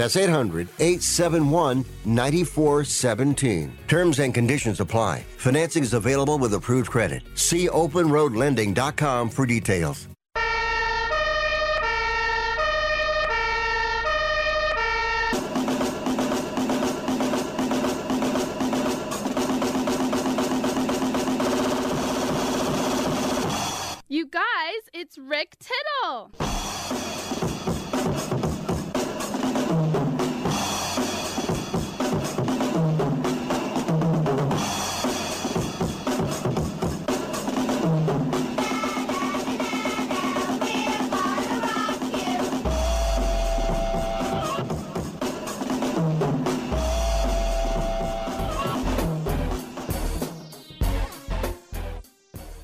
That's 800 871 9417. Terms and conditions apply. Financing is available with approved credit. See openroadlending.com for details. You guys, it's Rick Tittle.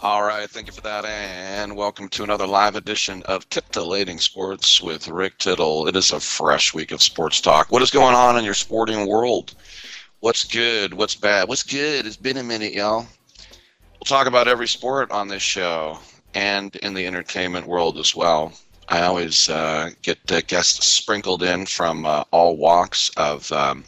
All right, thank you for that, and welcome to another live edition of Titillating Sports with Rick Tittle. It is a fresh week of sports talk. What is going on in your sporting world? What's good? What's bad? What's good? It's been a minute, y'all. We'll talk about every sport on this show and in the entertainment world as well. I always uh, get uh, guests sprinkled in from uh, all walks of um,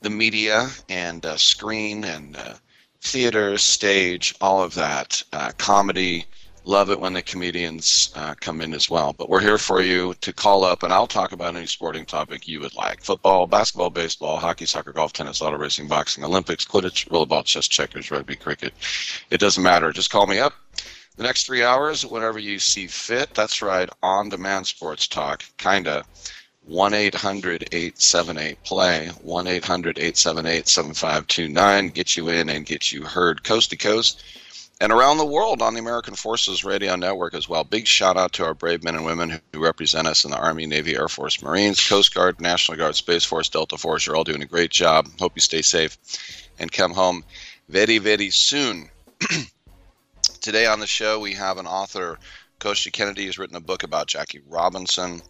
the media and uh, screen and uh, theater, stage, all of that. Uh, comedy, love it when the comedians uh, come in as well. But we're here for you to call up, and I'll talk about any sporting topic you would like football, basketball, baseball, hockey, soccer, golf, tennis, auto racing, boxing, Olympics, Quidditch, rollerball, chess, checkers, rugby, cricket. It doesn't matter. Just call me up. The next three hours, whenever you see fit, that's right, on demand sports talk, kinda. 1 800 878 play, 1 800 878 7529. Get you in and get you heard coast to coast and around the world on the American Forces Radio Network as well. Big shout out to our brave men and women who represent us in the Army, Navy, Air Force, Marines, Coast Guard, National Guard, Space Force, Delta Force. You're all doing a great job. Hope you stay safe and come home very, very soon. Today on the show, we have an author, Kostya Kennedy, has written a book about Jackie Robinson.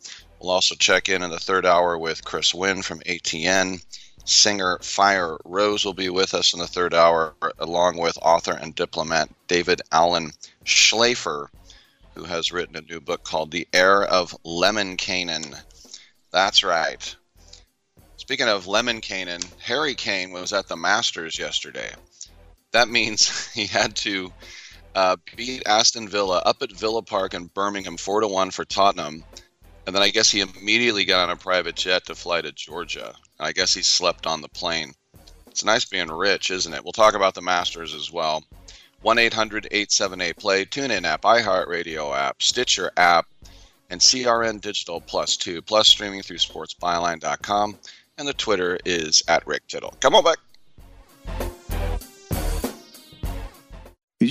We'll also check in in the third hour with Chris Wynn from ATN. Singer Fire Rose will be with us in the third hour, along with author and diplomat David Allen Schlafer, who has written a new book called The Heir of Lemminkäinen. That's right. Speaking of Lemminkäinen, Harry Kane was at the Masters yesterday. That means he had to uh, beat Aston Villa up at Villa Park in Birmingham, four to one for Tottenham, and then I guess he immediately got on a private jet to fly to Georgia. I guess he slept on the plane. It's nice being rich, isn't it? We'll talk about the Masters as well. 1 800 878 Play, TuneIn app, iHeartRadio app, Stitcher app, and CRN Digital Plus 2, plus streaming through sportsbyline.com. And the Twitter is at Rick Tittle. Come on back.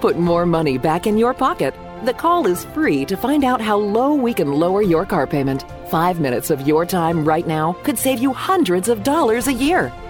Put more money back in your pocket. The call is free to find out how low we can lower your car payment. Five minutes of your time right now could save you hundreds of dollars a year.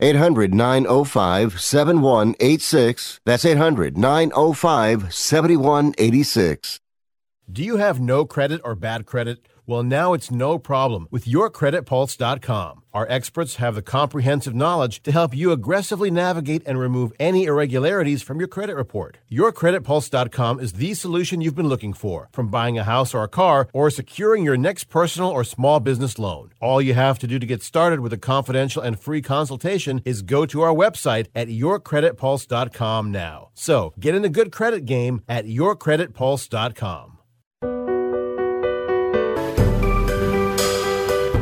800 905 7186. That's 800 905 7186. Do you have no credit or bad credit? Well, now it's no problem with yourcreditpulse.com. Our experts have the comprehensive knowledge to help you aggressively navigate and remove any irregularities from your credit report. Yourcreditpulse.com is the solution you've been looking for, from buying a house or a car or securing your next personal or small business loan. All you have to do to get started with a confidential and free consultation is go to our website at yourcreditpulse.com now. So, get in a good credit game at yourcreditpulse.com.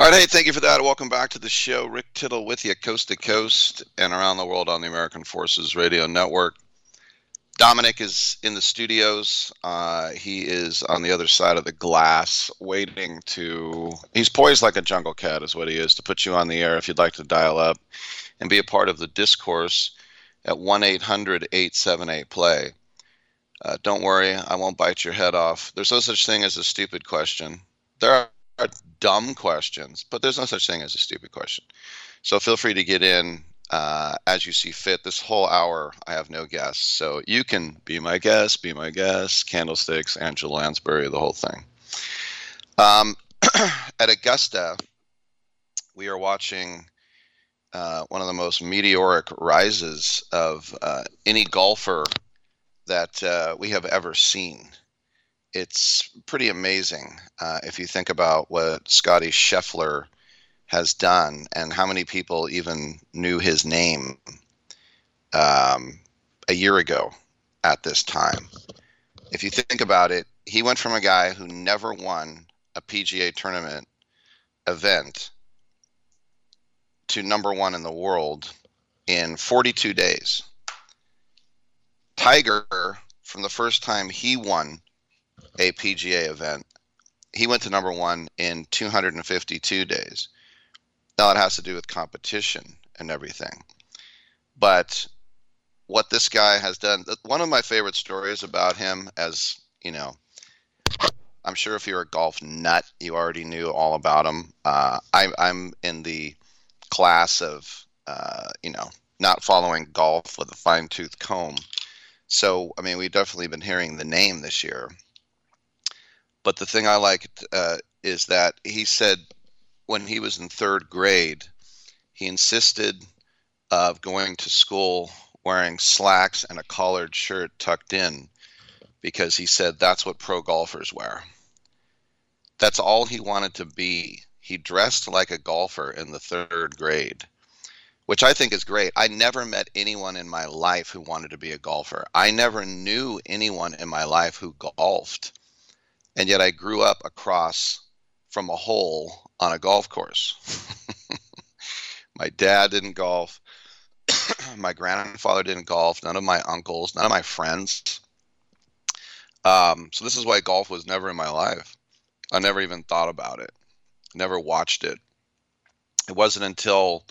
All right, hey, thank you for that. Welcome back to the show. Rick Tittle with you, coast to coast and around the world on the American Forces Radio Network. Dominic is in the studios. Uh, he is on the other side of the glass, waiting to. He's poised like a jungle cat, is what he is, to put you on the air if you'd like to dial up and be a part of the discourse at 1 800 878 play. Uh, don't worry, I won't bite your head off. There's no such thing as a stupid question. There are dumb questions, but there's no such thing as a stupid question. So feel free to get in uh, as you see fit. This whole hour, I have no guests, so you can be my guest, be my guest, candlesticks, Angela Lansbury, the whole thing. Um, at Augusta, we are watching uh, one of the most meteoric rises of uh, any golfer that uh, we have ever seen it's pretty amazing uh, if you think about what Scotty Scheffler has done and how many people even knew his name um, a year ago at this time. If you think about it, he went from a guy who never won a PGA tournament event to number one in the world in 42 days. Tiger, from the first time he won a PGA event. He went to number one in 252 days. Now it has to do with competition and everything. But what this guy has done, one of my favorite stories about him, as you know, I'm sure if you're a golf nut, you already knew all about him. Uh, I, I'm in the class of, uh, you know, not following golf with a fine tooth comb. So, I mean, we've definitely been hearing the name this year. But the thing I liked uh, is that he said when he was in third grade, he insisted of going to school wearing slacks and a collared shirt tucked in because he said that's what pro golfers wear. That's all he wanted to be. He dressed like a golfer in the third grade, which I think is great. I never met anyone in my life who wanted to be a golfer. I never knew anyone in my life who golfed. And yet I grew up across from a hole on a golf course. my dad didn't golf. my grandfather didn't golf. None of my uncles, none of my friends. Um, so this is why golf was never in my life. I never even thought about it. Never watched it. It wasn't until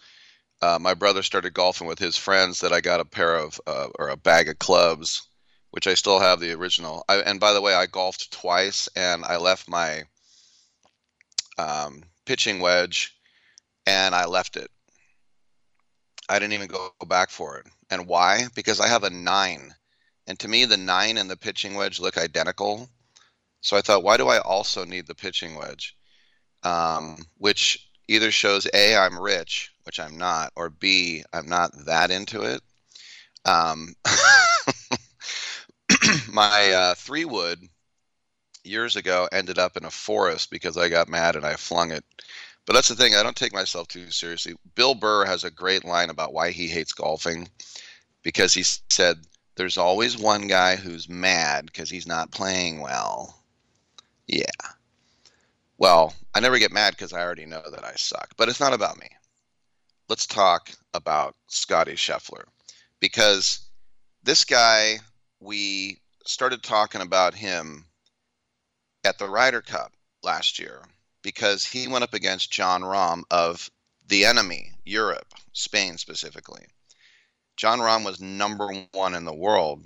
uh, my brother started golfing with his friends that I got a pair of uh, or a bag of clubs, which I still have the original. I, and by the way, I golfed twice, and I left my um, pitching wedge, and I left it. I didn't even go back for it. And why? Because I have a nine, and to me, the nine and the pitching wedge look identical. So I thought, why do I also need the pitching wedge? Um, which either shows A, I'm rich, which I'm not, or B, I'm not that into it. Um, my uh, three wood years ago ended up in a forest because I got mad and I flung it. But that's the thing, I don't take myself too seriously. Bill Burr has a great line about why he hates golfing because he said, There's always one guy who's mad because he's not playing well. Yeah. Well, I never get mad because I already know that I suck. But it's not about me. Let's talk about Scotty Scheffler because this guy, we started talking about him at the Ryder Cup last year because he went up against Jon Rahm of the enemy, Europe, Spain specifically. Jon Rahm was number one in the world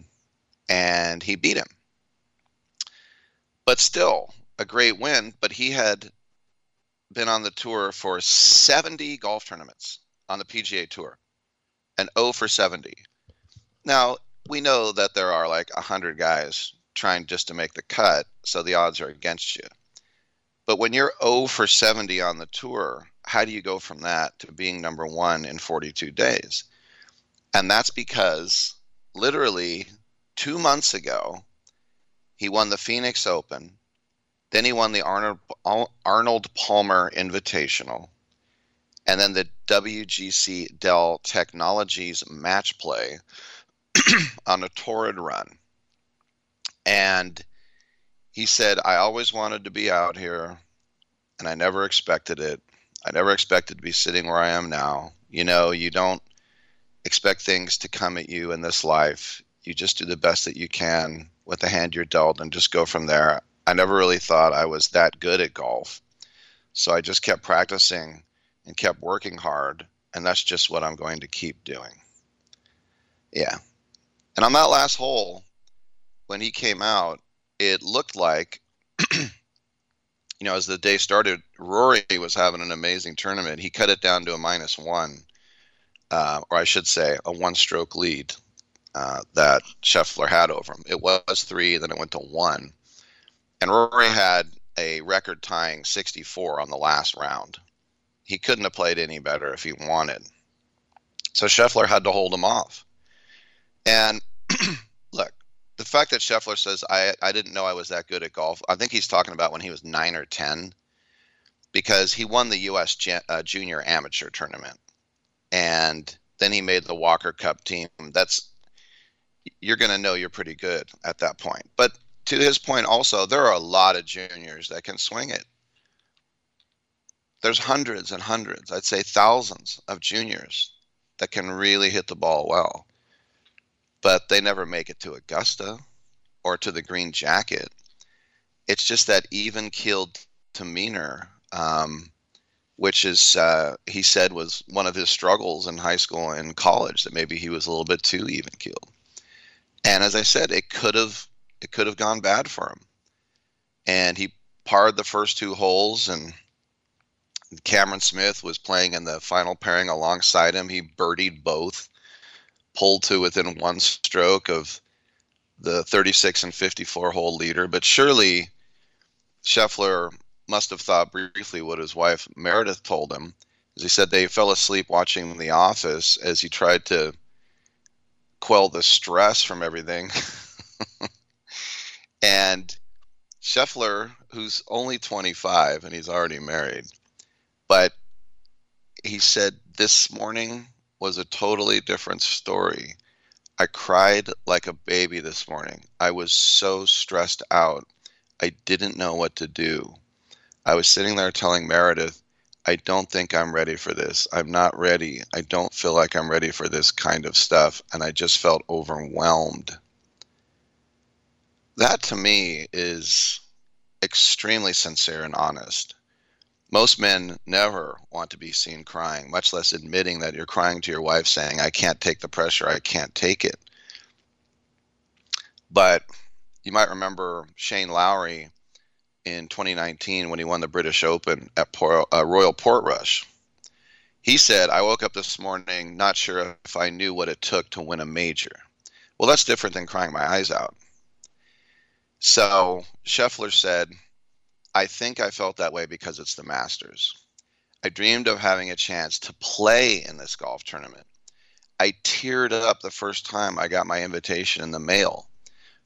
and he beat him. But still, a great win, but he had been on the tour for 70 golf tournaments on the PGA Tour and 0 for 70. Now, we know that there are like 100 guys trying just to make the cut, so the odds are against you. But when you're 0 for 70 on the tour, how do you go from that to being number one in 42 days? And that's because literally two months ago, he won the Phoenix Open then he won the Arnold, Arnold Palmer Invitational. And then the WGC Dell Technologies match play on a torrid run. And he said, I always wanted to be out here, and I never expected it. I never expected to be sitting where I am now. You know, you don't expect things to come at you in this life. You just do the best that you can with the hand you're dealt and just go from there. I never really thought I was that good at golf. So I just kept practicing and kept working hard. And that's just what I'm going to keep doing. Yeah. And on that last hole, when he came out, it looked like, you know, as the day started, Rory was having an amazing tournament. He cut it down to a minus one, uh, or I should say, a one stroke lead uh, that Scheffler had over him. It was three, then it went to one. And Rory had a record tying 64 on the last round. He couldn't have played any better if he wanted. So Scheffler had to hold him off. And look, the fact that Scheffler says, I, I didn't know I was that good at golf, I think he's talking about when he was nine or 10 because he won the U.S. uh, Junior Amateur Tournament. And then he made the Walker Cup team. That's you're going to know you're pretty good at that point. But to his point also, there are a lot of juniors that can swing it. There's hundreds and hundreds, I'd say thousands of juniors that can really hit the ball well. But they never make it to Augusta or to the green jacket. It's just that even keeled demeanor, um, which is, uh, he said, was one of his struggles in high school and college, that maybe he was a little bit too even keeled. And as I said, it could have it could have gone bad for him. And he parred the first two holes, and Cameron Smith was playing in the final pairing alongside him. He birdied both, pulled to within one stroke of the 36 and 54 hole leader. But surely Scheffler must have thought briefly what his wife Meredith told him. As he said, they fell asleep watching The Office as he tried to quell the stress from everything. And Scheffler, who's only 25 and he's already married, but he said this morning was a totally different story. I cried like a baby this morning. I was so stressed out. I didn't know what to do. I was sitting there telling Meredith, I don't think I'm ready for this. I'm not ready. I don't feel like I'm ready for this kind of stuff. And I just felt overwhelmed. That to me is extremely sincere and honest. Most men never want to be seen crying, much less admitting that you're crying to your wife saying, I can't take the pressure, I can't take it. But you might remember Shane Lowry in 2019 when he won the British Open at Port, uh, Royal Portrush. He said, I woke up this morning not sure if I knew what it took to win a major. Well, that's different than crying my eyes out. So Scheffler said, I think I felt that way because it's the Masters. I dreamed of having a chance to play in this golf tournament. I teared up the first time I got my invitation in the mail.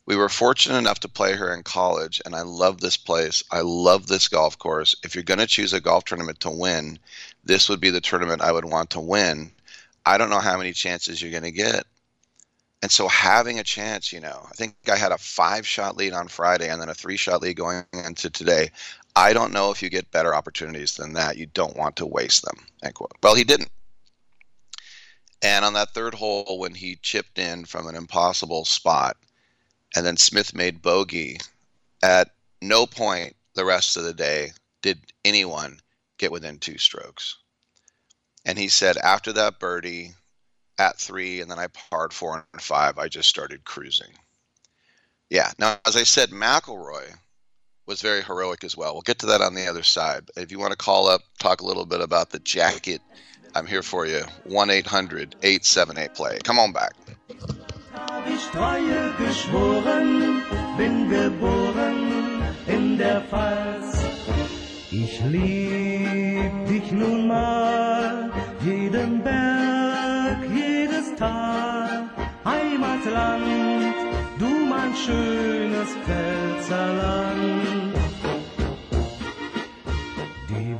We were fortunate enough to play her in college, and I love this place. I love this golf course. If you're going to choose a golf tournament to win, this would be the tournament I would want to win. I don't know how many chances you're going to get. And so having a chance, you know, I think I had a five shot lead on Friday and then a three shot lead going into today. I don't know if you get better opportunities than that. You don't want to waste them. End quote. Well, he didn't. And on that third hole, when he chipped in from an impossible spot, and then Smith made bogey, at no point the rest of the day did anyone get within two strokes. And he said after that birdie, at three, and then I parred four and five. I just started cruising. Yeah. Now, as I said, McIlroy was very heroic as well. We'll get to that on the other side. If you want to call up, talk a little bit about the jacket, I'm here for you. 1 800 878 play. Come on back. Ich lieb dich nun mal, jeden Berg Tal, Heimatland, du mein schönes Pfälzerland. Die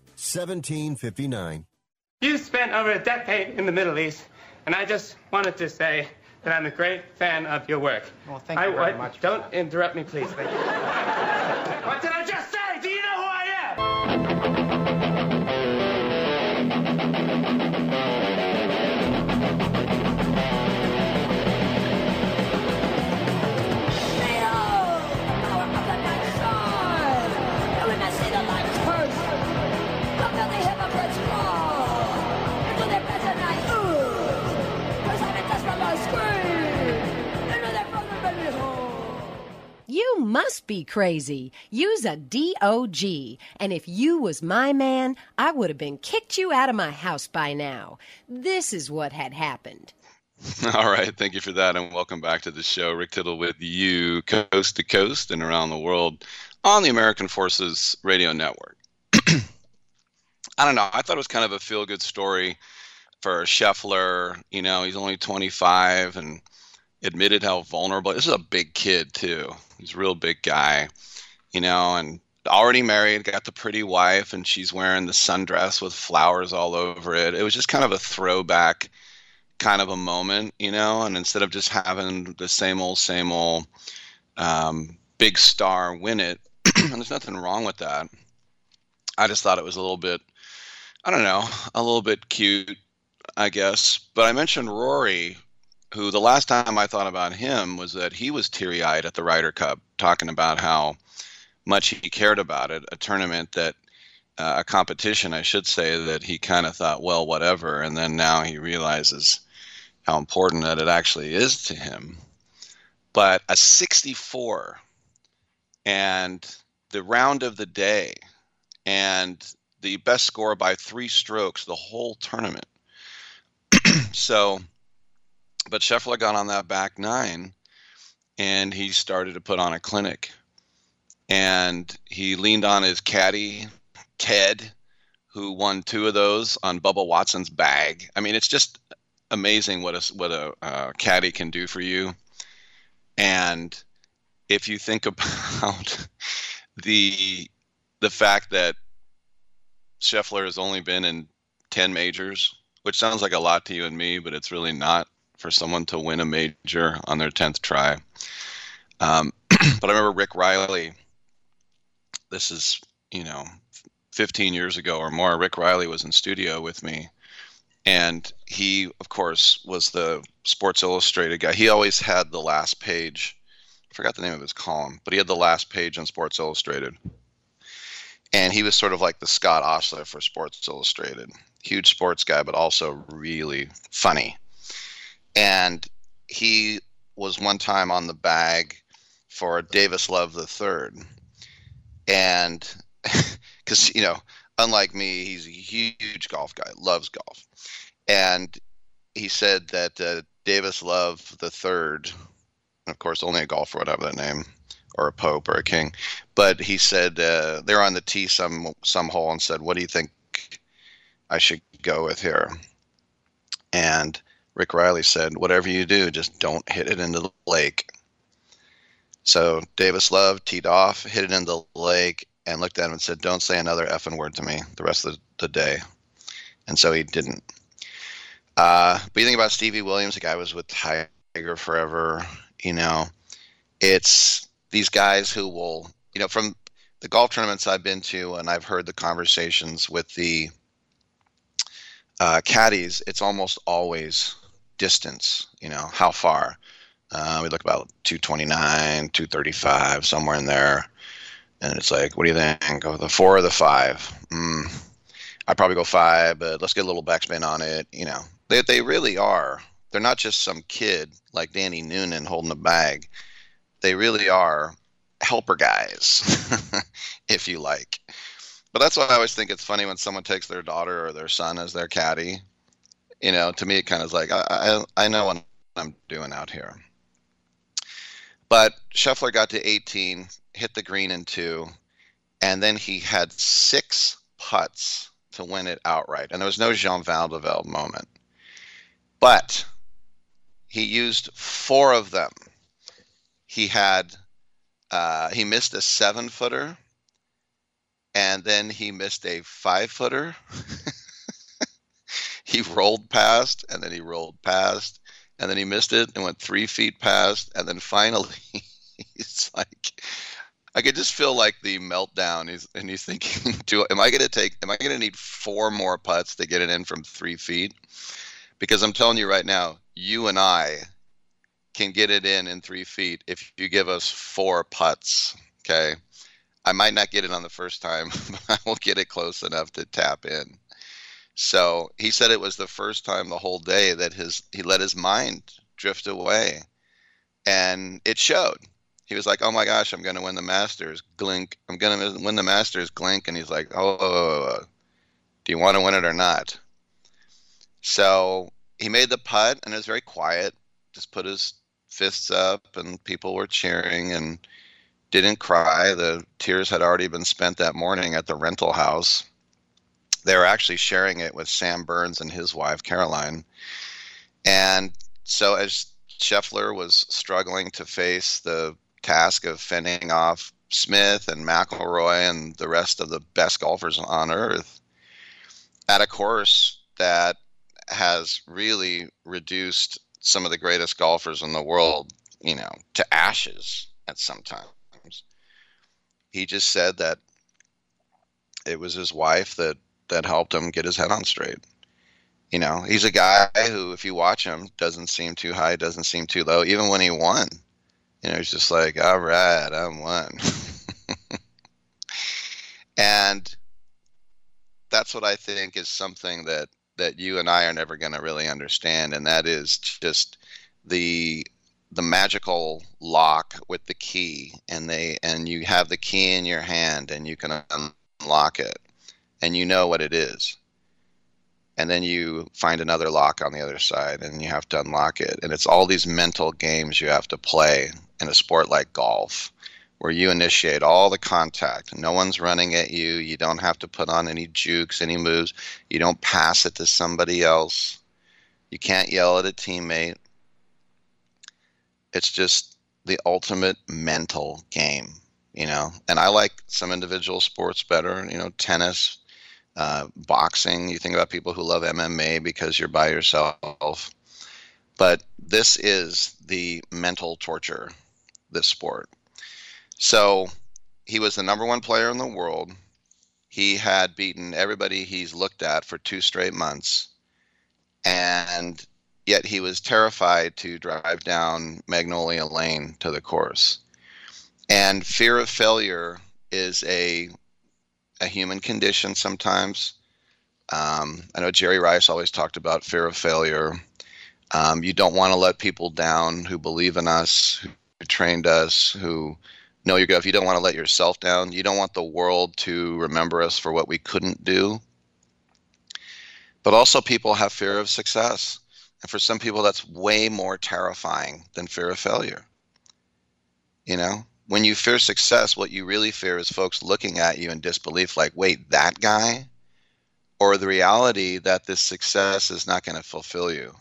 1759. You spent over a decade in the Middle East, and I just wanted to say that I'm a great fan of your work. Well, thank you I, very I- much. Don't interrupt me, please. Thank you. what did I just say? Do you You must be crazy. You's a DOG. And if you was my man, I would have been kicked you out of my house by now. This is what had happened. All right, thank you for that, and welcome back to the show. Rick Tittle with you, coast to coast and around the world on the American Forces Radio Network. I don't know. I thought it was kind of a feel-good story for Scheffler. You know, he's only 25 and admitted how vulnerable. This is a big kid too. He's a real big guy. You know, and already married, got the pretty wife, and she's wearing the sundress with flowers all over it. It was just kind of a throwback kind of a moment, you know, and instead of just having the same old, same old um, big star win it, and there's nothing wrong with that. I just thought it was a little bit, I don't know, a little bit cute, I guess. But I mentioned Rory, who the last time I thought about him was that he was teary eyed at the Ryder Cup, talking about how much he cared about it, a tournament that uh, a competition, I should say, that he kind of thought, well, whatever. And then now he realizes how important that it actually is to him. But a 64 and the round of the day and the best score by three strokes the whole tournament. so, but Scheffler got on that back nine and he started to put on a clinic. And he leaned on his caddy, Ted, who won two of those on Bubba Watson's bag. I mean, it's just amazing what a what a uh, caddy can do for you. And if you think about the the fact that Scheffler has only been in ten majors, which sounds like a lot to you and me, but it's really not for someone to win a major on their tenth try. Um, but I remember Rick Reilly. This is you know 15 years ago or more, Rick Reilly was in studio with me. And he, of course, was the Sports Illustrated guy. He always had the last page. I forgot the name of his column, but he had the last page on Sports Illustrated. And he was sort of like the Scott Ostler for Sports Illustrated. Huge sports guy, but also really funny. And he was one time on the bag for Davis Love III. And because you know, unlike me, he's a huge golf guy, loves golf, and he said that uh, Davis Love the third, of course, only a golfer would have that name, or a pope or a king, but he said uh, they're on the tee some some hole and said, "What do you think I should go with here?" And Rick Reilly said, "Whatever you do, just don't hit it into the lake." So Davis Love teed off, hit it into the lake, and looked at him and said, "Don't say another effing word to me the rest of the, day." And so he didn't. Uh, but you think about Stevie Williams, the guy was with Tiger forever. You know, it's these guys who will, you know, from the golf tournaments I've been to, and I've heard the conversations with the uh, caddies. It's almost always distance. You know, how far. Uh, we look about 229, 235, somewhere in there. And it's like, what do you think? Go the four or the five? Mm, I'd probably go five, but let's get a little backspin on it. You know, they, they really are. They're not just some kid like Danny Noonan holding a bag. They really are helper guys, if you like. but that's why I always think it's funny when someone takes their daughter or their son as their caddy. You know, to me, it kind of is like I, I I know what I'm doing out here. But Scheffler got to 18, hit the green in two, and then he had six putts to win it outright. And there was no Jean Van de Velde moment. But he used four of them. He had uh, he missed a seven footer, and then he missed a five footer. he rolled past, and then he rolled past, and then he missed it and went three feet past, and then finally, he's like, I could just feel like the meltdown. He's and he's thinking, "Do am I going to take? Am I going to need four more putts to get it in from three feet?" Because I'm telling you right now, you and I can get it in in three feet if you give us four putts. Okay, I might not get it on the first time, but I will get it close enough to tap in. So he said it was the first time the whole day that his he let his mind drift away, and it showed he was like, "Oh my gosh, I'm going to win the Masters." Glink, I'm going to win the Masters. Glink, and he's like, "Oh, do you want to win it or not?" So he made the putt, and it was very quiet. Just put his fists up, and people were cheering, and didn't cry. The tears had already been spent that morning at the rental house. They were actually sharing it with Sam Burns and his wife Caroline, and so as Scheffler was struggling to face the task of fending off Smith and McIlroy and the rest of the best golfers on earth at a course that has really reduced some of the greatest golfers in the world, you know, to ashes at some times. He just said that it was his wife that that helped him get his head on straight. You know, he's a guy who, if you watch him, doesn't seem too high, doesn't seem too low. Even when he won, you know, he's just like, all right, I'm one. and that's what I think is something that that you and I are never going to really understand, and that is just the the magical lock with the key, and they and you have the key in your hand, and you can unlock it, and you know what it is. And then you find another lock on the other side and you have to unlock it. And it's all these mental games you have to play in a sport like golf where you initiate all the contact. No one's running at you. You don't have to put on any jukes any moves. You don't pass it to somebody else. You can't yell at a teammate. It's just the ultimate mental game you know? And i like some individual sports better you know tennis uh, boxing. You think about people who love MMA because you're by yourself. But this is the mental torture, this sport. So he was the number one player in the world. He had beaten everybody he's looked at for two straight months. And yet he was terrified to drive down Magnolia Lane to the course. And fear of failure is a a human condition sometimes. Um, I know Jerry Rice always talked about fear of failure. Um, you don't want to let people down who believe in us, who trained us, who know your If You don't want to let yourself down. You don't want the world to remember us for what we couldn't do. But also, people have fear of success. And for some people, that's way more terrifying than fear of failure. You know, when you fear success, what you really fear is folks looking at you in disbelief, like, wait, that guy? Or the reality that this success is not going to fulfill you.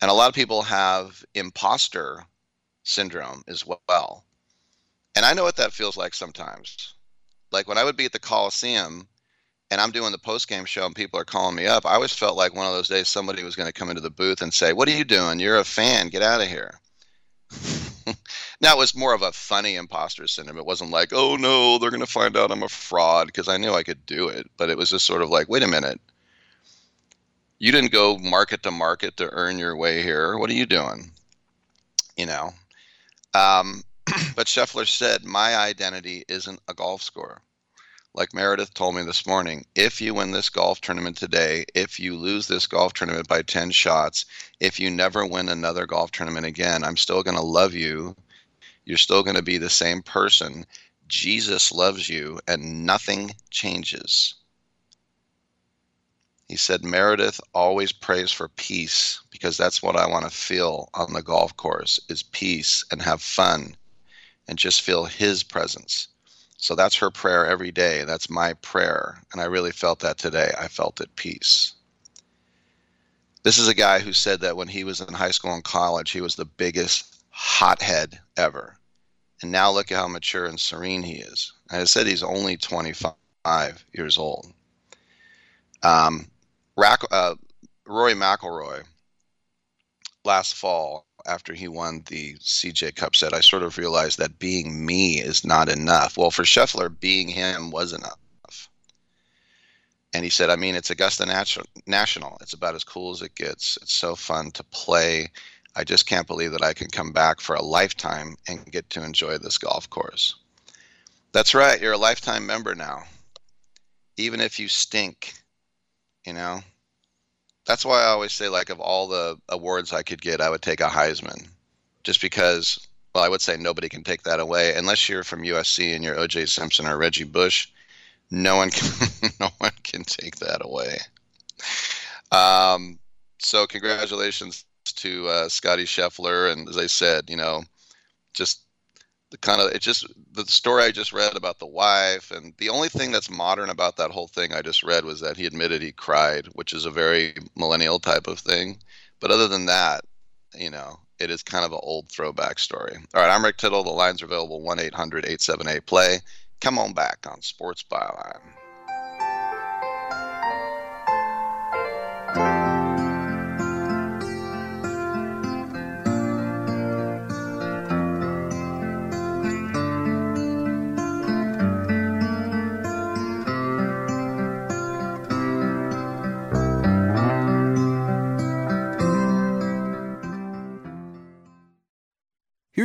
And a lot of people have imposter syndrome as well. And I know what that feels like sometimes. Like when I would be at the Coliseum and I'm doing the post game show and people are calling me up, I always felt like one of those days somebody was going to come into the booth and say, What are you doing? You're a fan. Get out of here. Now it was more of a funny imposter syndrome. It wasn't like, oh no, they're going to find out I'm a fraud because I knew I could do it. But it was just sort of like, wait a minute. You didn't go market to market to earn your way here. What are you doing? You know. Um, but Scheffler said, my identity isn't a golf score like Meredith told me this morning, if you win this golf tournament today, if you lose this golf tournament by 10 shots, if you never win another golf tournament again, I'm still going to love you. You're still going to be the same person. Jesus loves you and nothing changes. He said, Meredith always prays for peace because that's what I want to feel on the golf course is peace and have fun and just feel his presence. So that's her prayer every day. That's my prayer. And I really felt that today. I felt at peace. This is a guy who said that when he was in high school and college, he was the biggest hothead ever. And now look at how mature and serene he is. I said he's only 25 years old. Um, Rack, uh, Rory McIlroy last fall after he won the CJ Cup said, I sort of realized that being me is not enough. Well, for Scheffler, being him was enough. And he said, I mean, it's Augusta National. It's about as cool as it gets. It's so fun to play. I just can't believe that I can come back for a lifetime and get to enjoy this golf course. That's right. You're a lifetime member now. Even if you stink, you know? That's why I always say, like, of all the awards I could get, I would take a Heisman. Just because, well, I would say nobody can take that away. Unless you're from USC and you're OJ Simpson or Reggie Bush, no one can, no one can take that away. Um, so, congratulations to uh, Scottie Scheffler, and as I said, you know, just the kind of it just the story I just read about the wife, and the only thing that's modern about that whole thing I just read was that he admitted he cried, which is a very millennial type of thing. But other than that, you know, it is kind of an old throwback story. All right, I'm Rick Tittle. The lines are available 1 800 878 play. Come on back on Sports Byline.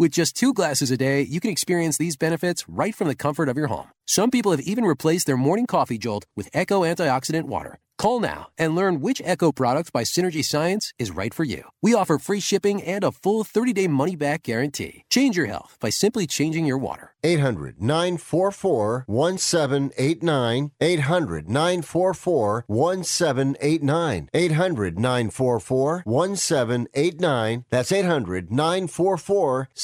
With just two glasses a day, you can experience these benefits right from the comfort of your home. Some people have even replaced their morning coffee jolt with Echo antioxidant water. Call now and learn which Echo product by Synergy Science is right for you. We offer free shipping and a full 30 day money back guarantee. Change your health by simply changing your water. 800 944 1789. 800 944 1789. 800 944 1789. That's 800 944 1789.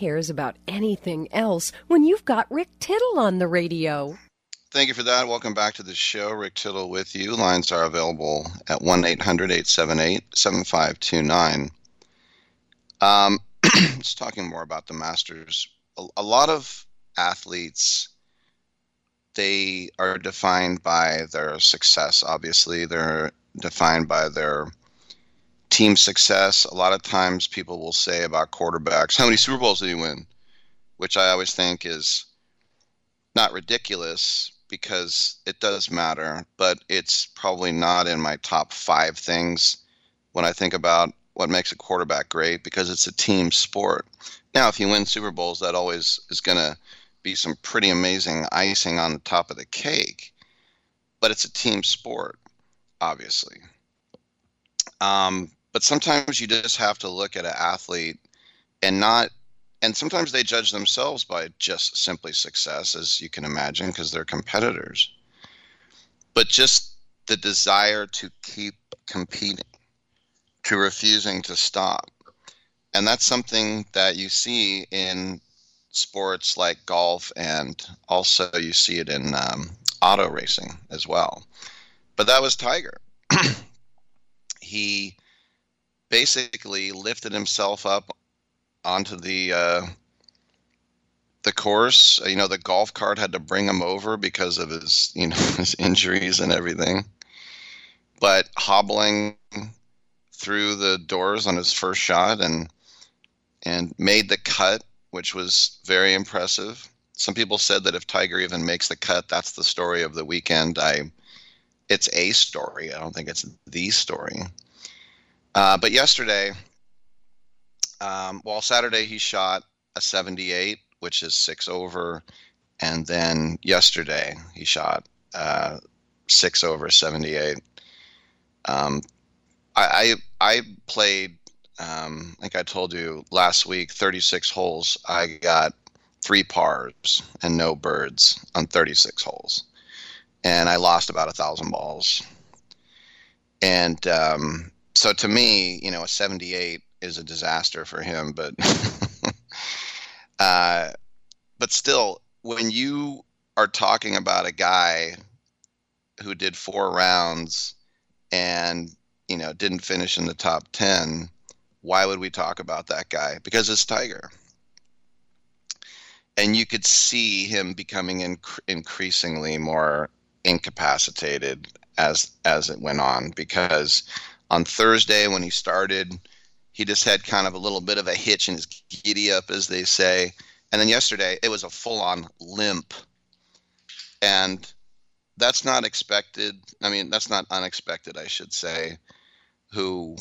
Cares about anything else when you've got Rick Tittle on the radio? Thank you for that. Welcome back to the show. Rick Tittle with you. Lines are available at 1 800 878 7529. Um, just talking more about the Masters. A, a lot of athletes, they are defined by their success, obviously. They're defined by their team success. A lot of times people will say about quarterbacks, how many Super Bowls did he win? Which I always think is not ridiculous because it does matter, but it's probably not in my top five things when I think about what makes a quarterback great because it's a team sport. Now, if you win Super Bowls, that always is going to be some pretty amazing icing on the top of the cake, but it's a team sport, obviously. Um, but sometimes you just have to look at an athlete and not and sometimes they judge themselves by just simply success as you can imagine because they're competitors. But just the desire to keep competing to refusing to stop. And that's something that you see in sports like golf and also you see it in um, auto racing as well. But that was tiger. He basically lifted himself up onto the uh, the course. You know, the golf cart had to bring him over because of his you know his injuries and everything. But hobbling through the doors on his first shot and and made the cut, which was very impressive. Some people said that if Tiger even makes the cut, that's the story of the weekend. I it's a story. I don't think it's the story. Uh, but yesterday, um, well, Saturday he shot a 78, which is six over, and then yesterday he shot uh, six over 78. Um, I, I, I played, um, like I told you last week, 36 holes. I got three pars and no birds on 36 holes, and I lost about a thousand balls. And um, so to me, you know, a 78 is a disaster for him, but uh, but still, when you are talking about a guy who did four rounds and you know didn't finish in the top 10 why would we talk about that guy? Because it's tiger. And you could see him becoming inc- increasingly more incapacitated as as it went on because on Thursday when he started, he just had kind of a little bit of a hitch in his giddy up, as they say. And then yesterday, it was a full on limp. And that's not expected. I mean, that's not unexpected, I should say, who,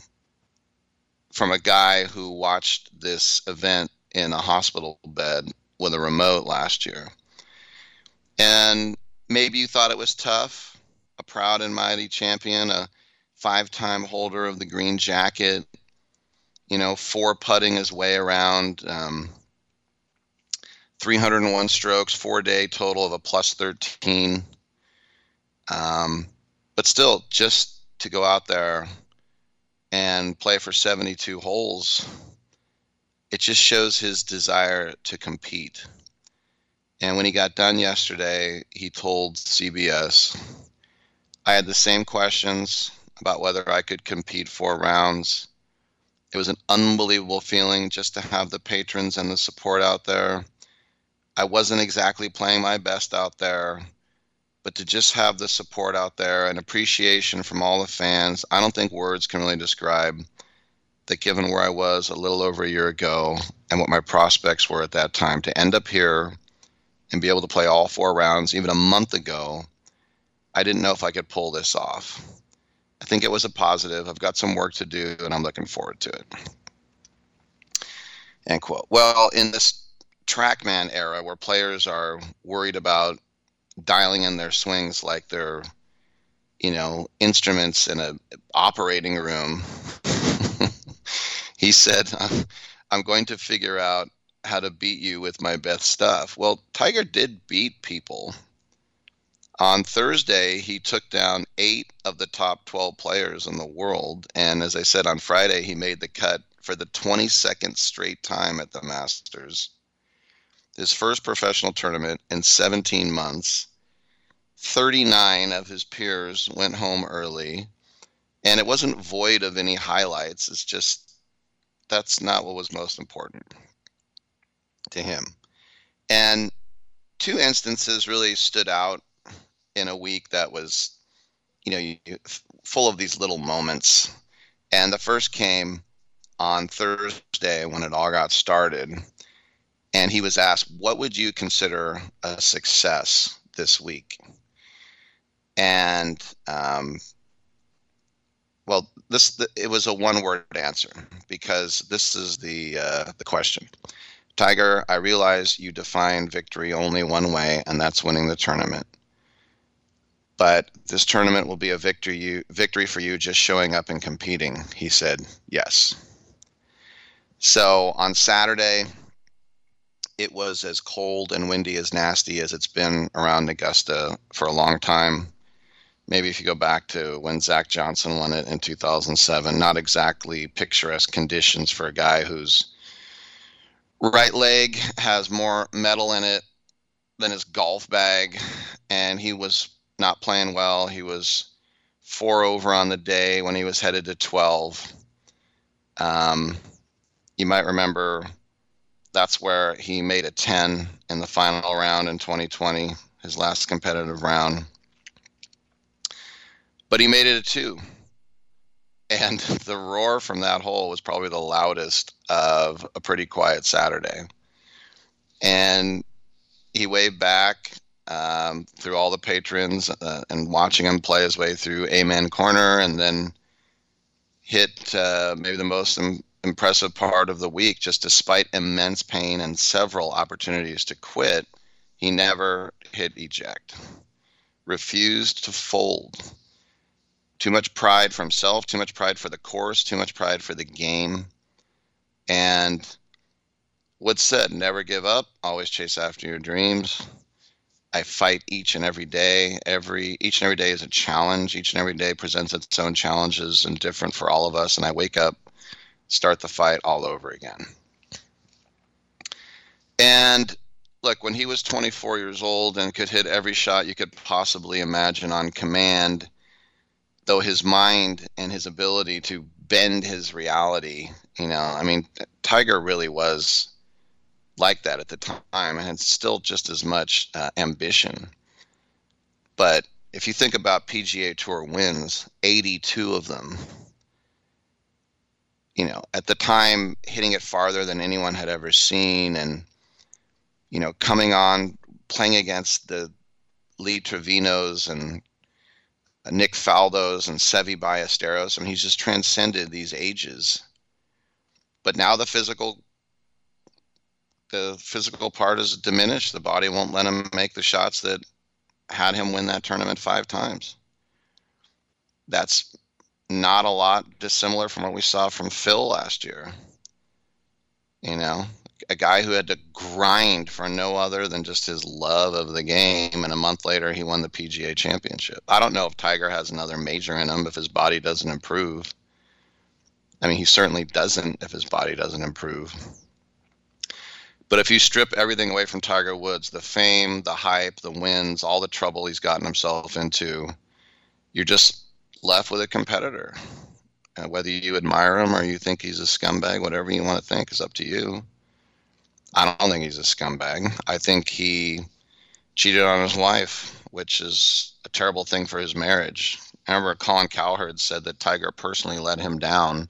from a guy who watched this event in a hospital bed with a remote last year. And maybe you thought it was tough, a proud and mighty champion, a five time holder of the green jacket, you know, four putting his way around, um, 301 strokes, four day total of a plus 13. Um, but still, just to go out there and play for 72 holes, it just shows his desire to compete. And when he got done yesterday, he told CBS, I had the same questions about whether I could compete four rounds. It was an unbelievable feeling just to have the patrons and the support out there. I wasn't exactly playing my best out there, but to just have the support out there and appreciation from all the fans, I don't think words can really describe that given where I was a little over a year ago and what my prospects were at that time to end up here and be able to play all four rounds even a month ago, I didn't know if I could pull this off. I think it was a positive. I've got some work to do and I'm looking forward to it. End quote. Well, in this TrackMan era where players are worried about dialing in their swings like they're, you know, instruments in a operating room, he said, I'm going to figure out how to beat you with my best stuff. Well, Tiger did beat people. On Thursday, he took down eight of the top 12 players in the world. And as I said on Friday, he made the cut for the 22nd straight time at the Masters. His first professional tournament in 17 months. 39 of his peers went home early. And it wasn't void of any highlights. It's just that's not what was most important to him. And two instances really stood out in a week that was, you know, full of these little moments. And the first came on Thursday when it all got started. And he was asked, What would you consider a success this week? And, um, well, this it was a one-word answer because this is the uh, the question. Tiger, I realize you define victory only one way, and that's winning the tournament. But this tournament will be a victory you, victory for you just showing up and competing. He said, yes. So on Saturday, it was as cold and windy as nasty as it's been around Augusta for a long time. Maybe if you go back to when Zach Johnson won it in 2007, not exactly picturesque conditions for a guy who's right leg has more metal in it than his golf bag, and he was not playing well. He was four over on the day when he was headed to 12. Um, you might remember that's where he made a 10 in the final round in 2020, his last competitive round. But he made it a two and the roar from that hole was probably the loudest of a pretty quiet Saturday. And he waved back um, through all the patrons uh, and watching him play his way through Amen Corner, and then hit uh, maybe the most Im- impressive part of the week. Just despite immense pain and several opportunities to quit, he never hit eject. Refused to fold too much pride for himself, too much pride for the course, too much pride for the game. And what's said, never give up, always chase after your dreams. I fight each and every day. Every each and every day is a challenge. Each and every day presents its own challenges and different for all of us. And I wake up, start the fight all over again. And look, when he was 24 years old and could hit every shot you could possibly imagine on command, though his mind and his ability to bend his reality, you know, I mean, Tiger really was like that at the time and still just as much uh, ambition. But if you think about PGA Tour wins, 82 of them, you know, at the time hitting it farther than anyone had ever seen and, you know, coming on, playing against the Lee Trevinos and Nick Faldos and Seve Ballesteros. I mean, he's just transcended these ages. But now the physical the physical part is diminished. The body won't let him make the shots that had him win that tournament five times. That's not a lot dissimilar from what we saw from Phil last year. You know, a guy who had to grind for no other than just his love of the game. And a month later, he won the PGA Championship. I don't know if Tiger has another major in him if his body doesn't improve. I mean, he certainly doesn't if his body doesn't improve. But if you strip everything away from Tiger Woods, the fame, the hype, the wins, all the trouble he's gotten himself into, you're just left with a competitor. Uh, whether you admire him or you think he's a scumbag, whatever you want to think is up to you. I don't think he's a scumbag. I think he cheated on his wife, which is a terrible thing for his marriage. I remember Colin Cowherd said that Tiger personally let him down.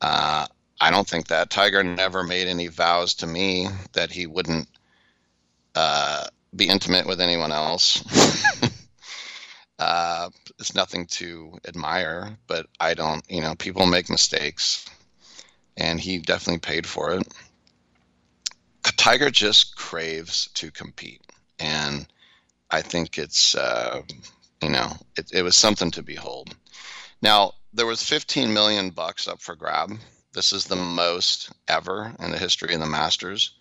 Uh, I don't think that. Tiger never made any vows to me that he wouldn't uh, be intimate with anyone else. uh, it's nothing to admire, but I don't, you know, people make mistakes, and he definitely paid for it. Tiger just craves to compete, and I think it's, uh, you know, it, it was something to behold. Now there was 15 million bucks up for grab this is the most ever in the history of the Masters.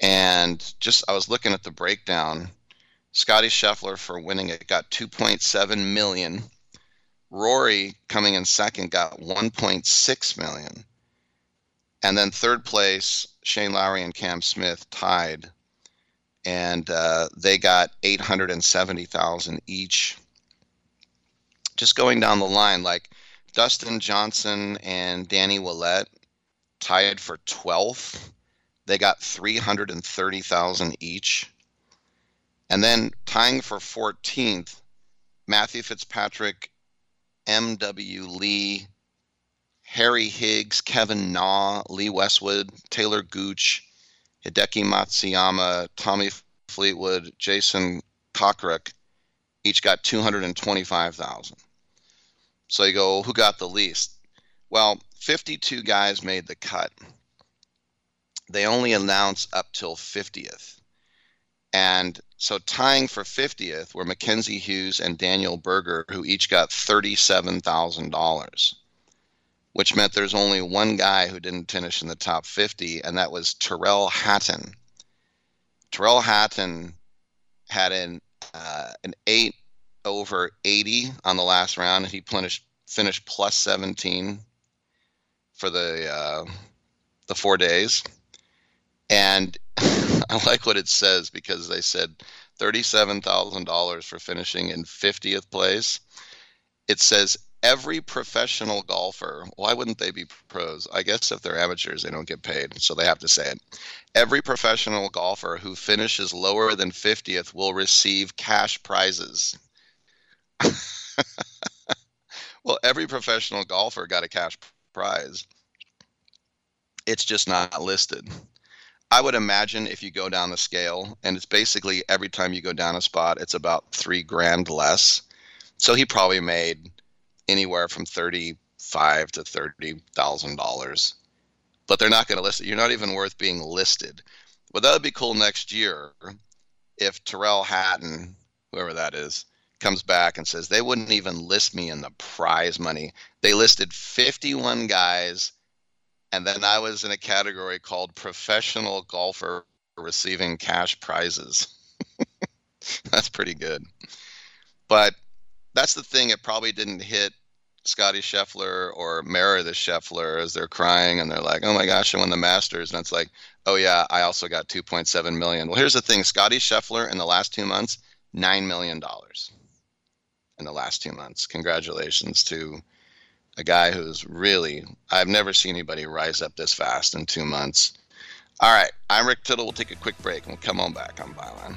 And just I was looking at the breakdown. Scottie Scheffler for winning it got 2.7 million. Rory coming in second got 1.6 million. And then third place, Shane Lowry and Cam Smith tied, and uh, they got 870,000 each. Just going down the line, like Dustin Johnson and Danny Willett tied for 12th. They got 330,000 each. And then tying for 14th, Matthew Fitzpatrick, M.W. Lee, Harry Higgs, Kevin Na, Lee Westwood, Taylor Gooch, Hideki Matsuyama, Tommy Fleetwood, Jason Kokrak each got 225,000. So you go, who got the least? Well, 52 guys made the cut. They only announce up till 50th. And so tying for 50th were Mackenzie Hughes and Daniel Berger, who each got $37,000, which meant there's only one guy who didn't finish in the top 50, and that was Tyrrell Hatton. Tyrrell Hatton had an, uh, an eight over 80 on the last round. He finished finished plus 17 for the uh, the four days, and I like what it says because they said thirty-seven thousand dollars for finishing in 50th place. It says every professional golfer, why wouldn't they be pros? I guess if they're amateurs, they don't get paid, so they have to say it. Every professional golfer who finishes lower than 50th will receive cash prizes. well, every professional golfer got a cash prize. It's just not listed. I would imagine if you go down the scale, and it's basically every time you go down a spot, it's about three grand less. So he probably made anywhere from thirty-five to thirty thousand dollars. But they're not going to list it. You're not even worth being listed. But that would be cool next year if Tyrrell Hatton, whoever that is, comes back and says they wouldn't even list me in the prize money. They listed 51 guys, and then I was in a category called professional golfer receiving cash prizes. that's pretty good. But that's the thing. It probably didn't hit Scottie Scheffler or Meredith Scheffler as they're crying and they're like, "Oh my gosh, I won the Masters," and it's like, "Oh yeah, I also got 2.7 million." Well, here's the thing: Scottie Scheffler in the last two months, nine million dollars in the last two months. Congratulations to a guy who's really, I've never seen anybody rise up this fast in two months. All right, I'm Rick Tittle. We'll take a quick break and we'll come on back on Byline.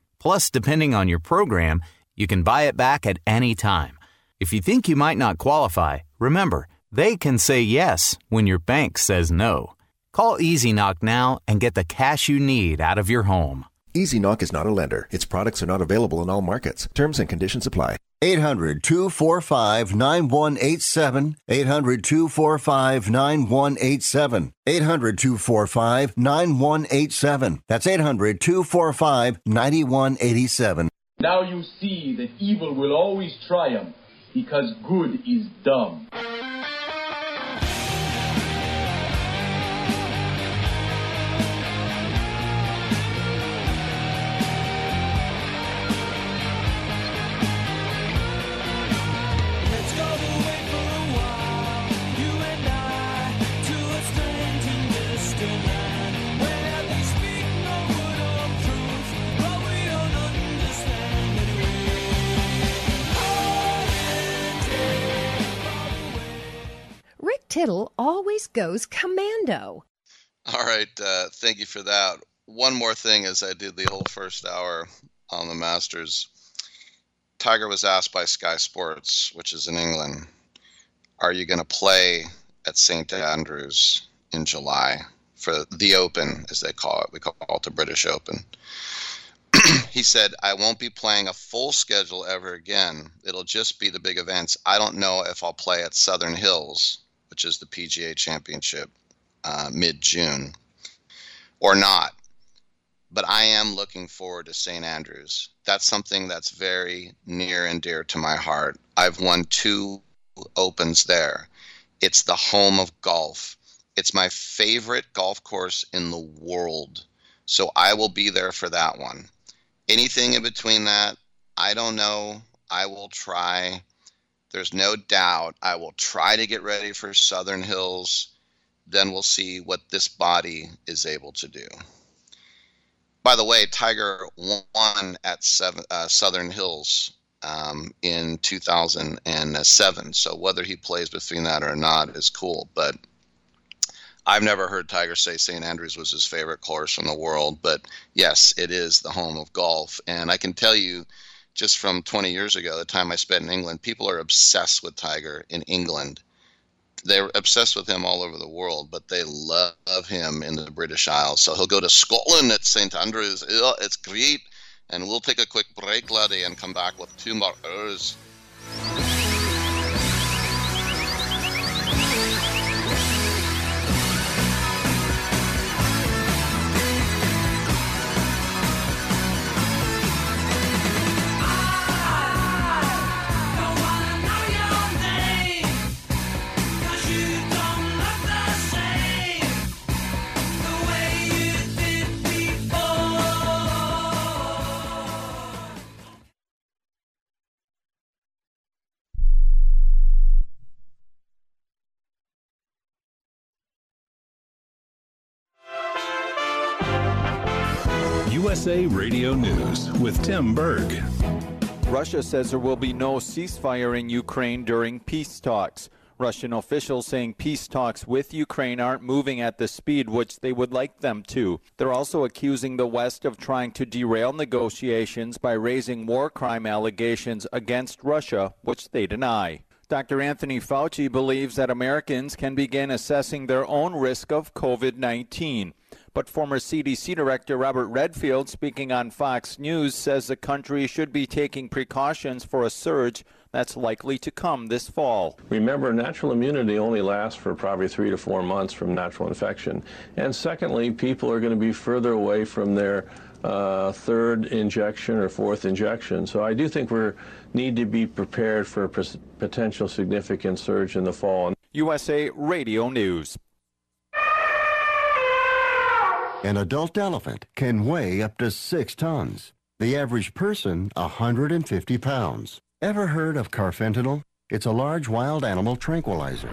Plus, depending on your program, you can buy it back at any time. If you think you might not qualify, remember, they can say yes when your bank says no. Call Easy Knock now and get the cash you need out of your home. Easy Knock is not a lender. Its products are not available in all markets. Terms and conditions apply. 800 245 9187. 800 245 9187. 800 245 9187. That's 800 245 9187. Now you see that evil will always triumph because good is dumb. Tittle always goes commando. All right. Uh, thank you for that. One more thing as I did the whole first hour on the Masters. Tiger was asked by Sky Sports, which is in England, are you going to play at St. Andrews in July for the Open, as they call it? We call it the British Open. he said, I won't be playing a full schedule ever again. It'll just be the big events. I don't know if I'll play at Southern Hills, which is the PGA Championship, uh, mid June, or not. But I am looking forward to St. Andrews. That's something that's very near and dear to my heart. I've won two opens there. It's the home of golf. It's my favorite golf course in the world. So I will be there for that one. Anything in between that, I don't know. I will try. There's no doubt I will try to get ready for Southern Hills. Then we'll see what this body is able to do. By the way, Tiger won at seven, uh, Southern Hills um, in 2007. So whether he plays between that or not is cool. But I've never heard Tiger say St. Andrews was his favorite course in the world. But yes, it is the home of golf. And I can tell you, just from 20 years ago, the time I spent in England, people are obsessed with Tiger in England. They're obsessed with him all over the world, but they love him in the British Isles. So he'll go to Scotland at St. Andrews. It's great. And we'll take a quick break, laddie, and come back with two more hours. USA Radio News with Tim Berg. Russia says there will be no ceasefire in Ukraine during peace talks. Russian officials saying peace talks with Ukraine aren't moving at the speed which they would like them to. They're also accusing the West of trying to derail negotiations by raising war crime allegations against Russia, which they deny. Dr. Anthony Fauci believes that Americans can begin assessing their own risk of COVID 19. But former CDC Director Robert Redfield, speaking on Fox News, says the country should be taking precautions for a surge that's likely to come this fall. Remember, natural immunity only lasts for probably three to four months from natural infection. And secondly, people are going to be further away from their uh, third injection or fourth injection. So I do think we need to be prepared for a potential significant surge in the fall. USA Radio News. An adult elephant can weigh up to six tons. The average person, 150 pounds. Ever heard of carfentanil? It's a large wild animal tranquilizer.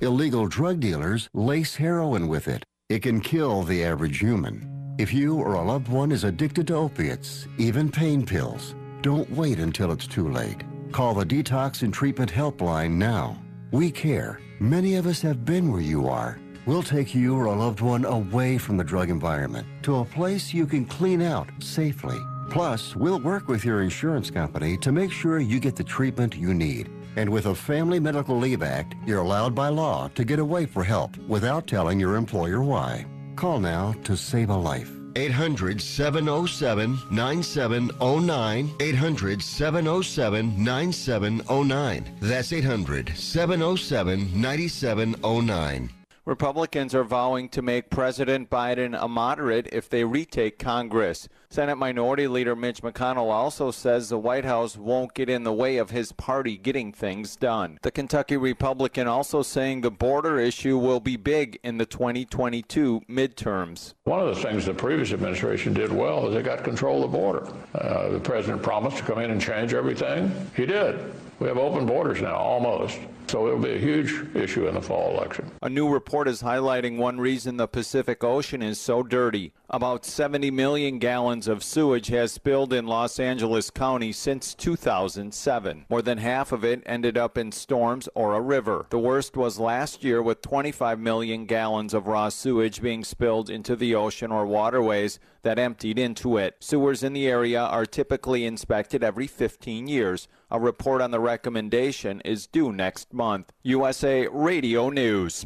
Illegal drug dealers lace heroin with it. It can kill the average human. If you or a loved one is addicted to opiates, even pain pills, don't wait until it's too late. Call the Detox and Treatment Helpline now. We care. Many of us have been where you are. We'll take you or a loved one away from the drug environment to a place you can clean out safely. Plus, we'll work with your insurance company to make sure you get the treatment you need. And with a Family Medical Leave Act, you're allowed by law to get away for help without telling your employer why. Call now to save a life. 800 707 9709. 800 707 9709. That's 800 707 9709. Republicans are vowing to make President Biden a moderate if they retake Congress. Senate Minority Leader Mitch McConnell also says the White House won't get in the way of his party getting things done. The Kentucky Republican also saying the border issue will be big in the 2022 midterms. One of the things the previous administration did well is they got control of the border. Uh, the president promised to come in and change everything. He did. We have open borders now, almost. So it'll be a huge issue in the fall election. A new report is highlighting one reason the Pacific Ocean is so dirty. About 70 million gallons of sewage has spilled in Los Angeles County since 2007. More than half of it ended up in storms or a river. The worst was last year with 25 million gallons of raw sewage being spilled into the ocean or waterways that emptied into it. Sewers in the area are typically inspected every 15 years. A report on the recommendation is due next month. USA Radio News.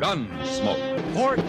Gunsmoke. Fort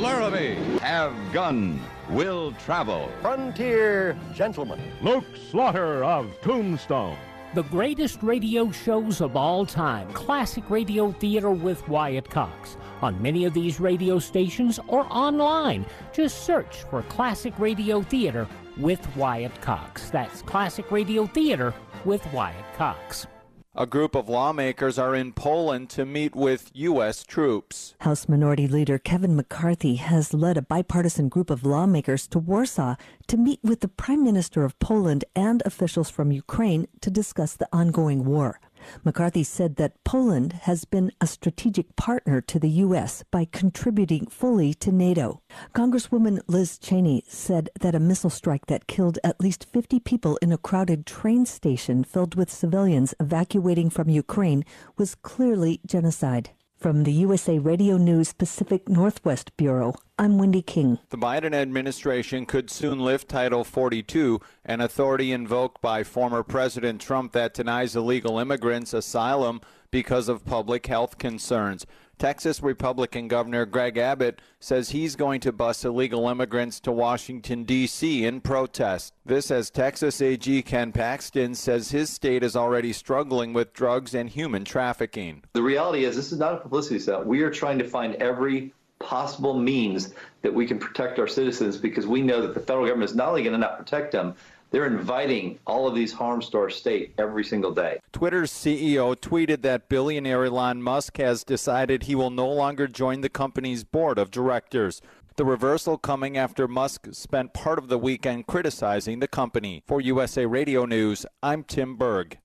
Laramie. Have gun. Will travel. Frontier gentlemen. Luke Slaughter of Tombstone. The greatest radio shows of all time. Classic Radio Theater with Wyatt Cox. On many of these radio stations or online. Just search for Classic Radio Theater with Wyatt Cox. That's Classic Radio Theater with Wyatt Cox. A group of lawmakers are in Poland to meet with U.S. troops. House Minority Leader Kevin McCarthy has led a bipartisan group of lawmakers to Warsaw to meet with the Prime Minister of Poland and officials from Ukraine to discuss the ongoing war. McCarthy said that Poland has been a strategic partner to the U.S. by contributing fully to NATO. Congresswoman Liz Cheney said that a missile strike that killed at least 50 people in a crowded train station filled with civilians evacuating from Ukraine was clearly genocide. From the USA Radio News Pacific Northwest Bureau, I'm Wendy King. The Biden administration could soon lift Title 42, an authority invoked by former President Trump that denies illegal immigrants asylum because of public health concerns. Texas Republican Governor Greg Abbott says he's going to bus illegal immigrants to Washington, D.C. in protest. This as Texas AG Ken Paxton says his state is already struggling with drugs and human trafficking. The reality is, this is not a publicity stunt. We are trying to find every possible means that we can protect our citizens because we know that the federal government is not only going to not protect them, they're inviting all of these harms to our state every single day. Twitter's CEO tweeted that billionaire Elon Musk has decided he will no longer join the company's board of directors. The reversal coming after Musk spent part of the weekend criticizing the company. For USA Radio News, I'm Tim Berg.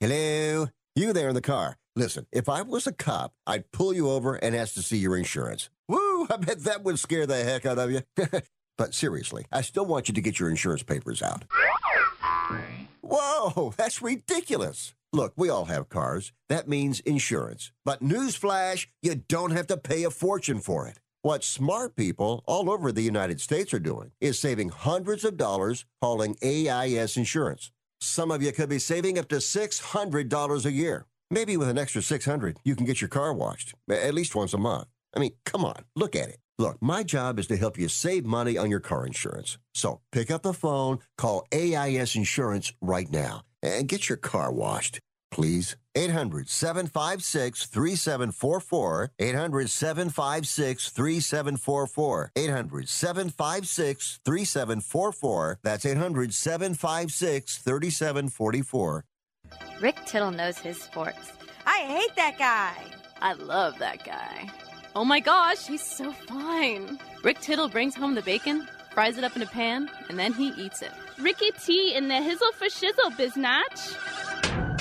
Hello? You there in the car. Listen, if I was a cop, I'd pull you over and ask to see your insurance. Woo! I bet that would scare the heck out of you. but seriously, I still want you to get your insurance papers out. Whoa, that's ridiculous. Look, we all have cars. That means insurance. But newsflash, you don't have to pay a fortune for it. What smart people all over the United States are doing is saving hundreds of dollars hauling AIS insurance. Some of you could be saving up to $600 a year. Maybe with an extra 600, you can get your car washed at least once a month. I mean, come on, look at it. Look, my job is to help you save money on your car insurance. So pick up the phone, call AIS Insurance right now, and get your car washed. Please. 800 756 3744. 800 756 3744. 800 756 3744. That's 800 756 3744. Rick Tittle knows his sports. I hate that guy. I love that guy. Oh my gosh, he's so fine. Rick Tittle brings home the bacon, fries it up in a pan, and then he eats it. Ricky T in the hizzle for shizzle, biznatch.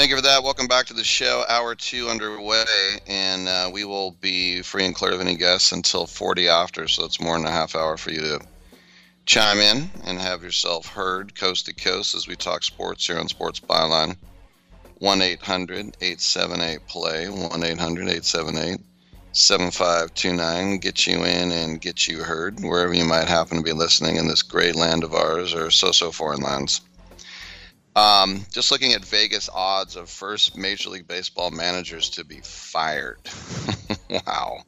Thank you for that. Welcome back to the show. Hour two underway, and uh, we will be free and clear of any guests until 40 after, so it's more than a half hour for you to chime in and have yourself heard coast to coast as we talk sports here on Sports Byline. 1 800 878 Play, 1 800 878 7529. Get you in and get you heard wherever you might happen to be listening in this great land of ours or so so foreign lands. Um, just looking at Vegas odds of first Major League Baseball managers to be fired. wow,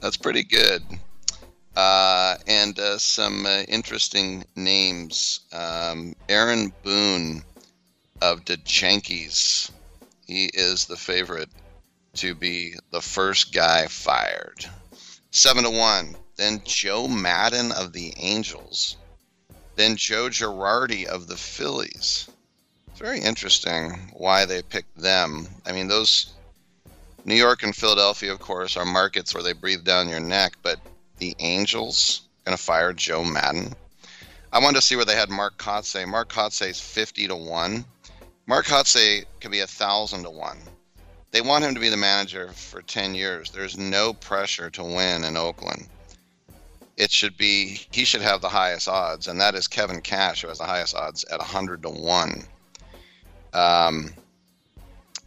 that's pretty good. Uh, and uh, some uh, interesting names. Um, Aaron Boone of the Yankees. He is the favorite to be the first guy fired. Seven to one. Then Joe Maddon of the Angels. Then Joe Girardi of the Phillies. It's very interesting why they picked them. I mean, those New York and Philadelphia, of course, are markets where they breathe down your neck, but the Angels going to fire Joe Maddon. I wanted to see where they had Mark Kotsay. Mark Kotsay is 50 to 1. Mark Kotsay could be a 1,000 to 1. They want him to be the manager for 10 years. There's no pressure to win in Oakland it should be he should have the highest odds, and that is Kevin Cash, who has the highest odds at 100 to one. Um,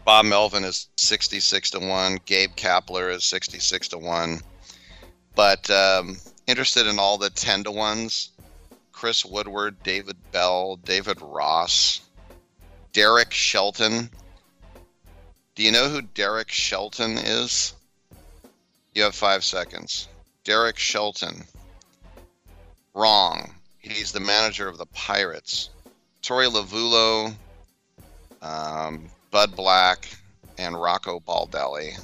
Bob Melvin is 66 to one. Gabe Kapler is 66 to one. But um, interested in all the 10 to ones: Chris Woodward, David Bell, David Ross, Derek Shelton. Do you know who Derek Shelton is? You have five seconds. Derek Shelton. Wrong. He's the manager of the Pirates. Torey Lovullo, um, Bud Black, and Rocco Baldelli.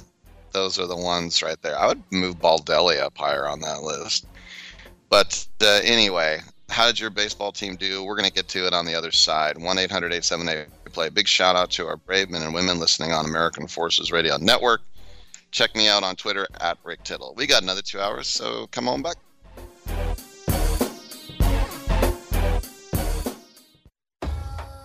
Those are the ones right there. I would move Baldelli up higher on that list. But uh, anyway, how did your baseball team do? We're going to get to it on the other side. 1 800 878 play. Big shout out to our brave men and women listening on American Forces Radio Network. Check me out on Twitter at Rick Tittle. We got another two hours, so come on back.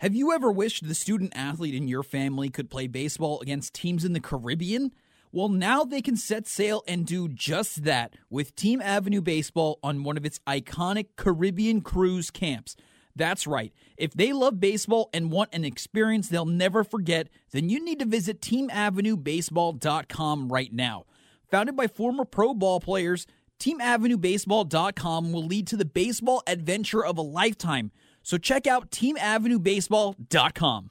Have you ever wished the student athlete in your family could play baseball against teams in the Caribbean? Well, now they can set sail and do just that with Team Avenue Baseball on one of its iconic Caribbean cruise camps. That's right. If they love baseball and want an experience they'll never forget, then you need to visit teamavenuebaseball.com right now. Founded by former pro ball players, teamavenuebaseball.com will lead to the baseball adventure of a lifetime. So check out teamavenuebaseball.com.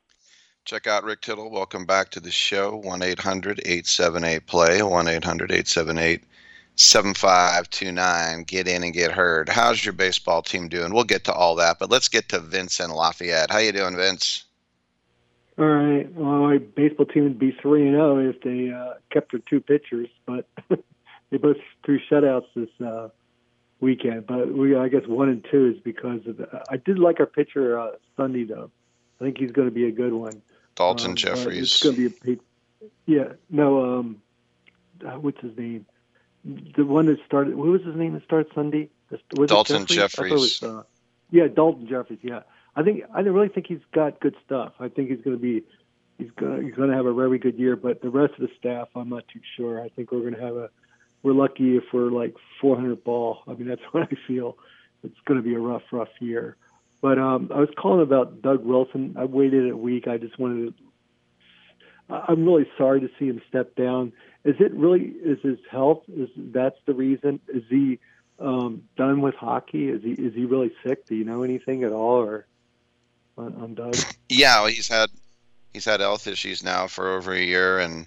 Check out Rick Tittle. Welcome back to the show. 1 800 878 play. 1 800 878 7529. Get in and get heard. How's your baseball team doing? We'll get to all that, but let's get to Vince and Lafayette. How you doing, Vince? All right. Well, my baseball team would be three and zero if they uh, kept their two pitchers, but they both threw shutouts this uh, weekend. But we, I guess, one and two is because of. The, I did like our pitcher uh, Sunday though. I think he's going to be a good one. Dalton Um, Jeffries. It's going to be a yeah. No, um, uh, what's his name? The one that started. What was his name that started Sunday? Was Daulton Jefferies. was, uh, yeah, Daulton Jefferies. Yeah, I think I really think he's got good stuff. I think he's going to be. He's going. He's going to have a very good year. But the rest of the staff, I'm not too sure. I think we're going to have a. We're lucky if we're like 400 ball. I mean, that's what I feel. It's going to be a rough, rough year. But um, I was calling about Doug Wilson. I waited a week. I just wanted to. I'm really sorry to see him step down. Is it really? Is his health? Is that's the reason? Is he um, done with hockey? Is he is he really sick? Do you know anything at all, or on, on Doug? Yeah, well, he's had he's had health issues now for over a year, and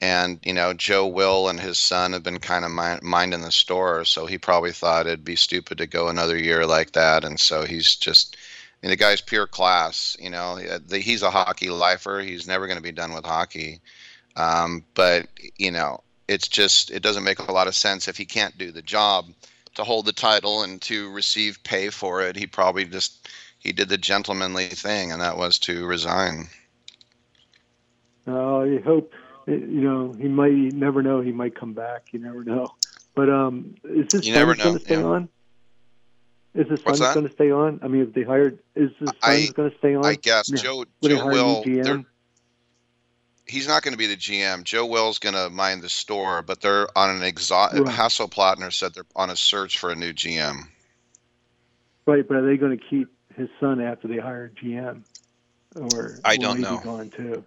and you know Joe Will and his son have been kind of mind, minding the store, so he probably thought it'd be stupid to go another year like that, and so he's just. I mean, the guy's pure class. You know, he's a hockey lifer. He's never going to be done with hockey. Um, but you know, it's just it doesn't make a lot of sense if he can't do the job to hold the title and to receive pay for it. He probably just he did the gentlemanly thing, and that was to resign. Uh, I hope you know he might. You never know. He might come back. You never know. But um, is this You son never going to stay yeah. on? Is his What's son going to stay on? I mean, if they hired, is his son going to stay on? I guess Yeah. Joe Would Joe hire a new Will. GM? He's not going to be the GM. Joe Will's going to mind the store, but they're on an exhaust. Right. Hasso Plattner said they're on a search for a new GM. Right, but are they going to keep his son after they hire GM, or I don't know. Gone too.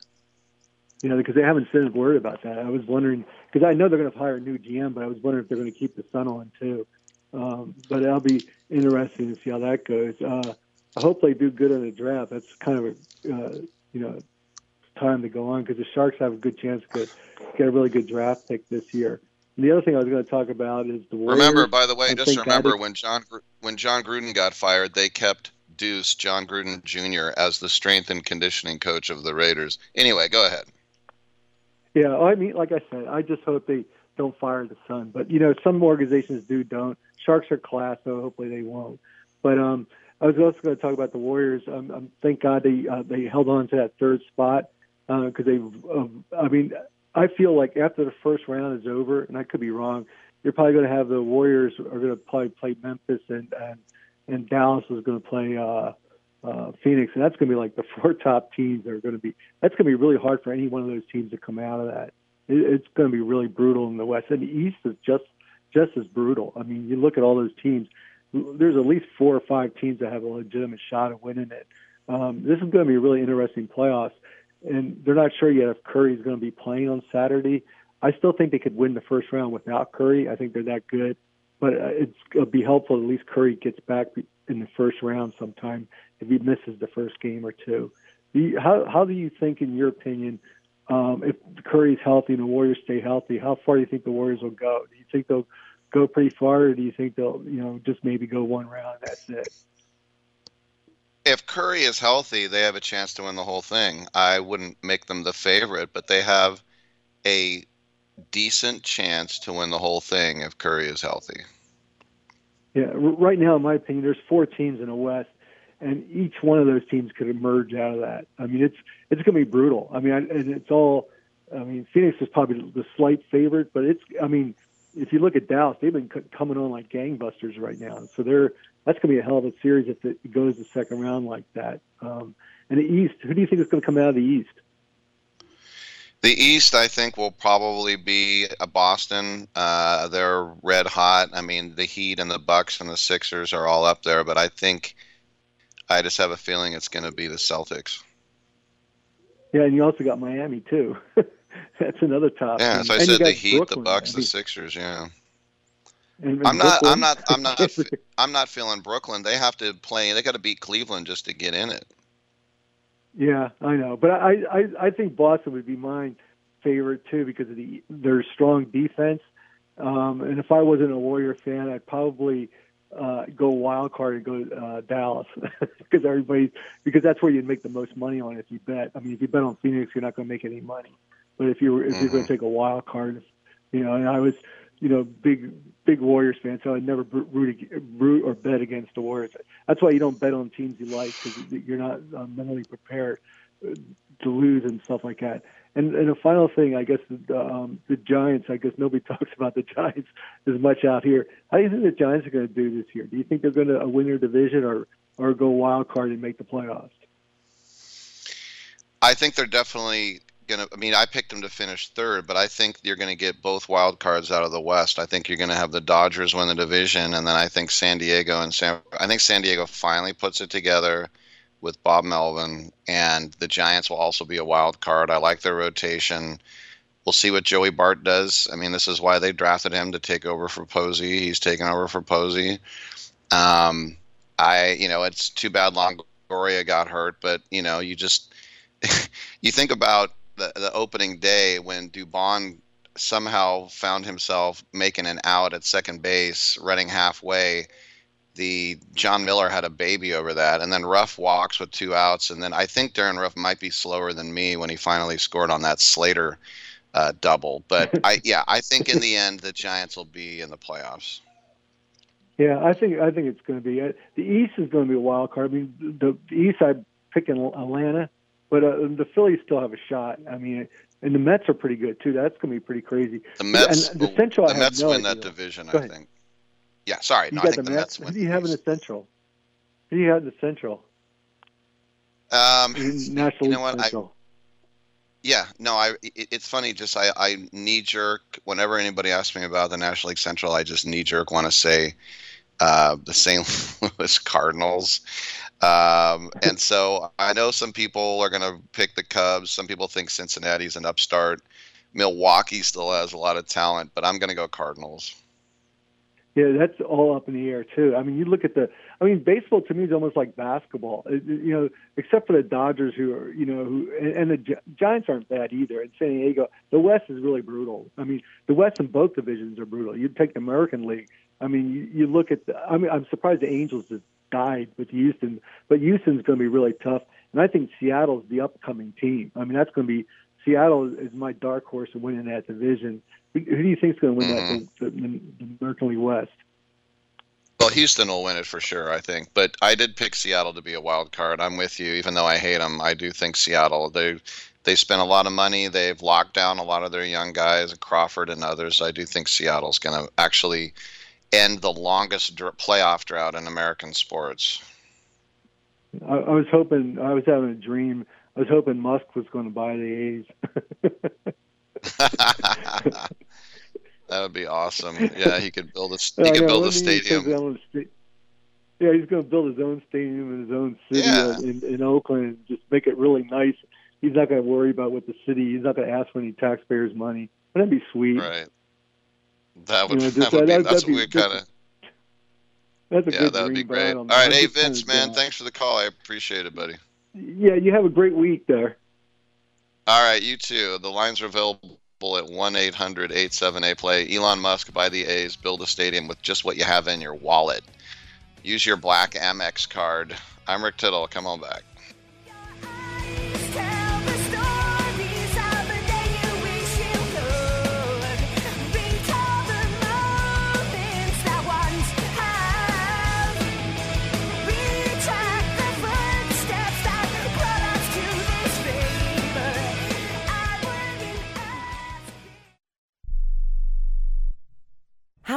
You know, because they haven't said a word about that. I was wondering because I know they're going to hire a new GM, but I was wondering if they're going to keep the son on too. Um, but that'll be interesting to see how that goes. Uh, I hope they do good in the draft. That's kind of a uh, you know time to go on because the Sharks have a good chance to get a really good draft pick this year. And the other thing I was going to talk about is the Warriors. Remember, by the way, I just remember when John when Jon Gruden got fired, they kept Deuce Jon Gruden Jr. as the strength and conditioning coach of the Raiders. Anyway, go ahead. Yeah, I mean, like I said, I just hope they don't fire the son. But you know, some organizations do don't. Sharks are class, so hopefully they won't. But um, I was also going to talk about the Warriors. Um, um, thank God they uh, they held on to that third spot because they. Um, I mean, I feel like after the first round is over, and I could be wrong, you're probably going to have the Warriors are going to probably play Memphis and and, and Dallas is going to play. Uh, uh, Phoenix, and that's going to be like the four top teams that are going to be. That's going to be really hard for any one of those teams to come out of that. It, it's going to be really brutal in the West, and the East is just just as brutal. I mean, you look at all those teams. There's at least four or five teams that have a legitimate shot at winning it. Um, this is going to be a really interesting playoffs, and they're not sure yet if Curry's going to be playing on Saturday. I still think they could win the first round without Curry. I think they're that good, but uh, it's going to be helpful. At least Curry gets back in the first round sometime if he misses the first game or two. Do you, how how do you think, in your opinion, um, if Curry's healthy and the Warriors stay healthy, how far do you think the Warriors will go? Do you think they'll go pretty far, or do you think they'll you know just maybe go one round? That's it. If Curry is healthy, they have a chance to win the whole thing. I wouldn't make them the favorite, but they have a decent chance to win the whole thing if Curry is healthy. Yeah, right now, in my opinion, there's four teams in the West, and each one of those teams could emerge out of that. I mean, it's it's going to be brutal. I mean, and it's all. I mean, Phoenix is probably the slight favorite, but it's. I mean, if you look at Dallas, they've been coming on like gangbusters right now. So they're that's going to be a hell of a series if it goes the second round like that. Um, and the East, who do you think is going to come out of the East? The East, I think, will probably be a Boston. Uh, they're red hot. I mean, the Heat and the Bucks and the Sixers are all up there, but I think I just have a feeling it's going to be the Celtics. Yeah, and you also got Miami too. that's another top. Yeah, as I And said, the Heat, Brooklyn. the Bucks, the Sixers. Yeah. I'm not. I'm not. I'm not. I'm not feeling Brooklyn. They have to play. They got to beat Cleveland just to get in it. Yeah, I know, but I, I I think Boston would be my favorite too because of the their strong defense. Um, and if I wasn't a Warrior fan, I'd probably uh, go wild card and go uh, Dallas because everybody because that's where you'd make the most money on if you bet. I mean, if you bet on Phoenix, you're not going to make any money. But if you're if you're going to take a wild card, you know, and I was you know big big Warriors fan, so I never root, root or bet against the Warriors. That's why you don't bet on teams you like because you're not uh, mentally prepared uh, to lose and stuff like that. And and the final thing, I guess, the, um, the Giants. I guess nobody talks about the Giants as much out here. How do you think the Giants are going to do this year? Do you think they're going to uh, win their division or or go wild card and make the playoffs? I think they're definitely gonna. I mean, I picked them to finish third, but I think you're going to get both wild cards out of the West. I think you're going to have the Dodgers win the division, and then I think San Diego and San. I think San Diego finally puts it together with Bob Melvin, and the Giants will also be a wild card. I like their rotation. We'll see what Joey Bart does. I mean, this is why they drafted him to take over for Posey. He's taken over for Posey. Um, I, you know, it's too bad Longoria got hurt, but you know, you just you think about the, the opening day when Dubon somehow found himself making an out at second base, running halfway. The Jon Miller had a baby over that, and then Ruf walks with two outs, and then I think Darin Ruf might be slower than me when he finally scored on that Slater uh, double. But I, yeah, I think in the end the Giants will be in the playoffs. Yeah, I think I think it's going to be uh, the East is going to be a wild card. I mean, the, the East I'm picking Atlanta, but uh, the Phillies still have a shot. I mean, and the Mets are pretty good too. That's going to be pretty crazy. The Mets, and the Central, the I Mets no win idea. that division, I think. Yeah, sorry, You no, I think the the Mets. Mets Who do you have in the Central? Who do you have in the Central? Um, National you know League what? I, Central. Yeah, no, I. It, it's funny. Just I, I knee jerk whenever anybody asks me about the National League Central. I just knee jerk want to say uh, the St. Louis Cardinals. Um, and so I know some people are going to pick the Cubs. Some people think Cincinnati's an upstart. Milwaukee still has a lot of talent, but I'm going to go Cardinals. Yeah, that's all up in the air too. I mean, you look at the. I mean, baseball to me is almost like basketball. You know, except for the Dodgers, who are you know, who and, and the Gi- Giants aren't bad either. And San Diego, the West is really brutal. I mean, the West in both divisions are brutal. You take the American League. I mean, you, you look at. The, I mean, I'm surprised the Angels died with Houston, but Houston's going to be really tough. And I think Seattle's the upcoming team. I mean, that's going to be Seattle is my dark horse in winning that division. Who do you think is going to win Mhm. that the, the, the American League West? Well, Houston will win it for sure, I think. But I did pick Seattle to be a wild card. I'm with you, even though I hate them. I do think Seattle. They they spent a lot of money. They've locked down a lot of their young guys, Crawford and others. I do think Seattle's going to actually end the longest dr- playoff drought in American sports. I, I was hoping. I was having a dream. I was hoping Musk was going to buy the A's. That would be awesome. Yeah, he could build a he oh, could know, build a when he says stadium. sta- Yeah, he's going to build his own stadium in his own city Yeah. in, in Oakland and just make it really nice. He's not going to worry about what the city. He's not going to ask for any taxpayers' money. That'd be sweet. Right. That would You know, that would be that- that's what we kind of That's a yeah good that would be great. All right, hey Vince, man, thanks for the call. I appreciate it, buddy. Yeah, you have a great week there. All right, you too. The lines are available at 1 800 878 play. Elon Musk buy the A's, build a stadium with just what you have in your wallet. Use your black Amex card. I'm Rick Tittle. Come on back.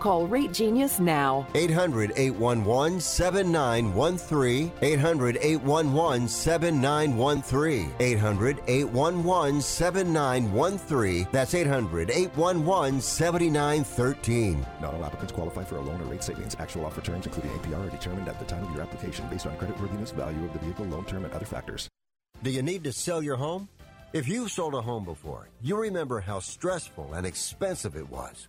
Call Rate Genius now. 800 811 7913. 800 811 7913. 800 811 7913. That's 800 811 7913. Not all applicants qualify for a loan or rate savings. Actual offer terms, including APR, are determined at the time of your application based on creditworthiness, value of the vehicle, loan term, and other factors. Do you need to sell your home? If you've sold a home before, you remember how stressful and expensive it was.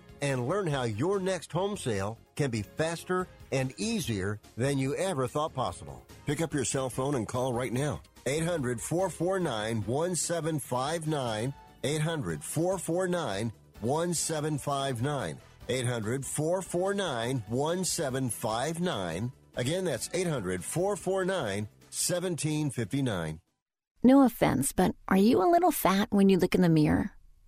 and learn how your next home sale can be faster and easier than you ever thought possible. Pick up your cell phone and call right now. 800 449 1759. 800 449 1759. 800 449 1759. Again, that's 800 449 1759. No offense, but are you a little fat when you look in the mirror?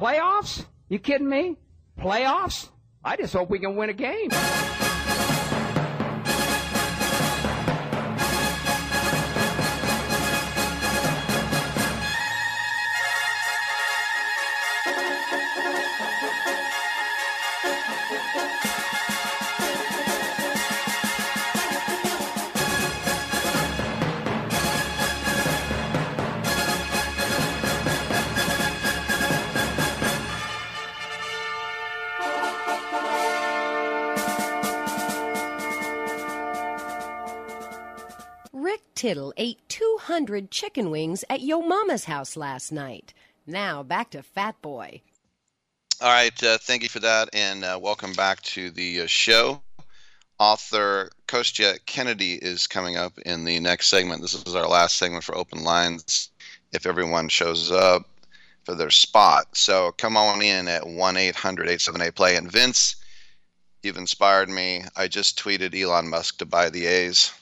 Playoffs? You kidding me? Playoffs? I just hope we can win a game. Tittle ate 200 chicken wings at Yo Mama's house last night. Now back to Fat Boy. All right, uh, thank you for that, and uh, welcome back to the uh, show. Author Kostya Kennedy is coming up in the next segment. This is our last segment for open lines. If everyone shows up for their spot, so come on in at one 878 play. And Vince, you've inspired me. I just tweeted Elon Musk to buy the A's.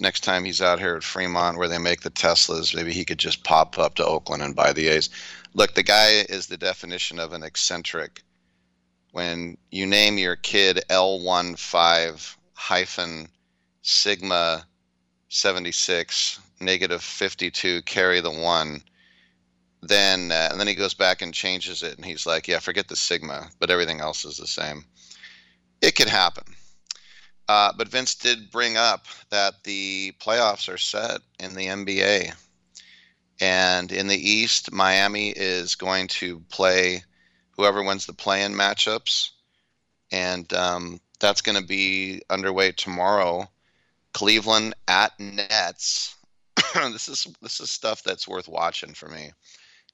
Next time he's out here at Fremont where they make the Teslas, maybe he could just pop up to Oakland and buy the A's. Look, the guy is the definition of an eccentric. When you name your kid L15 hyphen sigma 76 negative 52 carry the one, then uh, and then he goes back and changes it and he's like, yeah, forget the sigma, but everything else is the same. It could happen. Uh, but Vince did bring up that the playoffs are set in the NBA. And in the East, Miami is going to play whoever wins the play in matchups. And um, that's going to be underway tomorrow. Cleveland at Nets. this is this is stuff that's worth watching for me.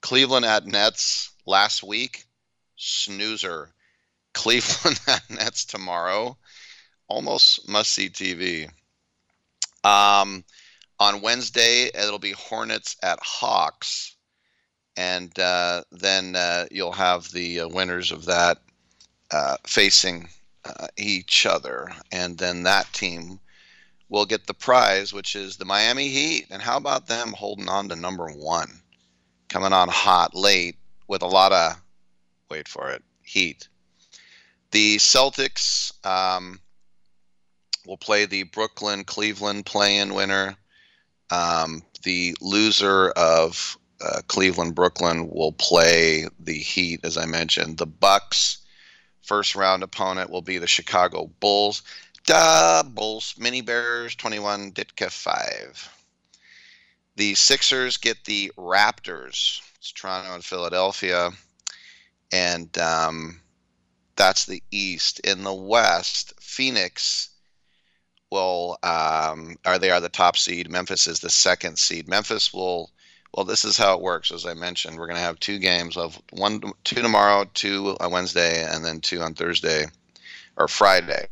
Cleveland at Nets last week, snoozer. Cleveland at Nets tomorrow, almost must see TV. Um, on Wednesday, it'll be Hornets at Hawks, and uh, then uh, you'll have the uh, winners of that uh, facing uh, each other, and then that team will get the prize, which is the Miami Heat. And how about them holding on to number one, coming on hot late with a lot of wait for it heat. The Celtics. Um, will play the Brooklyn Cleveland play in winner. Um, the loser of uh, Cleveland Brooklyn will play the Heat, as I mentioned. The Bucks first round opponent will be the Chicago Bulls. Duh, Bulls, Mini Bears, 21, Ditka 5. The Sixers get the Raptors. It's Toronto and Philadelphia. And um, that's the East. In the West, Phoenix will um, are they are the top seed. Memphis is the second seed. Memphis will well. This is how it works. As I mentioned, we're going to have two games of one, two tomorrow, two on Wednesday, and then two on Thursday or Friday.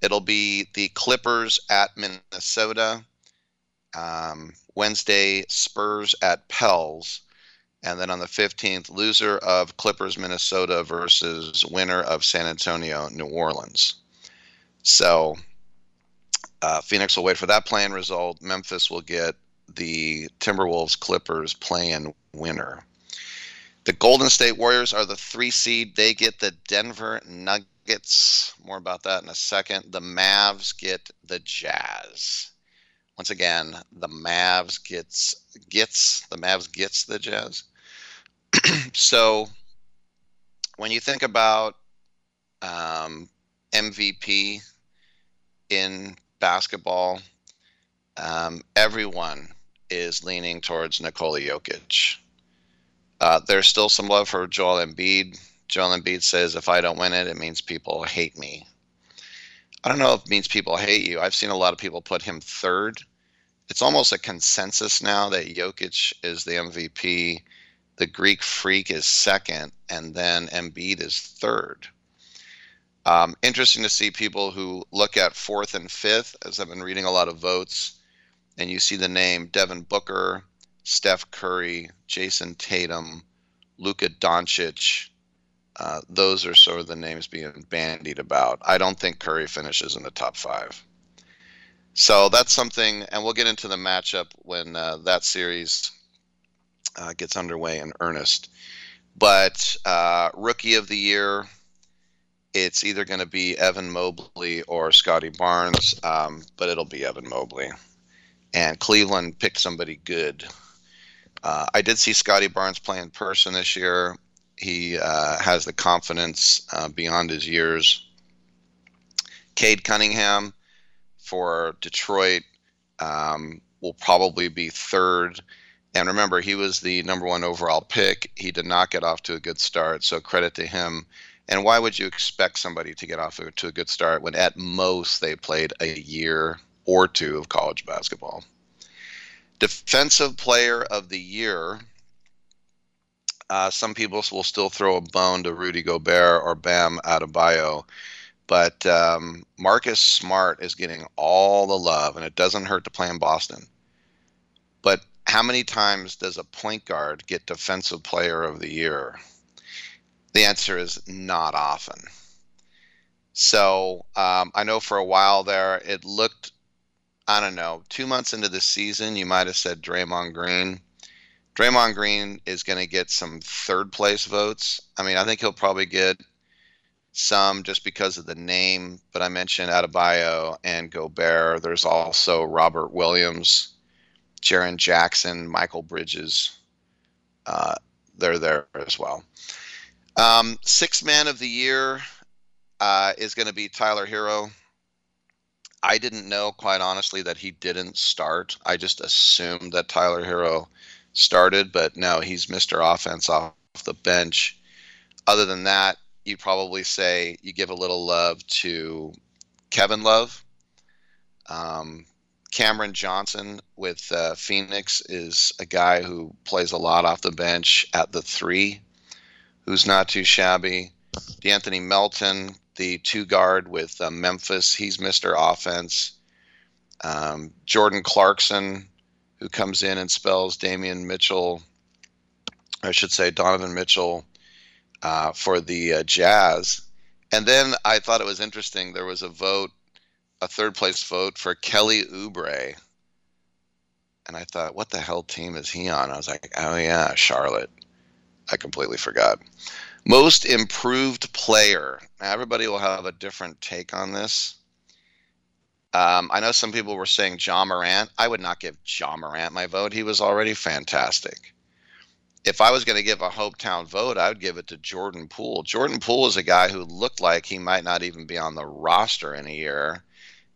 It'll be the Clippers at Minnesota. Um, Wednesday, Spurs at Pels. And then on the 15th, loser of Clippers Minnesota versus winner of San Antonio New Orleans. So uh, Phoenix will wait for that playing result. Memphis will get the Timberwolves Clippers playing winner. The Golden State Warriors are the three seed. They get the Denver Nuggets. More about that in a second. The Mavs get the Jazz. Once again, the Mavs gets gets the Mavs gets the Jazz. so when you think about um, MVP in basketball, um, everyone is leaning towards Nikola Jokic. Uh, there's still some love for Joel Embiid. Joel Embiid says, if I don't win it, it means people hate me. I don't know if it means people hate you. I've seen a lot of people put him third. It's almost a consensus now that Jokic is the MVP, the Greek Freak is second, and then Embiid is third. Um, interesting to see people who look at fourth and fifth, as I've been reading a lot of votes, and you see the name Devin Booker, Steph Curry, Jayson Tatum, Luka Doncic. Uh, those are sort of the names being bandied about. I don't think Curry finishes in the top five. So that's something, and we'll get into the matchup when uh, that series uh, gets underway in earnest. But uh, rookie of the year, it's either going to be Evan Mobley or Scottie Barnes, um, but it'll be Evan Mobley. And Cleveland picked somebody good. Uh, I did see Scottie Barnes play in person this year. He uh, has the confidence uh, beyond his years. Cade Cunningham for Detroit um, will probably be third. And remember, he was the number one overall pick. He did not get off to a good start, so credit to him. And why would you expect somebody to get off to a good start when at most they played a year or two of college basketball? Defensive player of the year. Uh, some people will still throw a bone to Rudy Gobert or Bam Adebayo, but um, Marcus Smart is getting all the love, and it doesn't hurt to play in Boston. But how many times does a point guard get Defensive Player of the Year? The answer is not often. So um, I know for a while there, it looked, I don't know, two months into the season, you might have said Draymond Green. Draymond Green is going to get some third place votes. I mean, I think he'll probably get some just because of the name, but I mentioned Adebayo and Gobert. There's also Robert Williams, Jaren Jackson, Mikal Bridges. Uh, they're there as well. Um, sixth man of the year uh, is going to be Tyler Herro. I didn't know, quite honestly, that he didn't start. I just assumed that Tyler Herro started, but no, he's Mr. Offense off the bench. Other than that, you probably say you give a little love to Kevin Love. Um, Cameron Johnson with uh, Phoenix is a guy who plays a lot off the bench at the three who's not too shabby. De'Anthony Melton, the two guard with uh, Memphis, he's Mr. Offense. Um, Jordan Clarkson, who comes in and spells Damian Mitchell, I should say Donovan Mitchell, uh, for the uh, Jazz. And then I thought it was interesting. There was a vote, a third place vote for Kelly Oubre. And I thought, what the hell team is he on? I was like, oh, yeah, Charlotte. I completely forgot. Most improved player. Now, everybody will have a different take on this. Um, I know some people were saying Ja Morant. I would not give Ja Morant my vote. He was already fantastic. If I was going to give a Hopetown vote, I would give it to Jordan Poole. Jordan Poole is a guy who looked like he might not even be on the roster in a year,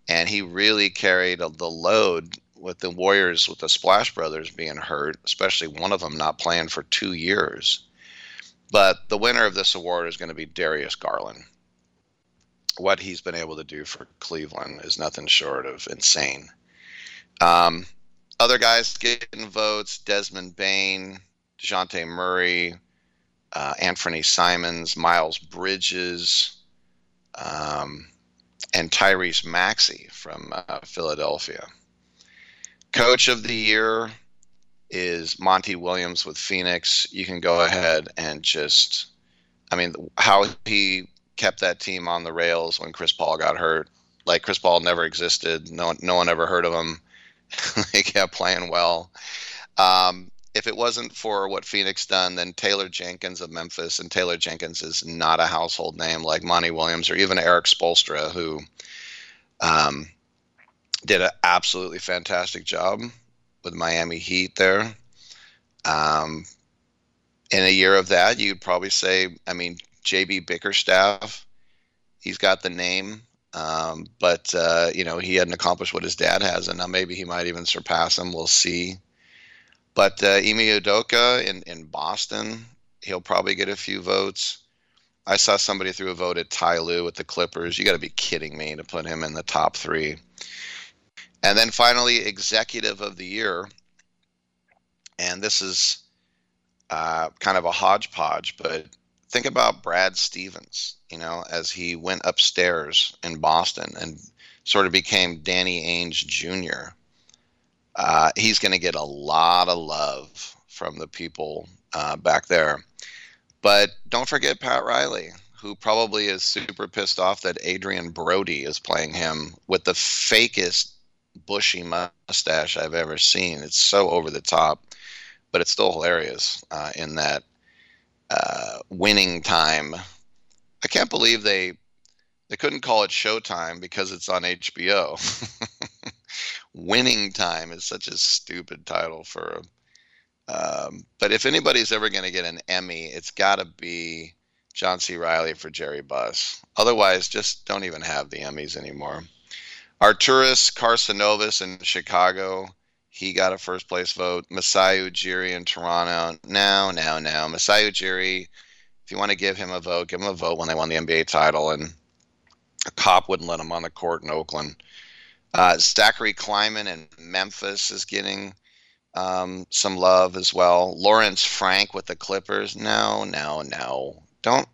and he really carried the load with the Warriors, with the Splash Brothers being hurt, especially one of them not playing for two years. But the winner of this award is going to be Darius Garland. What he's been able to do for Cleveland is nothing short of insane. Um, other guys getting votes Desmond Bane, Dejounte Murray, uh, Anthony Simons, Miles Bridges, um, and Tyrese Maxey from uh, Philadelphia. Coach of the year is Monty Williams with Phoenix. You can go ahead and just, I mean, how he kept that team on the rails when Chris Paul got hurt. Like Chris Paul never existed. No, no one ever heard of him. they kept playing well. Um, if it wasn't for what Phoenix done, then Taylor Jenkins of Memphis, and Taylor Jenkins is not a household name like Monty Williams or even Erik Spoelstra, who um, did an absolutely fantastic job with Miami Heat there. Um, in a year of that, you'd probably say, I mean, JB Bickerstaff, he's got the name, um, but uh, you know he hadn't accomplished what his dad has, and now maybe he might even surpass him. We'll see. But uh, Ime Udoka in in Boston, he'll probably get a few votes. I saw somebody threw a vote at Ty Lue with the Clippers. You got to be kidding me to put him in the top three. And then finally, Executive of the Year. And this is uh, kind of a hodgepodge, but think about Brad Stevens, you know, as he went upstairs in Boston and sort of became Danny Ainge Jr. uh, he's going to get a lot of love from the people uh, back there. But don't forget Pat Riley, who probably is super pissed off that Adrien Brody is playing him with the fakest bushy mustache I've ever seen. It's so over the top, but it's still hilarious uh, in that uh, winning time. I can't believe they they couldn't call it Showtime because it's on HBO. winning time is such a stupid title for um, but if anybody's ever going to get an Emmy, it's got to be John C. Reilly for Jerry Buss. Otherwise, just don't even have the Emmys anymore. Arturas Karnisovas in Chicago, he got a first place vote. Masai Ujiri in Toronto, now, now, now. Masai Ujiri, if you want to give him a vote, give him a vote when they won the NBA title, and a cop wouldn't let him on the court in Oakland. Uh, Zachary Kleiman in Memphis is getting um, some love as well. Lawrence Frank with the Clippers. No, no, no. Don't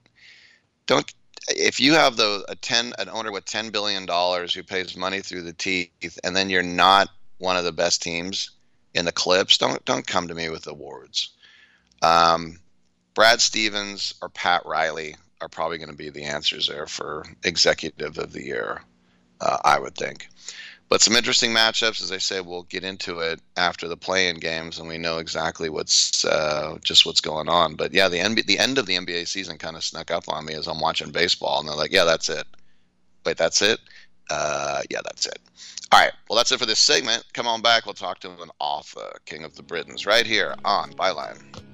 don't. If you have the a ten an owner with ten billion dollars who pays money through the teeth, and then you're not one of the best teams in the Clips, don't don't come to me with awards. Um, Brad Stevens or Pat Riley are probably going to be the answers there for executive of the year. Uh, I would think. But some interesting matchups, as I say, we'll get into it after the play-in games, and we know exactly what's uh, just what's going on. But yeah, the NBA, the end of the NBA season kind of snuck up on me as I'm watching baseball, and they're like, "Yeah, that's it." Wait, that's it? Uh, yeah, that's it. All right. Well, that's it for this segment. Come on back. We'll talk to an author, King of the Britons, right here on Byline.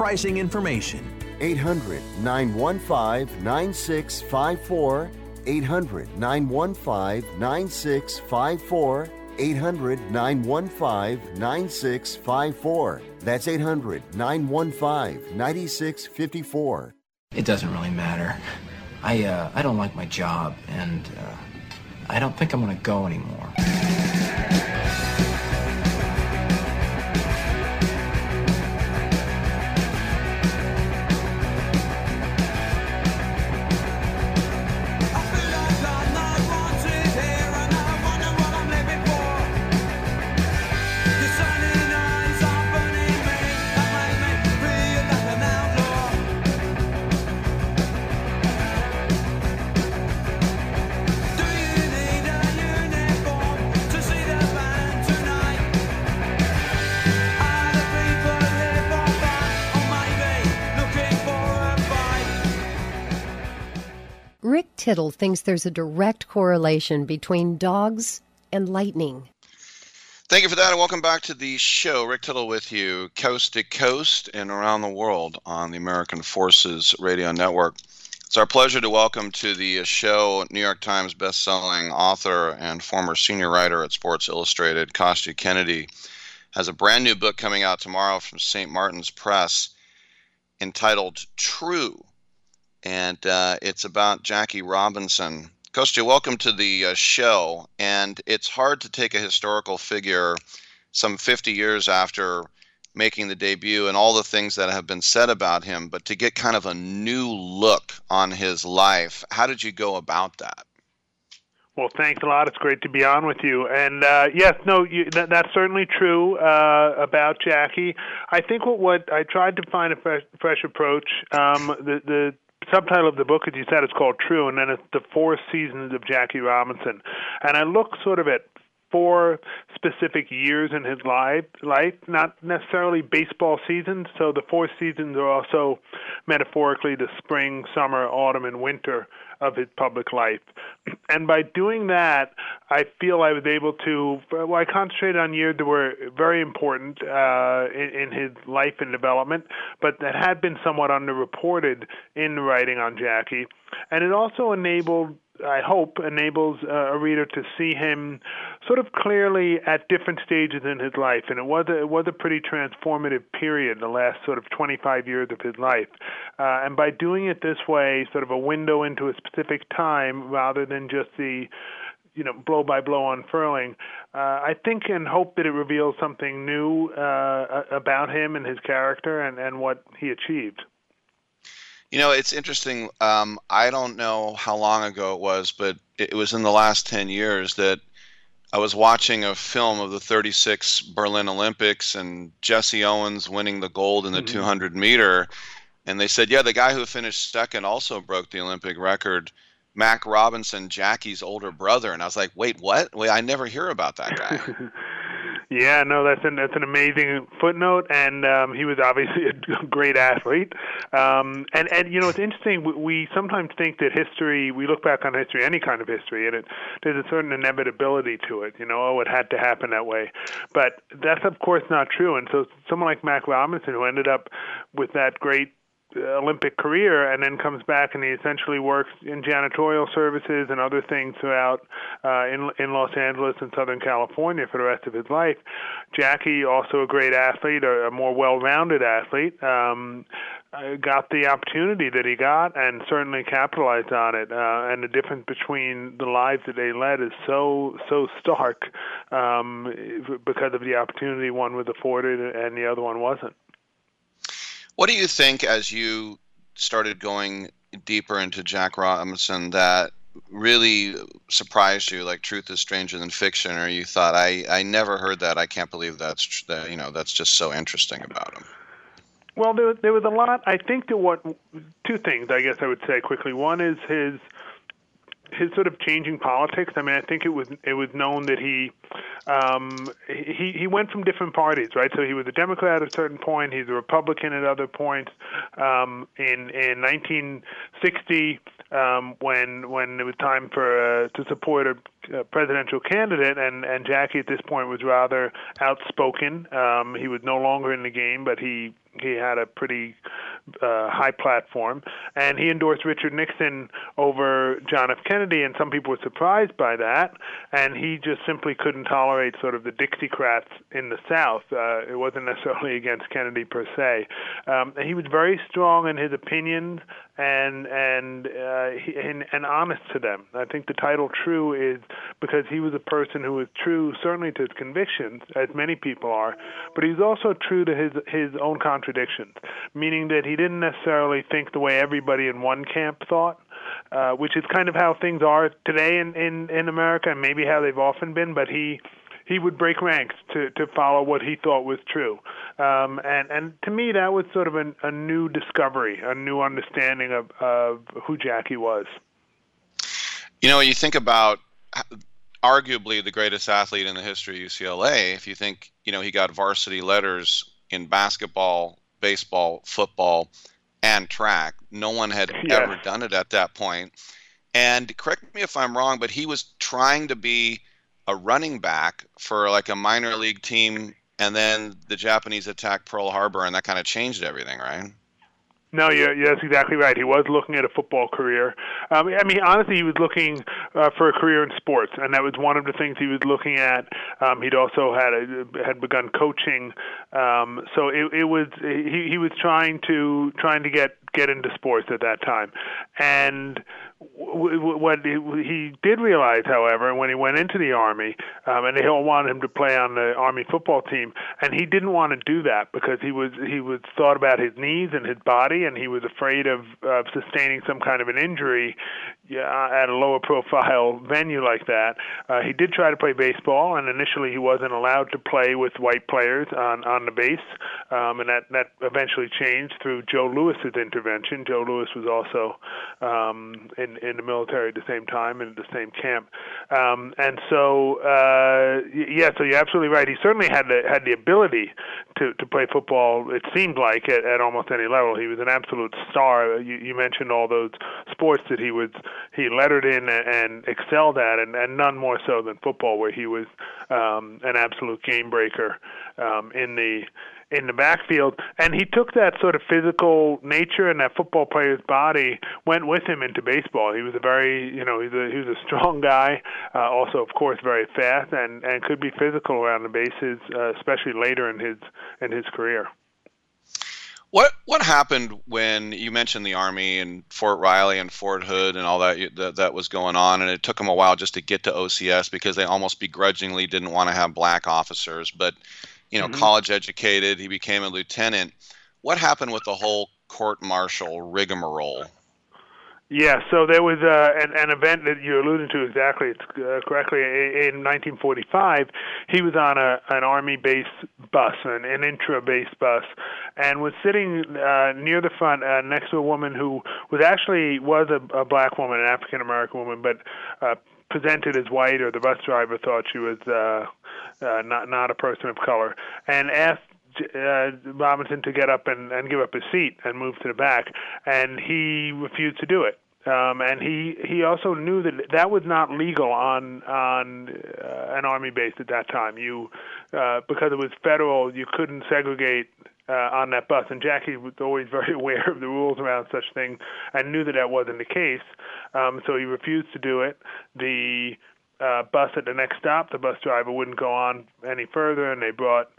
pricing information. 800 915 9654. 800 915 9654. 800 915 9654. That's 800 915 9654. It doesn't really matter. I, uh, I don't like my job, and uh, I don't think I'm going to go anymore. Tittle thinks there's a direct correlation between dogs and lightning. Thank you for that, and welcome back to the show. Rick Tittle with you, coast to coast and around the world on the American Forces Radio Network. It's our pleasure to welcome to the show New York Times bestselling author and former senior writer at Sports Illustrated, Kostya Kennedy, has a brand new book coming out tomorrow from St. Martin's Press entitled True and uh, it's about Jackie Robinson. Kostya, welcome to the uh, show. And it's hard to take a historical figure some 50 years after making the debut and all the things that have been said about him, but to get kind of a new look on his life. How did you go about that? Well, thanks a lot. It's great to be on with you. And uh, yes, no, you, that, that's certainly true uh, about Jackie. I think what, what I tried to find a fresh, fresh approach. Um, the the subtitle of the book, as you said, is called True, and then it's the four seasons of Jackie Robinson. And I look sort of at four specific years in his life, life, not necessarily baseball seasons. So the four seasons are also metaphorically the spring, summer, autumn, and winter of his public life. And by doing that, I feel I was able to. Well, I concentrated on years that were very important uh, in, in his life and development, but that had been somewhat underreported in writing on Jackie. And it also enabled I hope, enables uh, a reader to see him sort of clearly at different stages in his life. And it was a, it was a pretty transformative period, the last sort of 25 years of his life. Uh, and by doing it this way, sort of a window into a specific time rather than just the you know blow by blow unfurling. Uh, I think and hope that it reveals something new uh, about him and his character and, and what he achieved. You know, it's interesting. Um, I don't know how long ago it was, but it was in the last 10 years that I was watching a film of the 36 Berlin Olympics and Jesse Owens winning the gold in the mm-hmm. 200 meter. And they said, yeah, the guy who finished second also broke the Olympic record. Mac Robinson, Jackie's older brother. And I was like, wait, what? Wait, I never hear about that guy. Yeah, no, that's an that's an amazing footnote, and um, he was obviously a great athlete. Um, and and you know, it's interesting. We, we sometimes think that history. We look back on history, any kind of history, and it there's a certain inevitability to it. You know, oh, it had to happen that way, but that's of course not true. And so, someone like Mac Robinson, who ended up with that great Olympic career and then comes back and he essentially works in janitorial services and other things throughout uh, in in Los Angeles and Southern California for the rest of his life. Jackie, also a great athlete, a, a more well-rounded athlete, um, uh, got the opportunity that he got and certainly capitalized on it. Uh, and the difference between the lives that they led is so so stark um, because of the opportunity one was afforded and the other one wasn't. What do you think as you started going deeper into Jack Robinson that really surprised you like truth is stranger than fiction or you thought I I never heard that I can't believe that's that you know that's just so interesting about him Well, there, there was a lot. I think that what two things I guess I would say quickly. One is his his sort of changing politics. I mean, I think it was it was known that he um, he he went from different parties, right? So he was a Democrat at a certain point. He's a Republican at other points. Um, in in 1960, um, when when it was time for uh, to support a, a presidential candidate, and and Jackie at this point was rather outspoken. Um, he was no longer in the game, but he he had a pretty uh, high platform, and he endorsed Richard Nixon over John F. Kennedy, and some people were surprised by that. And he just simply couldn't tolerate sort of the Dixiecrats in the South. Uh, it wasn't necessarily against Kennedy per se. Um, he was very strong in his opinions and and, uh, he, and and honest to them. I think the title "True" is because he was a person who was true, certainly to his convictions, as many people are, but he's also true to his his own contradictions, meaning that he didn't necessarily think the way everybody in one camp thought. Uh, which is kind of how things are today in, in in America, and maybe how they've often been. But he he would break ranks to to follow what he thought was true. Um, and and to me, that was sort of an, a new discovery, a new understanding of of who Jackie was. You know, you think about arguably the greatest athlete in the history of UCLA. If you think, you know, he got varsity letters in basketball, baseball, football, and track. No one had yeah. ever done it at that point. And correct me if I'm wrong, but he was trying to be a running back for like a minor league team, and then the Japanese attacked Pearl Harbor, and that kind of changed everything, right? No, yeah, that's exactly right. He was looking at a football career. Um, I mean, honestly, he was looking uh, for a career in sports, and that was one of the things he was looking at. Um, he'd also had a, had begun coaching, um, so it, it was he, he was trying to trying to get get into sports at that time, and what he did realize, however, when he went into the army, um, and they all wanted him to play on the army football team, and he didn't want to do that because he was he was thought about his knees and his body, and he was afraid of, of sustaining some kind of an injury yeah, at a lower profile venue like that. Uh, he did try to play baseball, and initially he wasn't allowed to play with white players on on the base, um, and that that eventually changed through Joe Louis's intervention. Joe Louis was also um, in in the military at the same time and in the same camp, um, and so uh, yeah, so you're absolutely right. He certainly had the had the ability to to play football. It seemed like at, at almost any level. He was an absolute star. You, you mentioned all those sports that he was he lettered in and excelled at, and, and none more so than football, where he was um, an absolute game breaker um, in the in the backfield, and he took that sort of physical nature and that football player's body went with him into baseball. He was a very, you know, he's a he was a strong guy, uh, also of course very fast and and could be physical around the bases, uh, especially later in his in his career. What what happened when you mentioned the army and Fort Riley and Fort Hood and all that, that that was going on, and it took them a while just to get to OCS because they almost begrudgingly didn't want to have black officers, but you know, mm-hmm. college educated, he became a lieutenant. What happened with the whole court martial rigmarole? Yeah, so there was uh, an, an event that you alluded to exactly uh, correctly. In 1945, he was on a an army base bus, an, an intra base bus, and was sitting uh, near the front uh, next to a woman who was actually was a, a black woman, an African American woman, but uh, presented as white, or the bus driver thought she was uh, uh, not not a person of color, and asked uh, Robinson to get up and, and give up his seat and move to the back, and he refused to do it. Um, and he he also knew that that was not legal on on uh, an army base at that time. You uh, because it was federal, you couldn't segregate uh, on that bus. And Jackie was always very aware of the rules around such things and knew that that wasn't the case. Um, so he refused to do it. The uh, bus at the next stop, the bus driver wouldn't go on any further, and they brought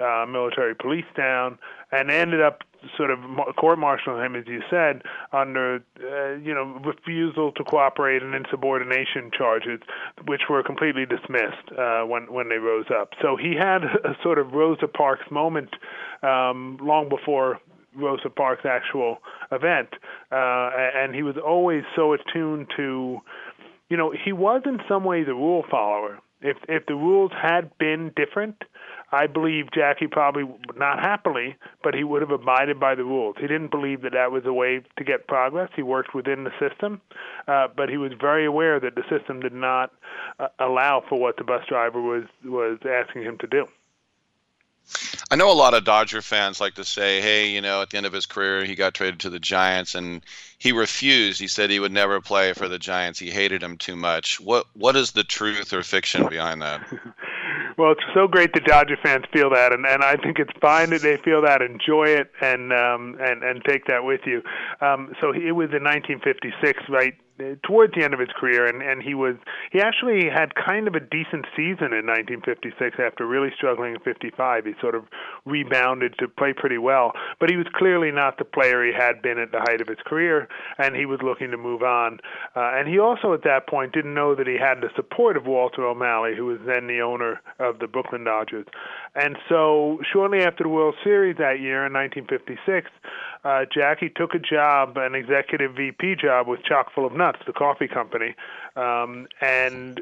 uh, military police down, and ended up sort of court-martialing him, as you said, under uh, you know refusal to cooperate and insubordination charges, which were completely dismissed uh, when when they rose up. So he had a sort of Rosa Parks moment um, long before Rosa Parks' actual event, uh, and he was always so attuned to you know, he was in some ways a rule follower. If if the rules had been different, I believe Jackie probably not happily, but he would have abided by the rules. He didn't believe that that was a way to get progress. He worked within the system, uh, but he was very aware that the system did not uh, allow for what the bus driver was was asking him to do. I know a lot of Dodger fans like to say, hey, you know, at the end of his career, he got traded to the Giants and he refused. He said he would never play for the Giants. He hated them too much. What what is the truth or fiction behind that? Well, it's so great that Dodger fans feel that, and, and I think it's fine that they feel that. Enjoy it and um, and and take that with you. Um, so it was in 1956, right? Towards the end of his career, and and he was he actually had kind of a decent season in 1956 after really struggling in 55. He sort of rebounded to play pretty well, but he was clearly not the player he had been at the height of his career, and he was looking to move on. Uh, and he also at that point didn't know that he had the support of Walter O'Malley, who was then the owner of the Brooklyn Dodgers. And so shortly after the World Series that year in 1956 uh, Jackie took a job, an executive VP job with Chock full of Nuts, the coffee company, um, and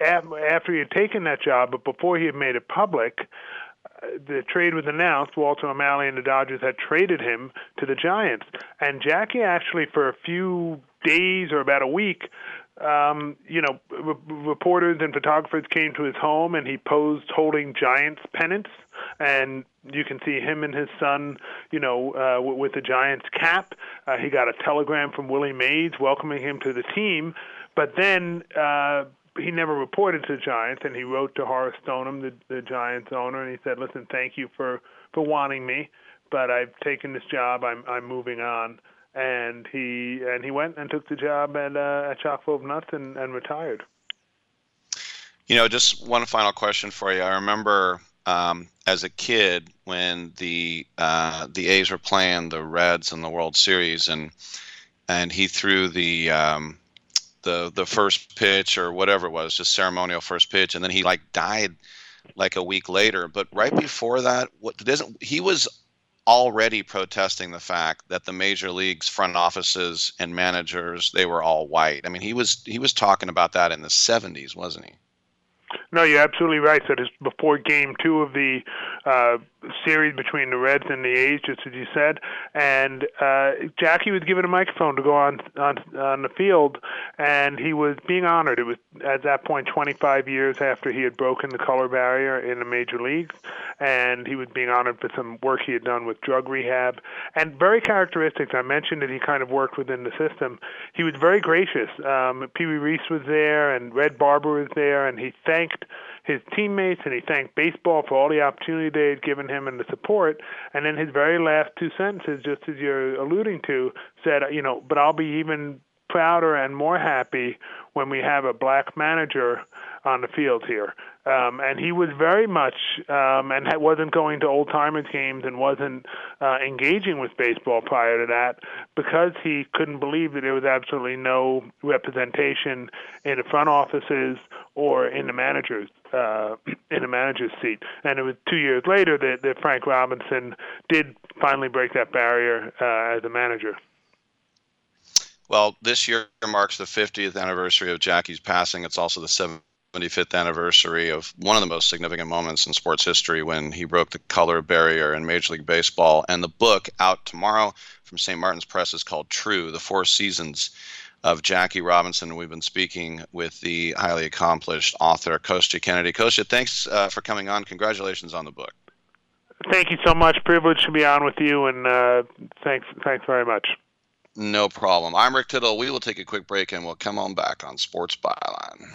after he had taken that job, but before he had made it public, uh, the trade was announced. Walter O'Malley and the Dodgers had traded him to the Giants, and Jackie actually, for a few days or about a week, um, you know, re- reporters and photographers came to his home, and he posed holding Giants pennants and you can see him and his son, you know, uh, with the Giants cap. Uh, he got a telegram from Willie Mays welcoming him to the team, but then uh, he never reported to the Giants, and he wrote to Horace Stoneham, the, the Giants owner, and he said, "Listen, thank you for for wanting me, but I've taken this job. I'm I'm moving on." And he and he went and took the job at uh, at full of Nuts and, and retired. You know, just one final question for you. I remember um, as a kid when the uh, the A's were playing the Reds in the World Series, and and he threw the um, the the first pitch or whatever it was, just ceremonial first pitch, and then he like died like a week later. But right before that, what doesn't he was already protesting the fact that the major leagues front offices and managers they were all white. I mean, he was he was talking about that in the 70s, wasn't he? No, you're absolutely right. So this before Game Two of the uh, series between the Reds and the A's, just as you said. And uh, Jackie was given a microphone to go on on on the field, and he was being honored. It was at that point 25 years after he had broken the color barrier in the major leagues, and he was being honored for some work he had done with drug rehab. And very characteristic. I mentioned that he kind of worked within the system. He was very gracious. Um, Pee Wee Reese was there, and Red Barber was there, and he thanked his teammates and he thanked baseball for all the opportunity they had given him and the support. And then his very last two sentences, just as you're alluding to, said, you know, but I'll be even prouder and more happy when we have a black manager on the field here. Um, and he was very much um, and wasn't going to old timers games and wasn't uh, engaging with baseball prior to that because he couldn't believe that there was absolutely no representation in the front offices or in the managers uh, in the manager's seat. And it was two years later that, that Frank Robinson did finally break that barrier uh, as a manager. Well, this year marks the 50th anniversary of Jackie's passing. It's also the 75th anniversary of one of the most significant moments in sports history when he broke the color barrier in Major League Baseball. And the book out tomorrow from St. Martin's Press is called True The Four Seasons of Jackie Robinson. We've been speaking with the highly accomplished author, Kostya Kennedy. Kostya, thanks uh, for coming on. Congratulations on the book. Thank you so much. Privilege to be on with you, and uh, thanks, thanks very much. No problem. I'm Rick Tittle. We will take a quick break and we'll come on back on Sports Byline.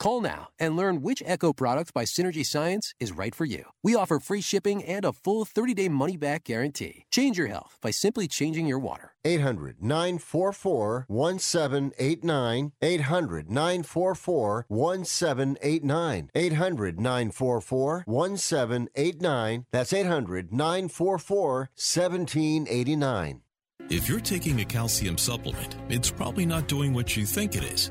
Call now and learn which Echo product by Synergy Science is right for you. We offer free shipping and a full 30 day money back guarantee. Change your health by simply changing your water. 800 944 1789. 800 944 1789. 800 944 1789. That's 800 944 1789. If you're taking a calcium supplement, it's probably not doing what you think it is.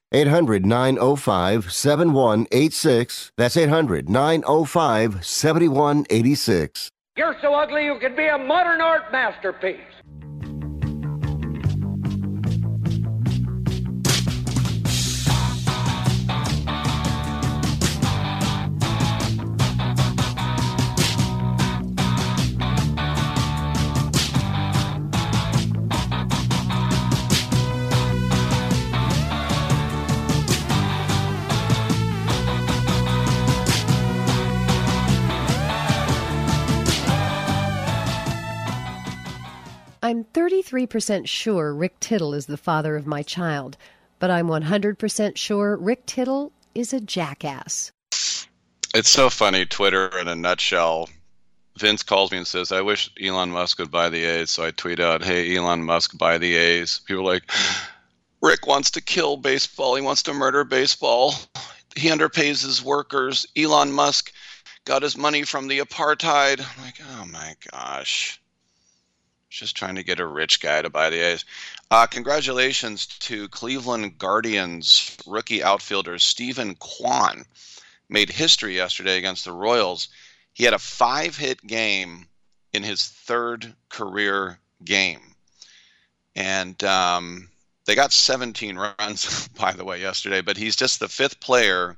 800 905 7186. That's 800 905 7186. You're so ugly you could be a modern art masterpiece. I'm 33% sure Rick Tittle is the father of my child, but I'm 100% sure Rick Tittle is a jackass. It's so funny, Twitter in a nutshell. Vince calls me and says, I wish Elon Musk would buy the A's. So I tweet out, Hey, Elon Musk, buy the A's. People are like, Rick wants to kill baseball. He wants to murder baseball. He underpays his workers. Elon Musk got his money from the apartheid. I'm like, oh my gosh. Just trying to get a rich guy to buy the A's. Uh, congratulations to Cleveland Guardians rookie outfielder Steven Kwan. Made history yesterday against the Royals. He had a five hit game in his third career game. And um, they got 17 runs, by the way, yesterday, but he's just the fifth player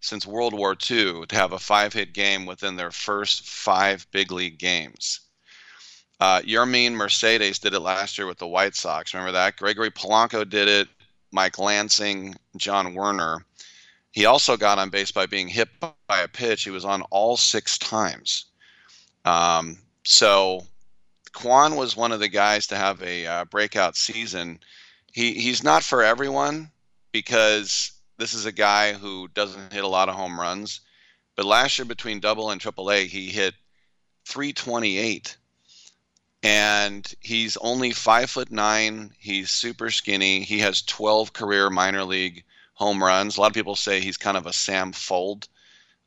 since World War II to have a five hit game within their first five big league games. Uh, Yermin Mercedes did it last year with the White Sox. Remember that? Gregory Polanco did it. Mike Lansing, John Werner. He also got on base by being hit by a pitch. He was on all six times. Um, so Kwan was one of the guys to have a uh, breakout season. He he's not for everyone because this is a guy who doesn't hit a lot of home runs. But last year between double and triple A, he hit 328 and he's only five foot nine. He's super skinny. He has 12 career minor league home runs. A lot of people say he's kind of a Sam Fuld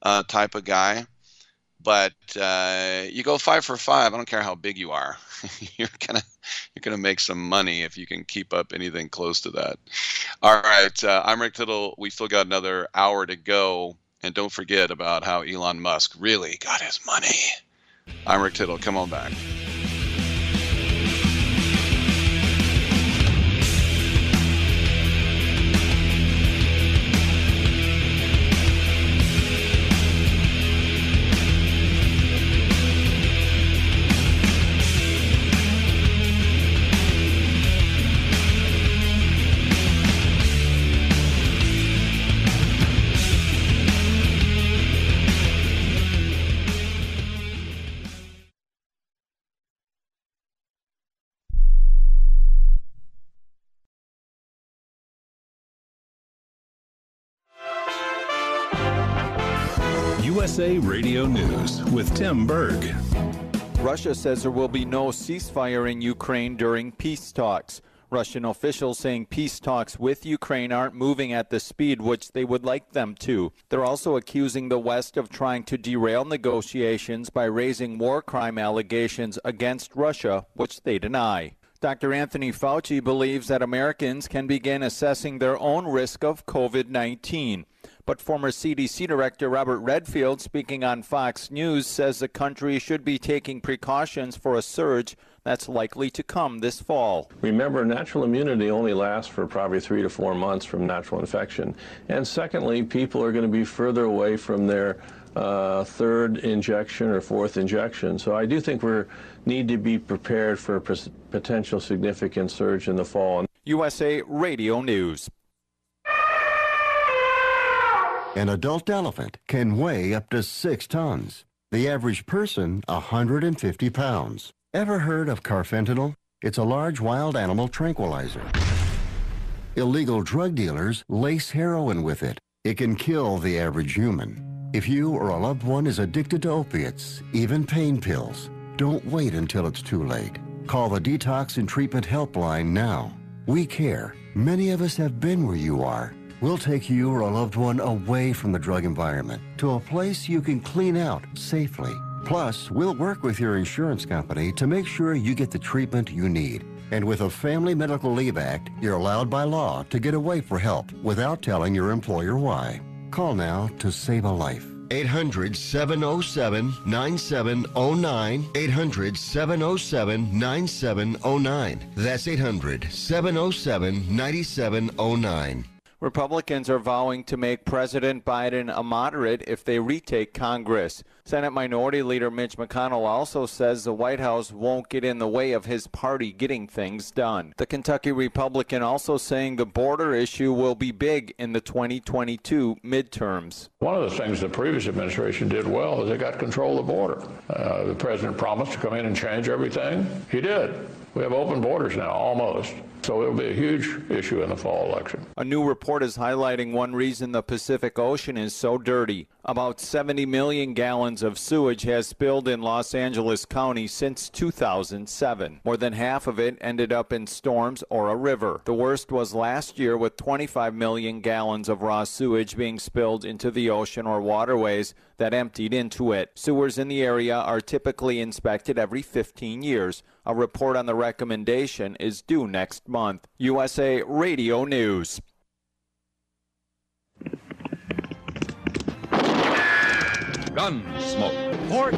uh, type of guy. But uh, you go five for five. I don't care how big you are. you're gonna you're gonna make some money if you can keep up anything close to that. All right, uh, I'm Rick Tittle. We still got another hour to go, and don't forget about how Elon Musk really got his money. I'm Rick Tittle. Come on back. USA Radio News with Tim Berg. Russia says there will be no ceasefire in Ukraine during peace talks. Russian officials saying peace talks with Ukraine aren't moving at the speed which they would like them to. They're also accusing the West of trying to derail negotiations by raising war crime allegations against Russia, which they deny. Dr. Anthony Fauci believes that Americans can begin assessing their own risk of COVID 19. But former CDC Director Robert Redfield, speaking on Fox News, says the country should be taking precautions for a surge that's likely to come this fall. Remember, natural immunity only lasts for probably three to four months from natural infection. And secondly, people are going to be further away from their uh, third injection or fourth injection. So I do think we need to be prepared for a potential significant surge in the fall. USA Radio News. An adult elephant can weigh up to six tons. The average person, 150 pounds. Ever heard of carfentanil? It's a large wild animal tranquilizer. Illegal drug dealers lace heroin with it. It can kill the average human. If you or a loved one is addicted to opiates, even pain pills, don't wait until it's too late. Call the Detox and Treatment Helpline now. We care. Many of us have been where you are. We'll take you or a loved one away from the drug environment to a place you can clean out safely. Plus, we'll work with your insurance company to make sure you get the treatment you need. And with a Family Medical Leave Act, you're allowed by law to get away for help without telling your employer why. Call now to save a life. 800 707 9709. 800 707 9709. That's 800 707 9709. Republicans are vowing to make President Biden a moderate if they retake Congress. Senate Minority Leader Mitch McConnell also says the White House won't get in the way of his party getting things done. The Kentucky Republican also saying the border issue will be big in the 2022 midterms. One of the things the previous administration did well is they got control of the border. Uh, the president promised to come in and change everything. He did. We have open borders now, almost. So it'll be a huge issue in the fall election. A new report is highlighting one reason the Pacific Ocean is so dirty. About 70 million gallons of sewage has spilled in Los Angeles County since 2007. More than half of it ended up in storms or a river. The worst was last year with 25 million gallons of raw sewage being spilled into the ocean or waterways that emptied into it. Sewers in the area are typically inspected every 15 years. A report on the recommendation is due next month. USA Radio News. Gunsmoke. Fort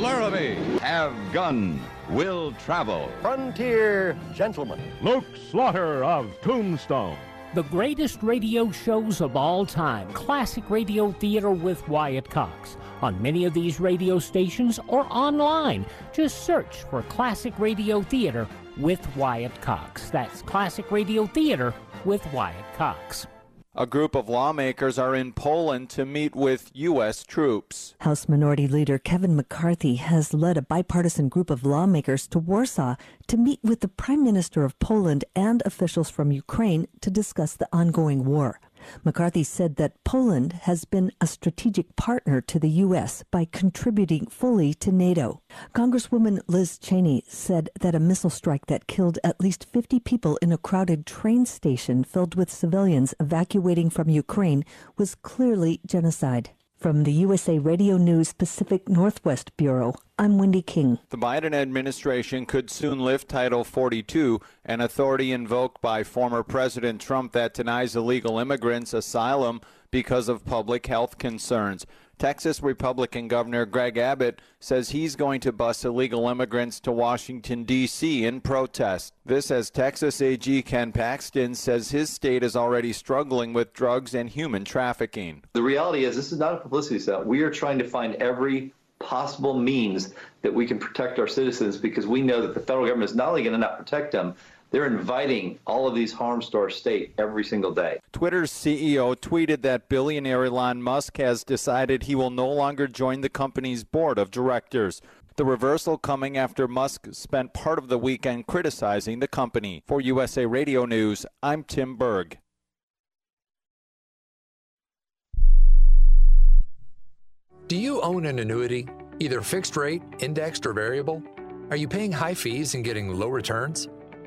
Laramie. Have gun. Will travel. Frontier gentlemen. Luke Slaughter of Tombstone. The greatest radio shows of all time. Classic radio theater with Wyatt Cox. On many of these radio stations or online. Just search for Classic Radio Theater with Wyatt Cox. That's Classic Radio Theater with Wyatt Cox. A group of lawmakers are in Poland to meet with U.S. troops. House Minority Leader Kevin McCarthy has led a bipartisan group of lawmakers to Warsaw to meet with the Prime Minister of Poland and officials from Ukraine to discuss the ongoing war. McCarthy said that Poland has been a strategic partner to the U.S. by contributing fully to NATO. Congresswoman Liz Cheney said that a missile strike that killed at least 50 people in a crowded train station filled with civilians evacuating from Ukraine was clearly genocide. From the USA Radio News Pacific Northwest Bureau, I'm Wendy King. The Biden administration could soon lift Title 42, an authority invoked by former President Trump that denies illegal immigrants asylum because of public health concerns. Texas Republican Governor Greg Abbott says he's going to bus illegal immigrants to Washington, D.C. in protest. This as Texas AG Ken Paxton says his state is already struggling with drugs and human trafficking. The reality is, this is not a publicity stunt. We are trying to find every possible means that we can protect our citizens because we know that the federal government is not only going to not protect them, they're inviting all of these harms to our state every single day. Twitter's CEO tweeted that billionaire Elon Musk has decided he will no longer join the company's board of directors. The reversal coming after Musk spent part of the weekend criticizing the company. For USA Radio News, I'm Tim Berg. Do you own an annuity, either fixed rate, indexed, or variable? Are you paying high fees and getting low returns?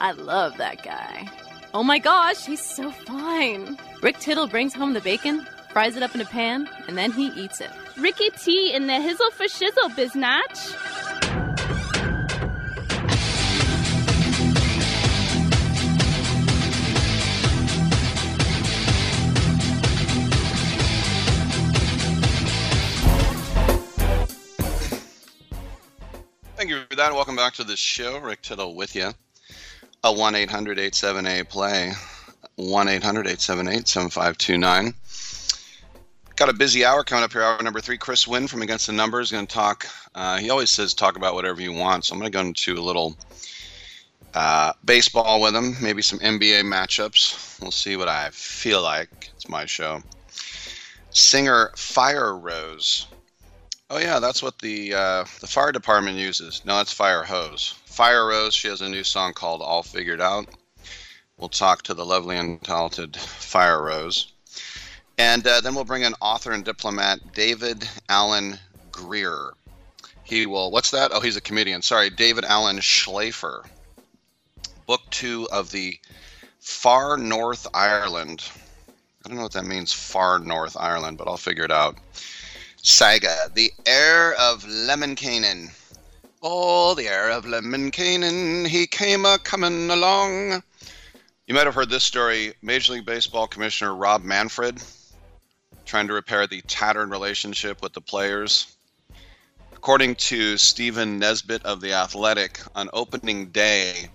I love that guy. Oh my gosh, he's so fine. Rick Tittle brings home the bacon, fries it up in a pan, and then he eats it. Ricky T in the hizzle for shizzle, biznatch. Thank you for that. Welcome back to the show. Rick Tittle with you a 1 800 878 play, 1 800 878 7529. Got a busy hour coming up here. Hour number three. Chris Wynn from Against the Number is going to talk. Uh, he always says talk about whatever you want. So I'm going to go into a little uh, baseball with him, maybe some NBA matchups. We'll see what I feel like. It's my show. Singer Fire Rose. Oh yeah, that's what the uh, the fire department uses. No, that's fire hose. Fire Rose, she has a new song called All Figured Out. We'll talk to the lovely and talented Fire Rose. And uh, then we'll bring in author and diplomat David Alan Grier. He will, what's that? Oh, he's a comedian. Sorry, David Alan Schlafer. Book two of the Far North Ireland. I don't know what that means, Far North Ireland, but I'll figure it out. Saga, the heir of Lemminkainen. Oh, the heir of Lemminkainen, he came a coming along. You might have heard this story. Major League Baseball Commissioner Rob Manfred trying to repair the tattered relationship with the players. According to Stephen Nesbitt of The Athletic, on opening day,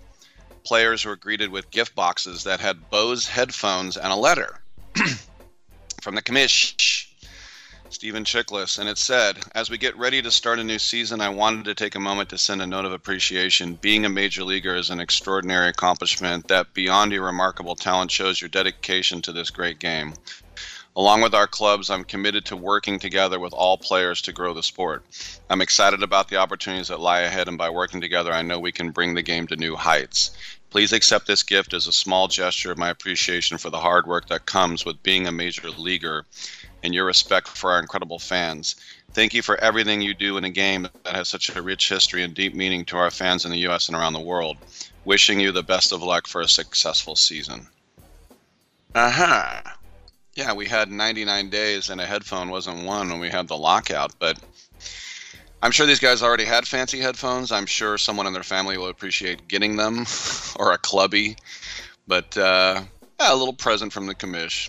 players were greeted with gift boxes that had Bose headphones and a letter from the commish. Stephen Chickless, and it said, As we get ready to start a new season, I wanted to take a moment to send a note of appreciation. Being a major leaguer is an extraordinary accomplishment that, beyond your remarkable talent, shows your dedication to this great game. Along with our clubs, I'm committed to working together with all players to grow the sport. I'm excited about the opportunities that lie ahead, and by working together, I know we can bring the game to new heights. Please accept this gift as a small gesture of my appreciation for the hard work that comes with being a major leaguer and your respect for our incredible fans. Thank you for everything you do in a game that has such a rich history and deep meaning to our fans in the U.S. and around the world. Wishing you the best of luck for a successful season. Aha. Uh-huh. Yeah, we had 99 days and a headphone wasn't one when we had the lockout, but I'm sure these guys already had fancy headphones. I'm sure someone in their family will appreciate getting them or a clubby. But uh, yeah, a little present from the commish.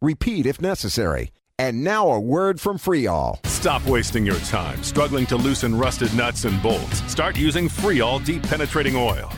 Repeat if necessary. And now a word from Freol. Stop wasting your time struggling to loosen rusted nuts and bolts. Start using Freol Deep Penetrating Oil.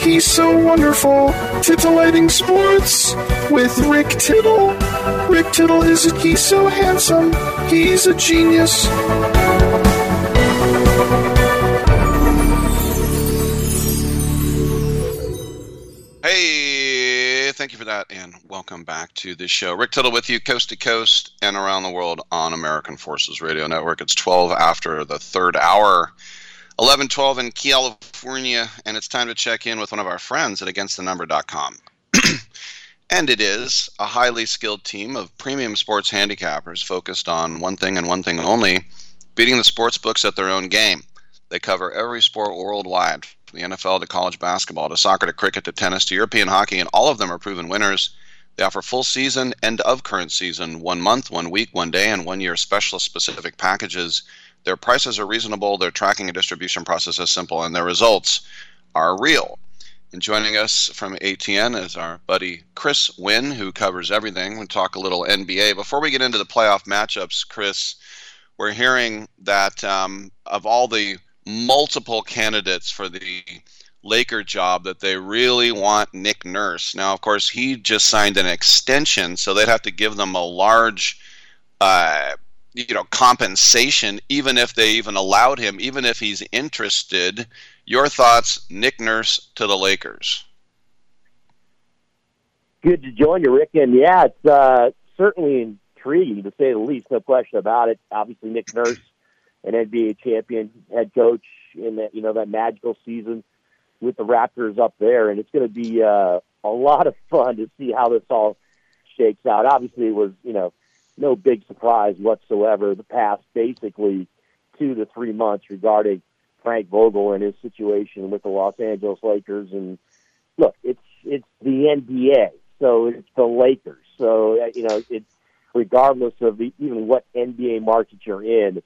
He's so wonderful. Titillating Sports with Rick Tittle. Rick Tittle is a, he's so handsome. He's a genius. Hey, thank you for that, and welcome back to the show. Rick Tittle with you, coast to coast and around the world on American Forces Radio Network. It's 12 after the third hour, 11:12 in California, and it's time to check in with one of our friends at AgainstTheNumber.com. and it is a highly skilled team of premium sports handicappers focused on one thing and one thing only: beating the sports books at their own game. They cover every sport worldwide, from the NFL to college basketball to soccer to cricket to tennis to European hockey, and all of them are proven winners. They offer full season, end of current season, one month, one week, one day, and one year specialist specific packages. Their prices are reasonable, their tracking and distribution process is simple, and their results are real. And joining us from ATN is our buddy Chris Wynn, who covers everything. We'll talk a little NBA. Before we get into the playoff matchups, Chris, we're hearing that um, of all the multiple candidates for the Laker job that they really want Nick Nurse. Now, of course, he just signed an extension, so they'd have to give them a large uh, you know compensation, even if they even allowed him, even if he's interested. Your thoughts, Nick Nurse to the Lakers. Good to join you, Rick. And yeah, it's uh, certainly intriguing to say the least. No question about it. Obviously, Nick Nurse, an NBA champion head coach in that you know that magical season with the Raptors up there, and it's going to be uh, a lot of fun to see how this all shakes out. Obviously, it was you know no big surprise whatsoever. The past basically two to three months regarding Frank Vogel and his situation with the Los Angeles Lakers. And look, it's it's the NBA, so it's the Lakers. So you know, it's regardless of the, even what NBA market you're in, it,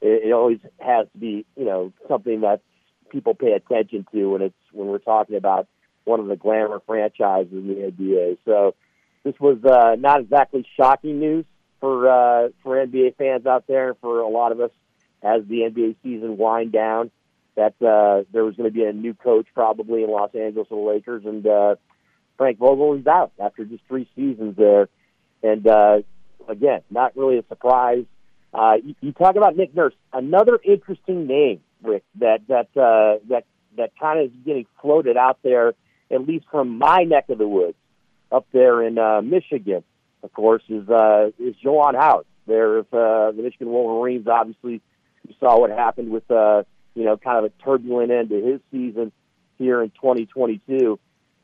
it always has to be you know something that people pay attention to when it's when we're talking about one of the glamour franchises in the NBA. So this was uh, not exactly shocking news for uh, for NBA fans out there, for a lot of us as the NBA season wind down. That uh, there was going to be a new coach probably in Los Angeles for the Lakers, and uh, Frank Vogel is out after just three seasons there. And uh, again, not really a surprise. Uh, you, you talk about Nick Nurse, another interesting name, Rick, that that uh, that that kind of is getting floated out there, at least from my neck of the woods, up there in uh, Michigan. Of course, is uh, is Juwan Howard. There's uh, the Michigan Wolverines. Obviously, you saw what happened with uh, you know kind of a turbulent end to his season here in 2022.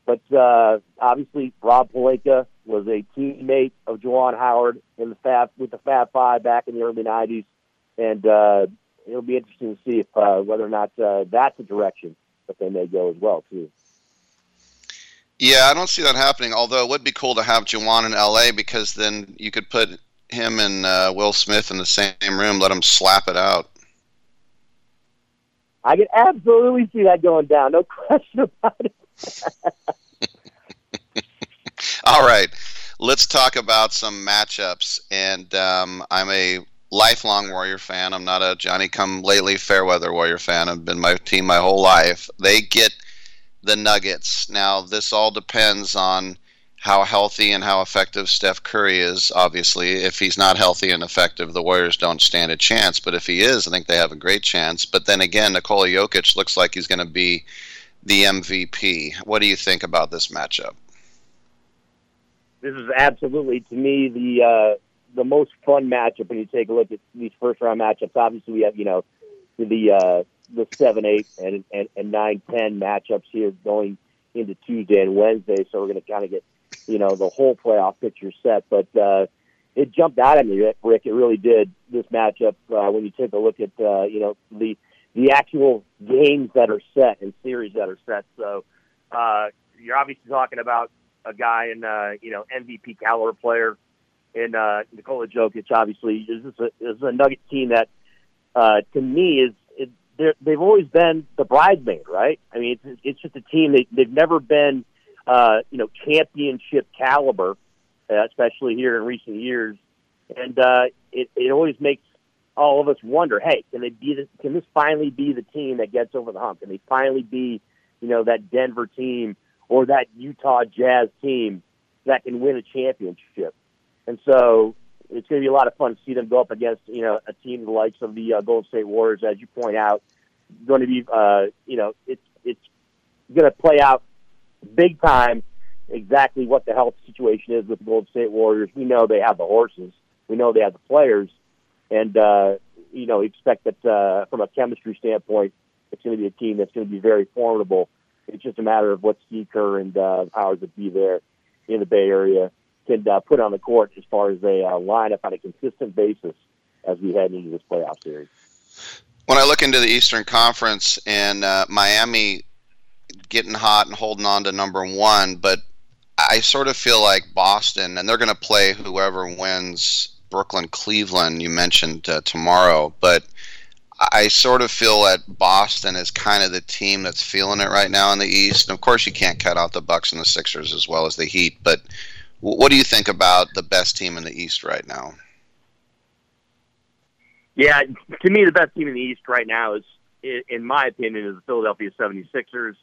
But uh, obviously, Rob Pelinka was a teammate of Juwan Howard in the Fab with the Fab Five back in the early '90s, and uh, it'll be interesting to see if uh, whether or not uh, that's a direction that they may go as well too. Yeah, I don't see that happening. Although it would be cool to have Juwan in LA because then you could put him and uh, Will Smith in the same room, let him slap it out. I could absolutely see that going down. No question about it. All right, let's talk about some matchups. And um, I'm a lifelong Warrior fan. I'm not a Johnny Come Lately Fairweather Warrior fan. I've been my team my whole life. They get the Nuggets. Now, this all depends on how healthy and how effective Steph Curry is. Obviously, if he's not healthy and effective, the Warriors don't stand a chance. But if he is, I think they have a great chance. But then again, Nikola Jokic looks like he's going to be the MVP. What do you think about this matchup? This is absolutely, to me, the uh, the most fun matchup when you take a look at these first round matchups. Obviously, we have you know the uh, the seven, eight, and, and and nine, ten matchups here going into Tuesday and Wednesday. So we're going to kind of get you know the whole playoff picture set. But uh, it jumped out at me, Rick. It really did. This matchup uh, when you take a look at uh, you know the the actual games that are set and series that are set. So uh, you're obviously talking about a guy in uh, you know MVP caliber player in uh, Nikola Jokic. Obviously, this is a, this is a Nugget team that uh, to me is they've always been the bridesmaid, right? I mean, it's, it's just a team they, they've never been uh, you know championship caliber, uh, especially here in recent years, and uh, it, it always makes all of us wonder, hey, can they be the, can this finally be the team that gets over the hump? Can they finally be, you know, that Denver team or that Utah Jazz team that can win a championship? And so it's going to be a lot of fun to see them go up against, you know, a team the likes of the uh, Golden State Warriors, as you point out. Going to be, uh, you know, it's it's going to play out big time. Exactly what the health situation is with the Golden State Warriors. We know they have the horses. We know they have the players and uh, you know expect that uh, from a chemistry standpoint, it's going to be a team that's going to be very formidable. It's just a matter of what Steve Kerr and uh, powers that be there in the Bay Area can uh, put on the court as far as a uh, lineup on a consistent basis as we head into this playoff series. When I look into the Eastern Conference and uh, Miami getting hot and holding on to number one, but I sort of feel like Boston, and they're going to play whoever wins Brooklyn, Cleveland, you mentioned uh, tomorrow, but I sort of feel that Boston is kind of the team that's feeling it right now in the East. And of course, you can't cut out the Bucks and the Sixers as well as the Heat. But what do you think about the best team in the East right now? Yeah, to me, the best team in the East right now is, in my opinion, is the Philadelphia 76ers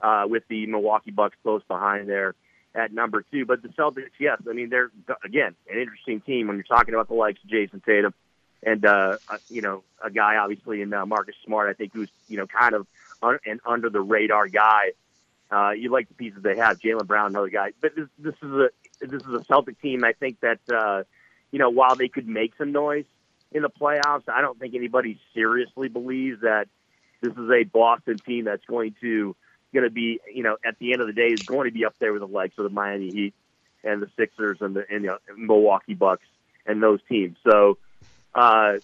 uh, with the Milwaukee Bucks close behind there at number two. But the Celtics, yes, I mean they're again an interesting team when you're talking about the likes of Jayson Tatum and uh, uh, you know a guy obviously in uh, Marcus Smart. I think who's you know kind of un- an under the radar guy. Uh, you like the pieces they have, Jaylen Brown, another guy. But this, this is a this is a Celtic team. I think that uh, you know while they could make some noise in the playoffs, I don't think anybody seriously believes that this is a Boston team that's going to going to be you know at the end of the day is going to be up there with the likes of the Miami Heat and the Sixers and the and the Milwaukee Bucks and those teams. So uh,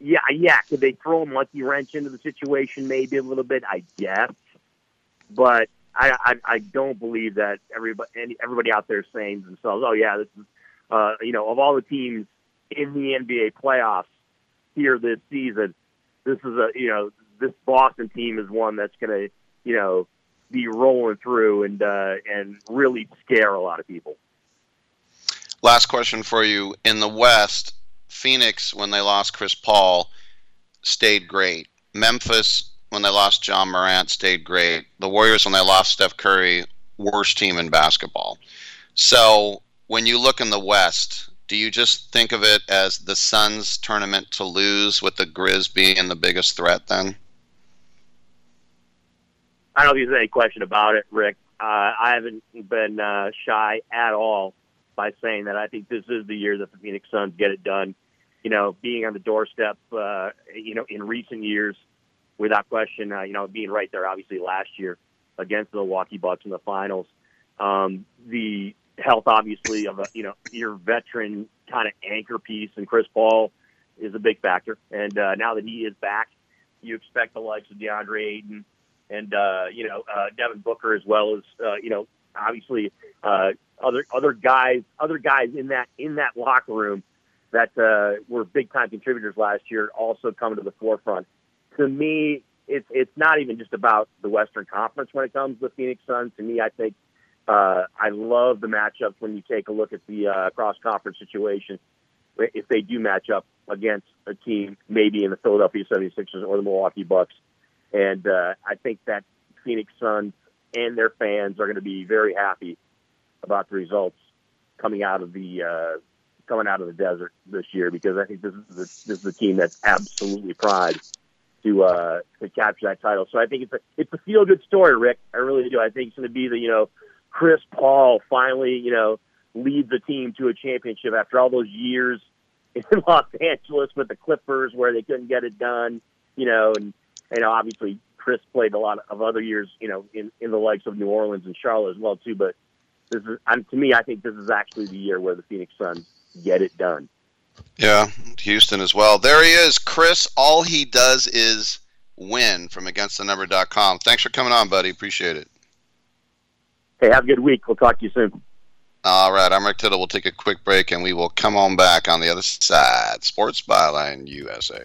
yeah, yeah. Could they throw a monkey wrench into the situation? Maybe a little bit, I guess. But I, I, I don't believe that everybody, everybody out there saying to themselves, "Oh yeah, this is," uh, you know, of all the teams in the NBA playoffs here this season, this is a, you know, this Boston team is one that's going to, you know, be rolling through and uh, and really scare a lot of people. Last question for you: In the West, Phoenix, when they lost Chris Paul, stayed great. Memphis, when they lost Ja Morant, stayed great. The Warriors, when they lost Steph Curry, worst team in basketball. So when you look in the West, do you just think of it as the Suns tournament to lose with the Grizz being the biggest threat then? I don't think there's any question about it, Rick. Uh, I haven't been uh, shy at all by saying that I think this is the year that the Phoenix Suns get it done. You know, being on the doorstep, uh, you know, in recent years, without question, uh, you know, being right there, obviously last year against the Milwaukee Bucks in the finals. Um, the health, obviously, of a, you know, your veteran kind of anchor piece and Chris Paul is a big factor. And uh, now that he is back, you expect the likes of DeAndre Ayton and, uh, you know, uh, Devin Booker as well as, uh, you know, obviously uh, other other guys other guys in that in that locker room that uh, were big time contributors last year also come to the forefront. To me, it's it's not even just about the Western Conference when it comes to the Phoenix Suns. To me, I think uh, I love the matchups when you take a look at the uh, cross conference situation. If they do match up against a team, maybe in the Philadelphia 76ers or the Milwaukee Bucks, and uh, I think that Phoenix Suns and their fans are going to be very happy about the results coming out of the uh, coming out of the desert this year because I think this is the, this is the team that's absolutely pride to uh, to capture that title. So I think it's a it's a feel good story, Rick. I really do. I think it's going to be the you know Chris Paul finally you know leads the team to a championship after all those years in Los Angeles with the Clippers where they couldn't get it done. You know, and you know obviously Chris played a lot of other years, you know, in, in the likes of New Orleans and Charlotte as well too. But this is, I'm, to me, I think this is actually the year where the Phoenix Suns get it done. Yeah, Houston as well. There he is, Chris. All he does is win from AgainstTheNumber.com. Thanks for coming on, buddy. Appreciate it. Hey, have a good week. We'll talk to you soon. All right, I'm Rick Tittle. We'll take a quick break and we will come on back on the other side. Sports Byline USA.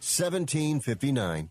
1759.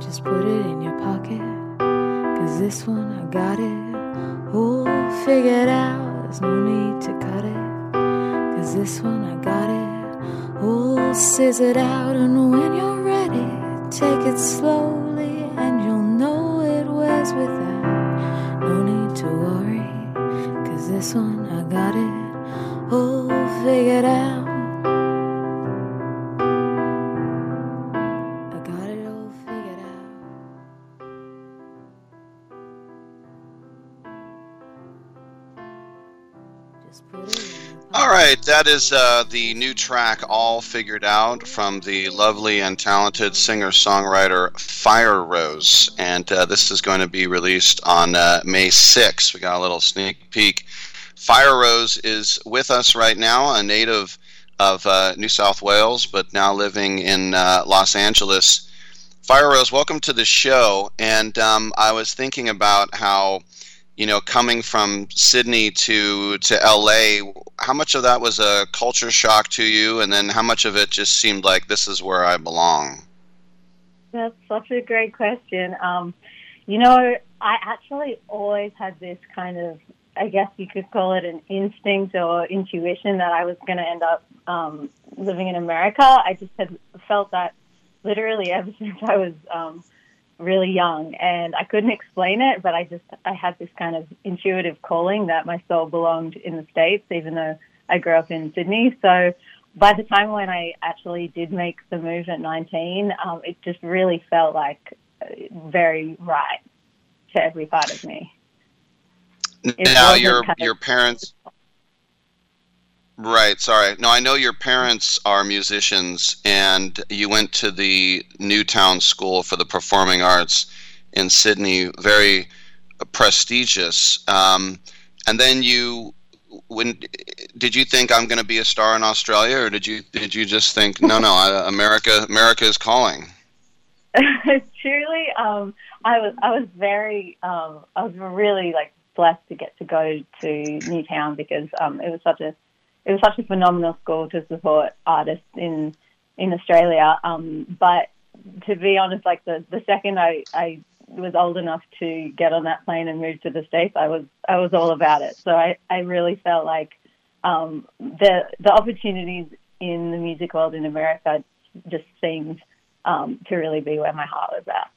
Just put it in your pocket. Cause this one I got it all figured out. There's no need to cut it. Cause this one I got it all scissored out. And when you're ready, take it slowly and you'll know it wears without. No need to worry. Cause this one I got it all figured out. All right, that is uh, the new track, All Figured Out, from the lovely and talented singer songwriter Fire Rose. And uh, this is going to be released on uh, May 6th. We got a little sneak peek. Fire Rose is with us right now, a native of uh, New South Wales, but now living in uh, Los Angeles. Fire Rose, welcome to the show. And um, I was thinking about how you know, coming from Sydney to to LA, how much of that was a culture shock to you, and then how much of it just seemed like this is where I belong? That's such a great question. Um, you know, I actually always had this kind of, I guess you could call it an instinct or intuition that I was going to end up um, living in America. I just had felt that literally ever since I was um, really young, and I couldn't explain it, but I just I had this kind of intuitive calling that my soul belonged in the states, even though I grew up in Sydney. So by the time when I actually did make the move at 19, um, it just really felt like uh, very right to every part of me. It now your kind of- your parents right sorry. No i know your parents are musicians and you went to the newtown school for the performing arts in sydney very prestigious. Um, and then you when did you think i'm going to be a star in australia or did you did you just think no no I, america america is calling truly um i was i was very um i was really like blessed to get to go to newtown because um it was such a it was such a phenomenal school to support artists in in australia um but to be honest like the the second i i was old enough to get on that plane and move to the states i was i was all about it so i i really felt like um the the opportunities in the music world in america just seemed um, to really be where my heart was at.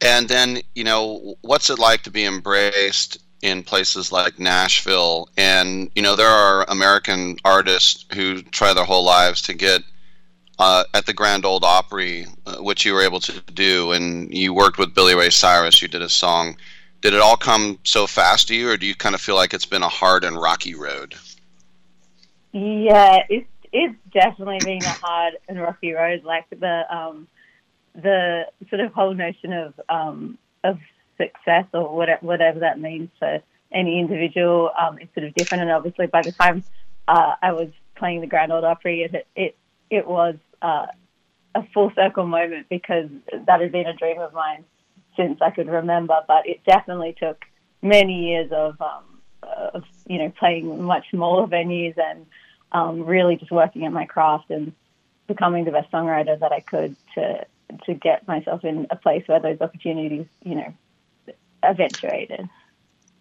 And then, you know, what's it like to be embraced in places like Nashville? And, you know, there are American artists who try their whole lives to get uh, at the Grand Ole Opry, uh, which you were able to do. And you worked with Billy Ray Cyrus, you did a song did it all come so fast to you, or do you kind of feel like it's been a hard and rocky road? Yeah, it's it's definitely been a hard and rocky road. Like the um, the sort of whole notion of um, of success or whatever, whatever that means for any individual um, sort of different. And obviously, by the time uh, I was playing the Grand Ole Opry, it it it was uh, a full circle moment because that had been a dream of mine since I could remember. But it definitely took many years of um, of you know playing much smaller venues and um, really just working at my craft and becoming the best songwriter that I could to to get myself in a place where those opportunities you know eventuated.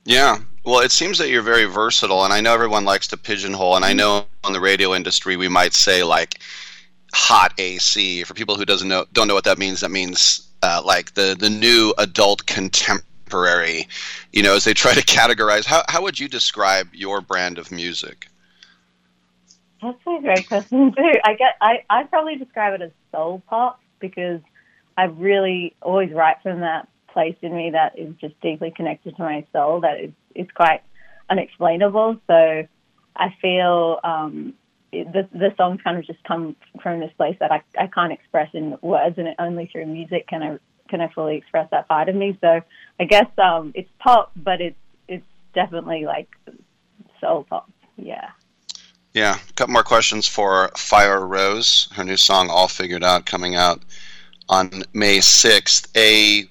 Yeah. Well, it seems that you're very versatile, and I know everyone likes to pigeonhole, and I know in the radio industry we might say like hot AC. For people who doesn't know don't know what that means, that means uh, like the the new adult contemporary. You know, as they try to categorize, how how would you describe your brand of music? That's a great question too. I get I I probably describe it as soul pop because I really always write from that place in me that is just deeply connected to my soul that is, is quite unexplainable. So I feel um, the the songs kind of just come from this place that I, I can't express in words, and only through music can I can I fully express that part of me. So I guess um, it's pop, but it's it's definitely like soul pop. Yeah. Yeah, a couple more questions for Fire Rose. Her new song, All Figured Out, coming out on May 6th. A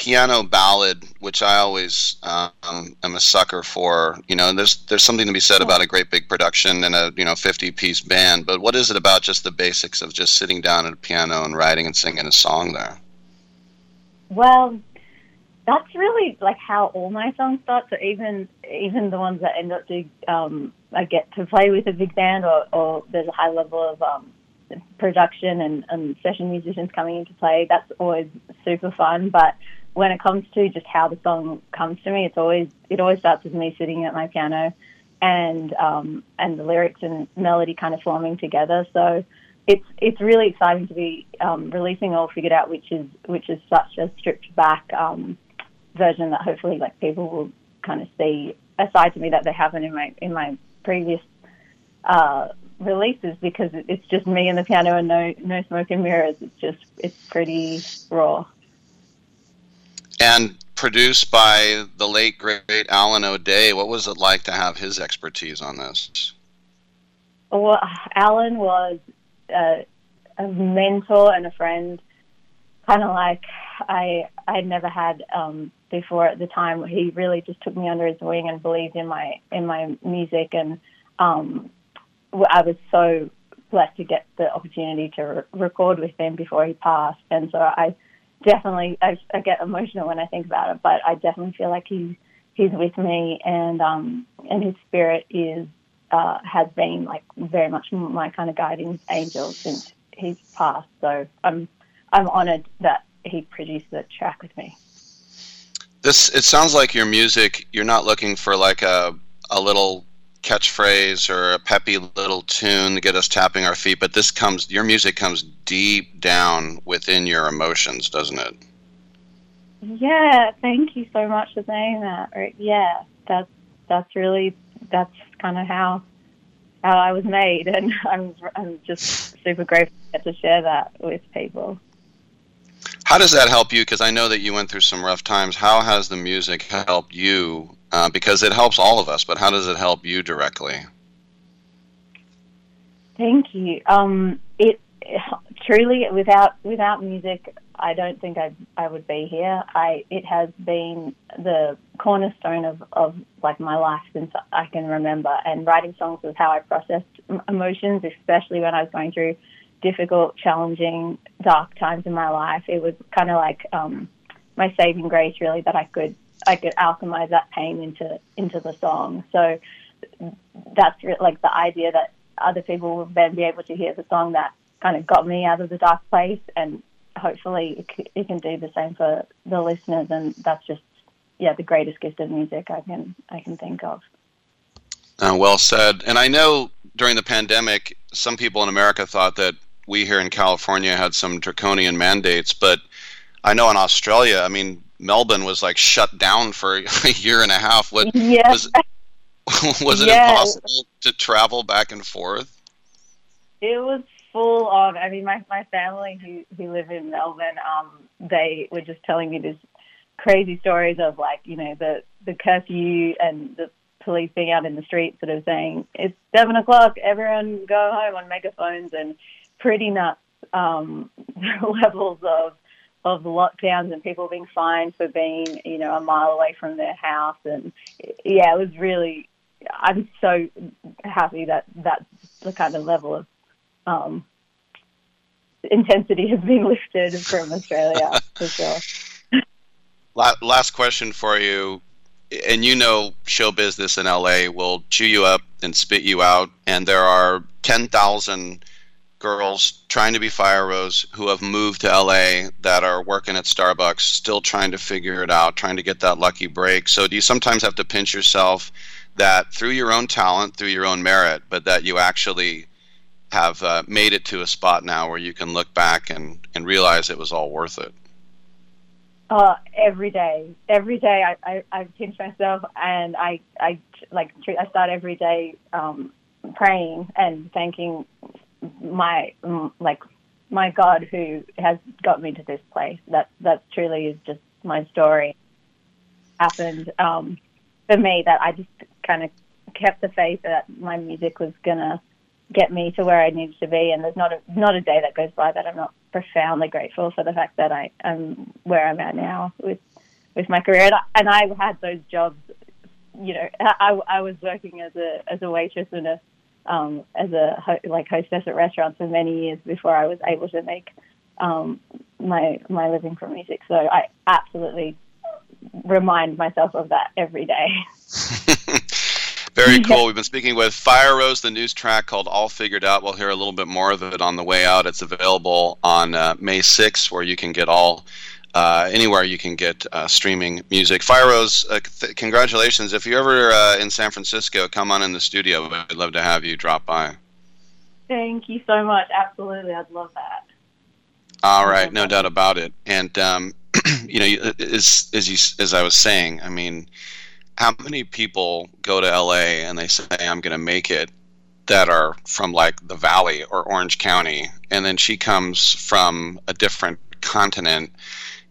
piano ballad, which I always um, am a sucker for. You know, there's there's something to be said about a great big production and a you know 50 piece band. But what is it about just the basics of just sitting down at a piano and writing and singing a song there? Well, that's really like how all my songs start. So even even the ones that end up to um, I get to play with a big band or, or there's a high level of um, production and, and session musicians coming into play. That's always super fun. But when it comes to just how the song comes to me, it's always it always starts with me sitting at my piano and um, and the lyrics and melody kind of forming together. So it's it's really exciting to be um, releasing all figured out, which is which is such a stripped back um, version that hopefully like people will kind of see a side to me that they haven't in my in my previous uh, releases because it's just me and the piano and no no smoke and mirrors. It's just it's pretty raw and produced by the late great Alan O'Day. What was it like to have his expertise on this? Well, Alan was a, a mentor and a friend, kind of like I I'd never had um, before at the time. He really just took me under his wing and believed in my in my music, and um, I was so blessed to get the opportunity to re- record with him before he passed, and so I definitely I, I get emotional when I think about it, but I definitely feel like he's he's with me and um and his spirit is uh has been like very much my kind of guiding angel since he's passed. So I'm I'm honored that he produced the track with me. This it sounds like your music you're not looking for like a a little catchphrase or a peppy little tune to get us tapping our feet, but this comes your music comes deep down within your emotions, doesn't it? Yeah, thank you so much for saying that. Yeah, that's that's really that's kind of how how I was made, and I'm I'm just super grateful to share that with people. How does that help you? Because I know that you went through some rough times. How has the music helped you uh, because it helps all of us. But how does it help you directly? Thank you. Um, it, truly without without music, I don't think I I would be here. I it has been the cornerstone of of like my life since I can remember. And writing songs was how I processed emotions, especially when I was going through difficult, challenging, dark times in my life. It was kind of like um, my saving grace, really, that I could I could alchemize that pain into into the song. So that's like the idea that other people will then be able to hear the song that kind of got me out of the dark place, and hopefully it, can do the same for the listeners. And that's just yeah the greatest gift of music I can I can think of. Uh, well said. And I know during the pandemic, some people in America thought that we here in California had some draconian mandates, but I know in Australia, I mean, Melbourne was like shut down for a year and a half. What Yeah. was was it Yeah. impossible to travel back and forth? It was full of. I mean, my my family who who live in Melbourne, um, they were just telling me this crazy stories of like you know the the curfew and the police being out in the streets, sort of saying it's seven o'clock, everyone go home on megaphones, and pretty nuts um, levels of of lockdowns and people being fined for being you know a mile away from their house, and yeah, it was really. I'm so happy that that's the kind of level of um, intensity has been lifted from Australia for sure. Last question for you, and you know, show business in LA will chew you up and spit you out, and there are ten thousand girls trying to be fire rose who have moved to LA that are working at Starbucks, still trying to figure it out, trying to get that lucky break. So, do you sometimes have to pinch yourself that through your own talent, through your own merit, but that you actually have uh, made it to a spot now where you can look back and, and realize it was all worth it? Uh, every day, every day, I, I, I pinch myself and I, I like treat- I start every day um, praying and thanking my like my God who has got me to this place. That that truly is just my story. Happened um, for me that I just kind of kept the faith that my music was gonna get me to where I needed to be, and there's not a not a day that goes by that I'm not profoundly grateful for the fact that I am where I'm at now with with my career. And I, and I had those jobs, you know, I, I was working as a as a waitress and a um, as a ho- like hostess at restaurants for many years before I was able to make um, my my living from music. So I absolutely remind myself of that every day. Very cool. We've been speaking with Fire Rose, the news track called All Figured Out. We'll hear a little bit more of it on the way out. It's available on uh, May 6th, where you can get all, uh, anywhere you can get uh, streaming music. Fire Rose, uh, th- congratulations. If you're ever uh, in San Francisco, come on in the studio. We'd love to have you drop by. Thank you so much. Absolutely, I'd love that. All right, no doubt about it. And um, you know, as as you as I was saying, I mean, how many people go to LA and they say I'm going to make it that are from like the Valley or Orange County, and then she comes from a different continent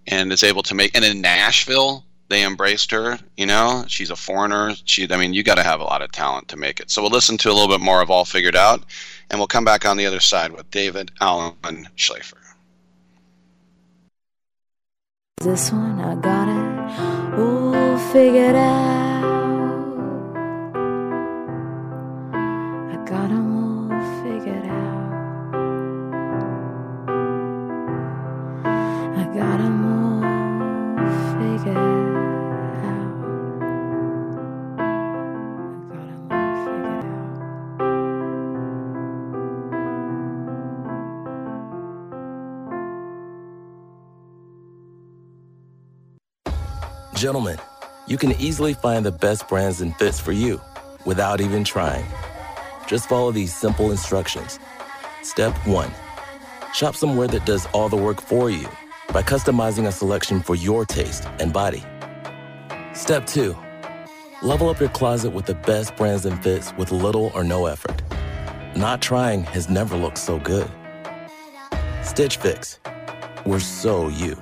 and is able to make. And in Nashville, they embraced her. You know, she's a foreigner. She, I mean, you got to have a lot of talent to make it. So we'll listen to a little bit more of All Figured Out, and we'll come back on the other side with David Allen Schleifer. This one I got it all figured out. I got Gentlemen, you can easily find the best brands and fits for you without even trying. Just follow these simple instructions. Step 1. Shop somewhere that does all the work for you by customizing a selection for your taste and body. Step 2. Level up your closet with the best brands and fits with little or no effort. Not trying has never looked so good. Stitch Fix. We're so you.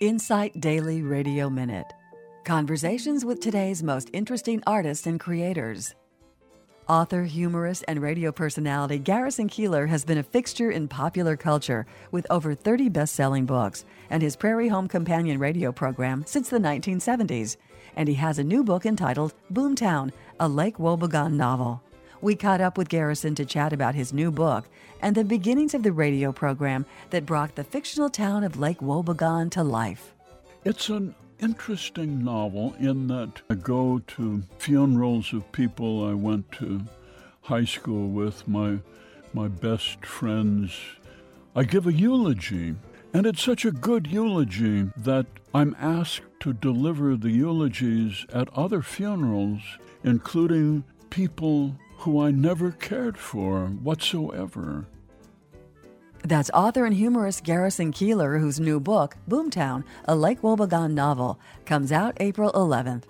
Insight Daily Radio Minute. Conversations with today's most interesting artists and creators. Author, humorist, and radio personality Garrison Keillor has been a fixture in popular culture with over 30 best selling books and his Prairie Home Companion radio program since the 1970s. And he has a new book entitled Boomtown, a Lake Wobegon novel. We caught up with Garrison to chat about his new book and the beginnings of the radio program that brought the fictional town of Lake Wobegon to life. It's an interesting novel in that I go to funerals of people I went to high school with, my, my best friends. I give a eulogy, and it's such a good eulogy that I'm asked to deliver the eulogies at other funerals, including people who I never cared for whatsoever. That's author and humorist Garrison Keillor, whose new book, Boomtown, a Lake Wobegon novel, comes out April 11th.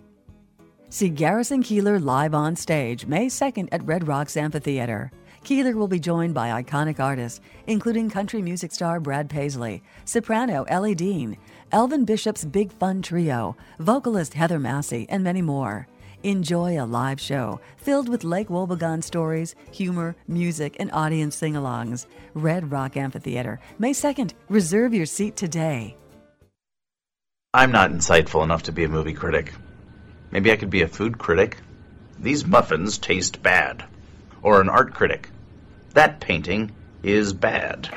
See Garrison Keillor live on stage May 2nd at Red Rocks Amphitheater. Keillor will be joined by iconic artists, including country music star Brad Paisley, soprano Ellie Dean, Elvin Bishop's Big Fun Trio, vocalist Heather Masse, and many more. Enjoy a live show filled with Lake Wobegon stories, humor, music, and audience sing alongs. Red Rock Amphitheater, May 2nd. Reserve your seat today. I'm not insightful enough to be a movie critic. Maybe I could be a food critic. These muffins taste bad. Or an art critic. That painting is bad.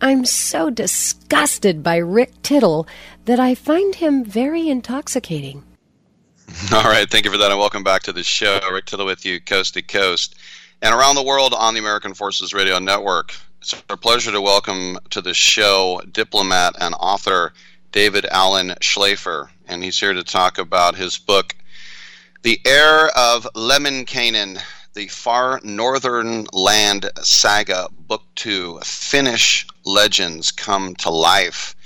I'm so disgusted by Rick Tittle that I find him very intoxicating. All right, thank you for that, and welcome back to the show. Rick Tittle with you, coast to coast, and around the world on the American Forces Radio Network. It's our pleasure to welcome to the show diplomat and author David Allen Schlafer, and he's here to talk about his book, The Heir of Lemminkainen, the Far Northern Land Saga, Book Two Finnish Legends Come to Life.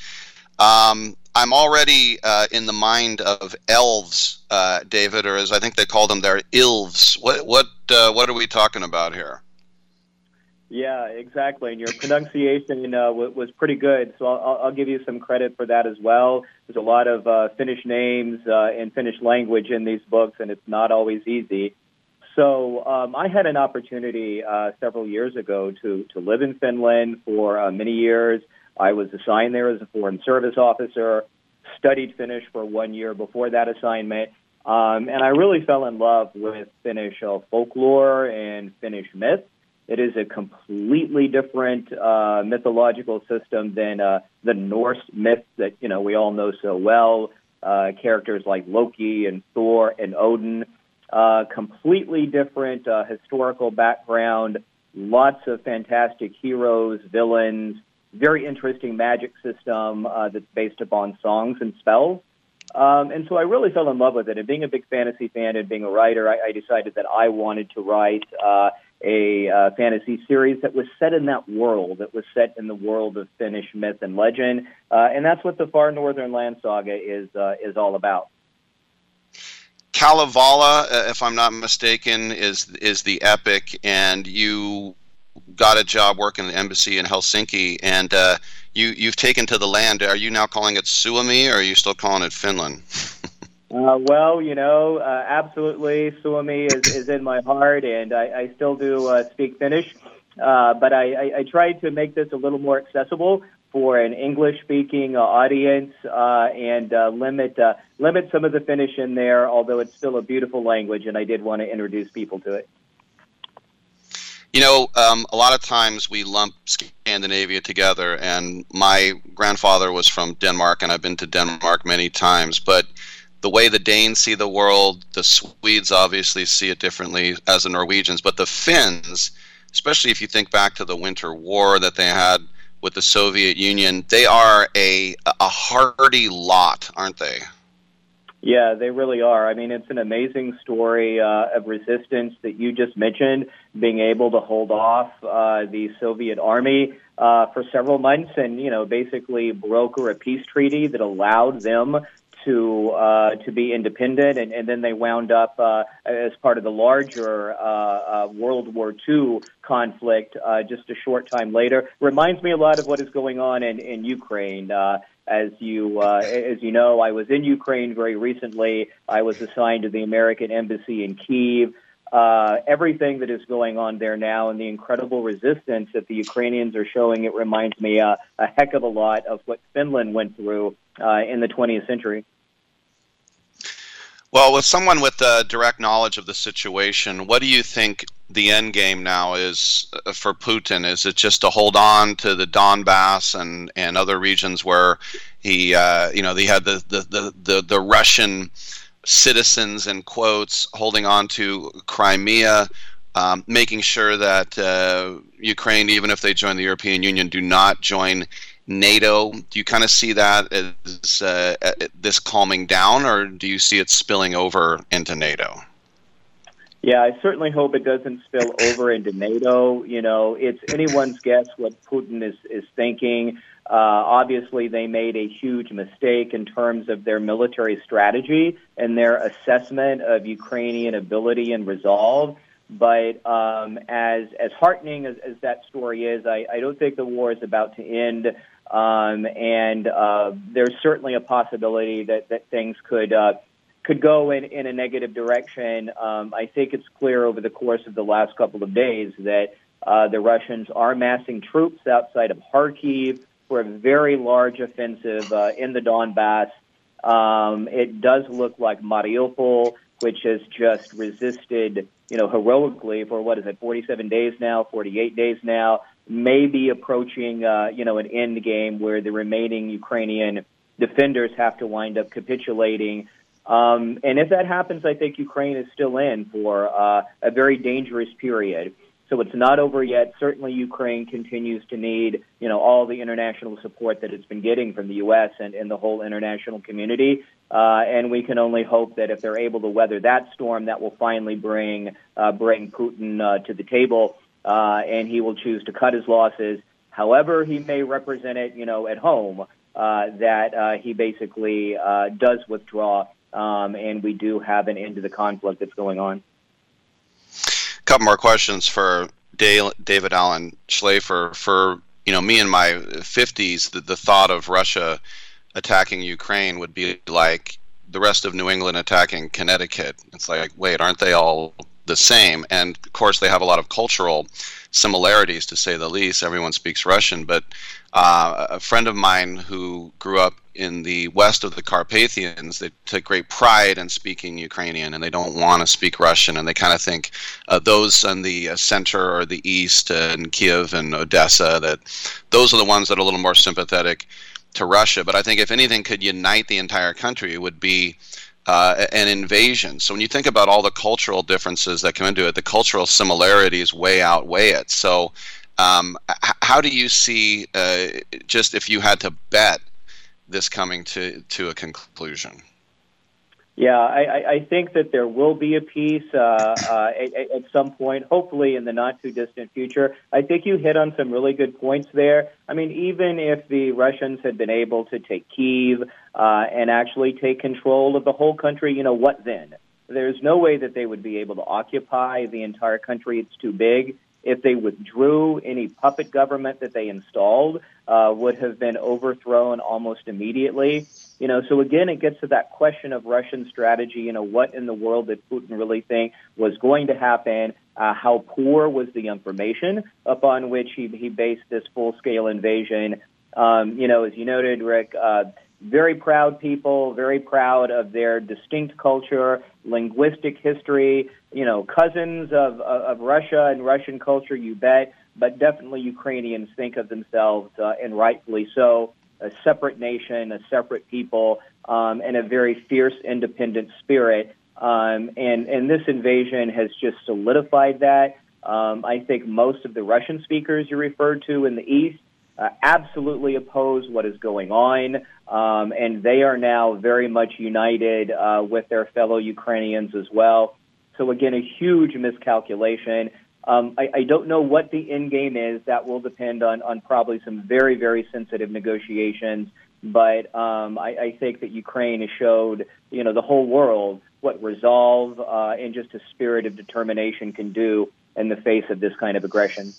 Um, I'm already uh, in the mind of elves, uh, David, or as I think they call them, they're ilves. What what uh, what are we talking about here? Yeah, exactly. And your pronunciation uh, was pretty good, so I'll, I'll give you some credit for that as well. There's a lot of uh, Finnish names uh, and Finnish language in these books, and it's not always easy. So um, I had an opportunity uh, several years ago to to live in Finland for uh, many years. I was assigned there as a foreign service officer, studied Finnish for one year before that assignment, um, and I really fell in love with Finnish uh, folklore and Finnish myth. It is a completely different uh, mythological system than uh, the Norse myths that you know we all know so well. Uh, characters like Loki and Thor and Odin. Uh, completely different uh, historical background. Lots of fantastic heroes, villains. Very interesting magic system uh, that's based upon songs and spells. Um, and so I really fell in love with it. And being a big fantasy fan and being a writer, I, I decided that I wanted to write uh, a uh, fantasy series that was set in that world, that was set in the world of Finnish myth and legend. Uh, and that's what the Far Northern Land Saga is uh, is all about. Kalevala, uh, if I'm not mistaken, is is the epic, and you got a job working in the embassy in Helsinki, and uh, you you've taken to the land. Are you now calling it Suomi, or are you still calling it Finland? Uh, well, you know, uh, absolutely, Suomi is, is in my heart, and I, I still do uh, speak Finnish. Uh, but I, I, I tried to make this a little more accessible for an English-speaking uh, audience uh, and uh, limit uh, limit some of the Finnish in there. Although it's still a beautiful language, and I did want to introduce people to it. You know, um, a lot of times we lump Scandinavia together, and my grandfather was from Denmark, and I've been to Denmark many times. But the way the Danes see the world, the Swedes obviously see it differently as the Norwegians, but the Finns, especially if you think back to the Winter War that they had with the Soviet Union, they are a a hardy lot, aren't they? Yeah, they really are. I mean, it's an amazing story uh, of resistance that you just mentioned, being able to hold off uh, the Soviet army uh, for several months and, you know, basically broker a peace treaty that allowed them to uh, to be independent, and, and then they wound up uh, as part of the larger uh, uh, World War II conflict uh, just a short time later. Reminds me a lot of what is going on in in Ukraine. Uh, as you uh, as you know, I was in Ukraine very recently. I was assigned to the American Embassy in Kiev. Uh, everything that is going on there now and the incredible resistance that the Ukrainians are showing, it reminds me a heck of a lot of what Finland went through uh, in the 20th century. Well, with someone with uh, direct knowledge of the situation, what do you think the end game now is uh, for Putin? Is it just to hold on to the Donbass and, and other regions where he, uh, you know, he had the, the, the, the, the Russian citizens in quotes holding on to Crimea, um, making sure that uh, Ukraine, even if they join the European Union, do not join NATO. Do you kind of see that as uh, this calming down, or do you see it spilling over into NATO? Yeah, I certainly hope it doesn't spill over into NATO. You know, it's anyone's guess what Putin is is thinking. Uh, obviously, they made a huge mistake in terms of their military strategy and their assessment of Ukrainian ability and resolve. But um, as as heartening as, as that story is, I, I don't think the war is about to end. Um, and uh, there's certainly a possibility that, that things could uh, could go in, in a negative direction. Um, I think it's clear over the course of the last couple of days that uh, the Russians are massing troops outside of Kharkiv for a very large offensive uh, in the Donbass. Um, it does look like Mariupol, which has just resisted, you know, heroically for what is it, 47 days now, 48 days now, may be approaching, uh, you know, an end game where the remaining Ukrainian defenders have to wind up capitulating. Um, and if that happens, I think Ukraine is still in for uh, a very dangerous period. So it's not over yet. Certainly, Ukraine continues to need, you know, all the international support that it's been getting from the U.S. and, and the whole international community. Uh, and we can only hope that if they're able to weather that storm, that will finally bring uh, bring Putin uh, to the table, uh, and he will choose to cut his losses. However, he may represent it, you know, at home uh, that uh, he basically uh, does withdraw, um, and we do have an end to the conflict that's going on A couple more questions for David Allen Schlafer. For you know, me in my 50s, the, the thought of Russia attacking Ukraine would be like the rest of New England attacking Connecticut. It's like, wait, aren't they all the same? And of course, they have a lot of cultural similarities, to say the least. Everyone speaks Russian, but uh, a friend of mine who grew up in the west of the Carpathians, they take great pride in speaking Ukrainian, and they don't want to speak Russian, and they kind of think uh, those in the uh, center or the east, uh, in Kiev and Odessa, that those are the ones that are a little more sympathetic to Russia. But I think if anything could unite the entire country, it would be uh, an invasion. So when you think about all the cultural differences that come into it, the cultural similarities way outweigh it. So um, how do you see, uh, just if you had to bet, this coming to, to a conclusion? Yeah, I, I think that there will be a peace uh, uh, at, at some point, hopefully in the not too distant future. I think you hit on some really good points there. I mean, even if the Russians had been able to take Kiev uh, and actually take control of the whole country, you know, what then? There's no way that they would be able to occupy the entire country. It's too big if they withdrew, any puppet government that they installed uh, would have been overthrown almost immediately. You know, so again, it gets to that question of Russian strategy. You know, what in the world did Putin really think was going to happen? Uh, how poor was the information upon which he, he based this full-scale invasion? Um, you know, as you noted, Rick, uh, very proud people, very proud of their distinct culture, linguistic history, you know, cousins of, of, Russia and Russian culture, you bet, but definitely Ukrainians think of themselves, uh, and rightfully so, a separate nation, a separate people, um, and a very fierce, independent spirit. Um, and, and this invasion has just solidified that. Um, I think most of the Russian speakers you referred to in the East uh, absolutely oppose what is going on, um, and they are now very much united uh, with their fellow Ukrainians as well. So again, a huge miscalculation. Um, I, I don't know what the end game is. That will depend on, on probably some very, very sensitive negotiations. But um, I, I think that Ukraine has showed, you know, the whole world what resolve uh, and just a spirit of determination can do in the face of this kind of aggression.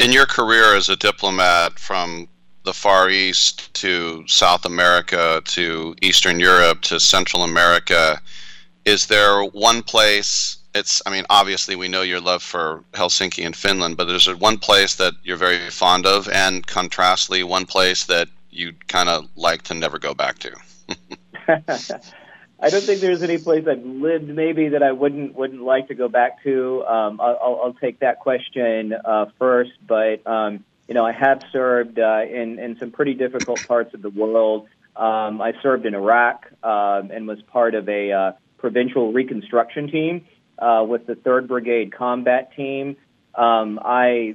In your career as a diplomat from the Far East to South America to Eastern Europe to Central America, is there one place? It's, I mean, obviously we know your love for Helsinki and Finland, but is there one place that you're very fond of, and contrastly, one place that you'd kind of like to never go back to? I don't think there's any place I've lived maybe that I wouldn't wouldn't like to go back to. Um, I'll, I'll take that question uh, first, but um, you know I have served uh, in in some pretty difficult parts of the world. Um, I served in Iraq um, and was part of a uh, provincial reconstruction team uh, with the Third Brigade Combat Team. Um, I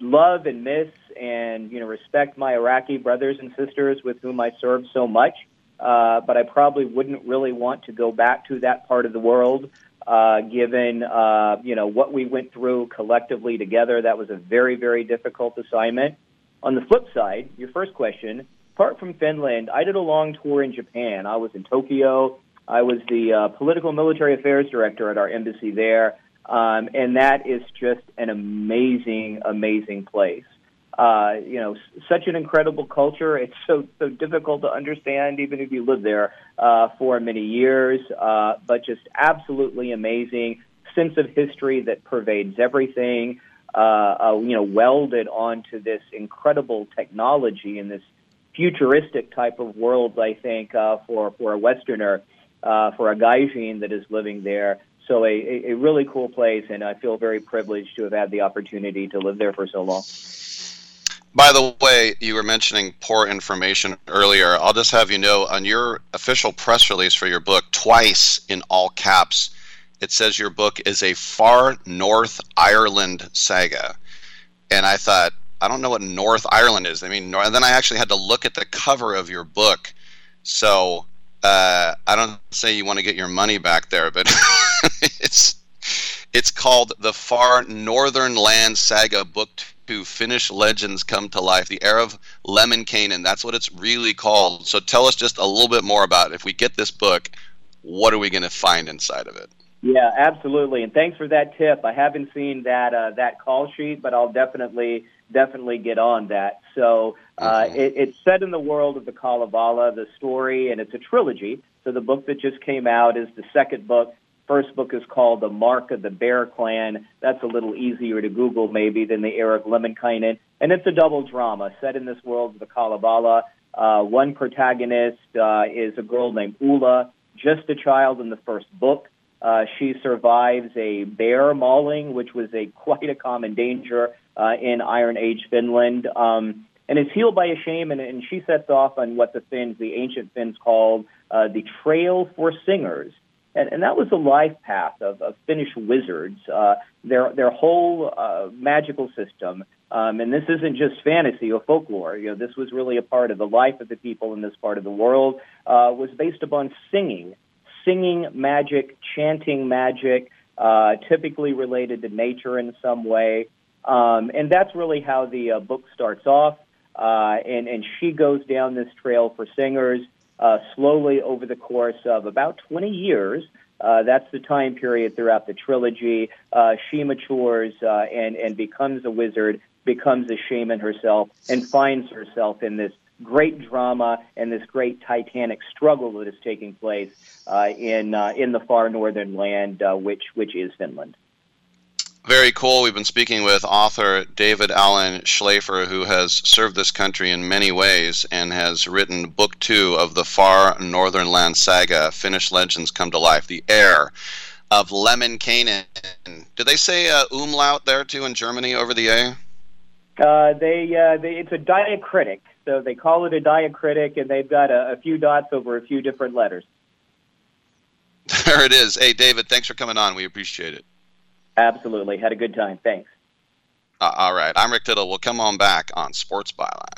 love and miss and you know respect my Iraqi brothers and sisters with whom I served so much uh, but I probably wouldn't really want to go back to that part of the world, uh, given uh, you know what we went through collectively together. That was a very very difficult assignment. On the flip side, your first question, apart from Finland, I did a long tour in Japan. I was in Tokyo. I was the uh, political military affairs director at our embassy there, um, and that is just an amazing, amazing place uh, you know, such an incredible culture. It's so so difficult to understand, even if you live there uh, for many years. Uh, but just absolutely amazing sense of history that pervades everything. Uh, uh, you know, welded onto this incredible technology in this futuristic type of world. I think uh, for for a Westerner, uh, for a Gaijin that is living there. So a, a really cool place, and I feel very privileged to have had the opportunity to live there for so long. By the way, you were mentioning poor information earlier. I'll just have you know on your official press release for your book, twice in all caps, it says your book is a far North Ireland saga. And I thought, I don't know what North Ireland is. I mean, and then I actually had to look at the cover of your book. So uh, I don't say you want to get your money back there, but it's it's called the Far Northern Land Saga, Book to Finnish legends come to life. The Heir of Lemminkainen. That's what it's really called. So tell us just a little bit more about it. If we get this book, what are we going to find inside of it? Yeah, absolutely. And thanks for that tip. I haven't seen that uh, that call sheet, but I'll definitely definitely get on that. So uh, mm-hmm. it, it's set in the world of the Kalevala, the story, and it's a trilogy. So the book that just came out is the second book First book is called The Mark of the Bear Clan. That's a little easier to Google maybe than the Heir of Lemminkainen. And it's a double drama set in this world of the Kalevala. Uh, one protagonist uh, is a girl named Ulla, just a child in the first book. Uh, she survives a bear mauling, which was a quite a common danger uh, in Iron Age Finland, um, and is healed by a shaman. And she sets off on what the Finns, the ancient Finns, called uh, the Trail for Singers and, and that was the life path of, of Finnish wizards. Uh, their their whole uh, magical system, um, and this isn't just fantasy or folklore. You know, this was really a part of the life of the people in this part of the world. Uh, was based upon singing, singing magic, chanting magic, uh, typically related to nature in some way. Um, and that's really how the uh, book starts off. Uh, and, and she goes down this trail for singers uh, slowly over the course of about 20 years. Uh, that's the time period throughout the trilogy. Uh, she matures uh, and and becomes a wizard, becomes a shaman herself, and finds herself in this great drama and this great titanic struggle that is taking place uh, in uh, in the far northern land, uh, which which is Finland. Very cool. We've been speaking with author David Allen Schlafer, who has served this country in many ways and has written book two of the Far Northern Land saga, Finnish Legends Come to Life, The Heir of Lemminkainen. Did they say uh, umlaut there too in Germany over the A? Uh, they, uh, they, it's a diacritic, so they call it a diacritic, and they've got a, a few dots over a few different letters. There it is. Hey, David, thanks for coming on. We appreciate it. Absolutely. Had a good time. Thanks. Uh, all right. I'm Rick Tittle. We'll come on back on Sports Byline.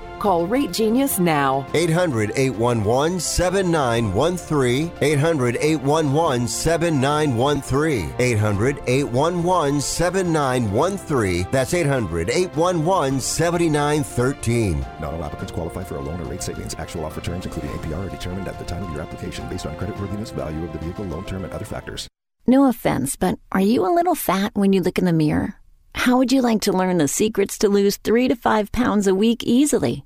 Call Rate Genius now. 800 811 7913. 800 811 7913. 800 811 7913. That's 800 811 7913. Not all applicants qualify for a loan or rate savings. Actual offer terms, including APR, are determined at the time of your application based on creditworthiness, value of the vehicle, loan term, and other factors. No offense, but are you a little fat when you look in the mirror? How would you like to learn the secrets to lose three to five pounds a week easily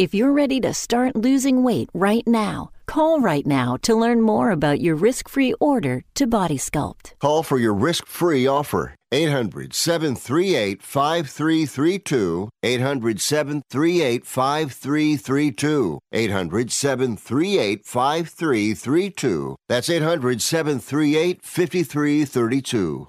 If you're ready to start losing weight right now, call right now to learn more about your risk free order to Body Sculpt. Call for your risk free offer. 800 738 5332. 800 738 5332. 800 738 5332. That's 800 738 5332.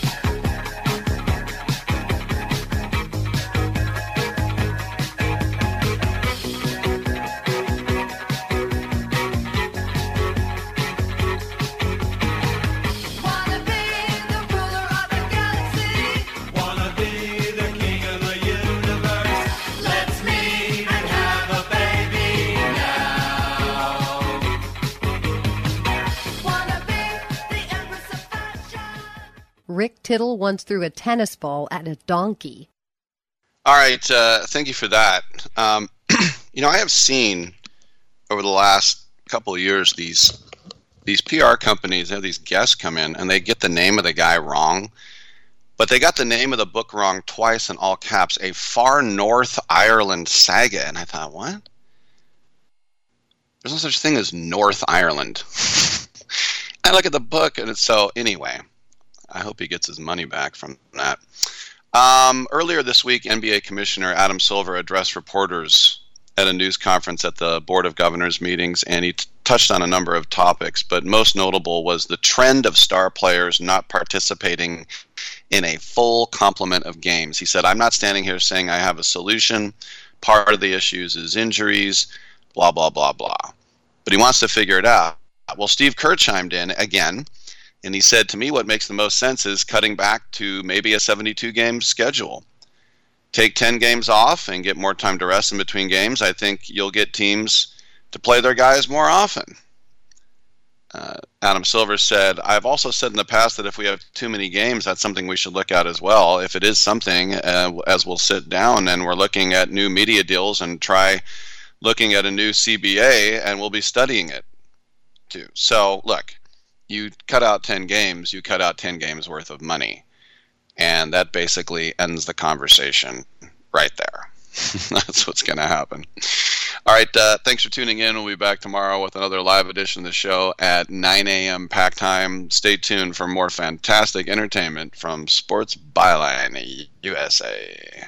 Rick Tittle once threw a tennis ball at a donkey. All right, uh, thank you for that. Um, you know, I have seen over the last couple of years these these PR companies have these guests come in and they get the name of the guy wrong, but they got the name of the book wrong twice in all caps. A Far North Ireland saga, and I thought, what? There's no such thing as North Ireland. I look at the book, and it's so. Anyway, I hope he gets his money back from that. Um, earlier this week, NBA Commissioner Adam Silver addressed reporters at a news conference at the Board of Governors meetings, and he t- touched on a number of topics, but most notable was the trend of star players not participating in a full complement of games. He said, I'm not standing here saying I have a solution. Part of the issues is injuries, blah, blah, blah, blah. But he wants to figure it out. Well, Steve Kerr chimed in again, and he said, To me, what makes the most sense is cutting back to maybe a 72 game schedule take 10 games off and get more time to rest in between games, I think you'll get teams to play their guys more often. Uh, Adam Silver said, I've also said in the past that if we have too many games, that's something we should look at as well. If it is something, uh, as we'll sit down and we're looking at new media deals and try looking at a new CBA, and we'll be studying it too. So, look, you cut out 10 games, you cut out 10 games worth of money and that basically ends the conversation right there. That's what's going to happen. All right. Uh, thanks for tuning in. We'll be back tomorrow with another live edition of the show at 9 a.m. pack time. Stay tuned for more fantastic entertainment from Sports Byline USA.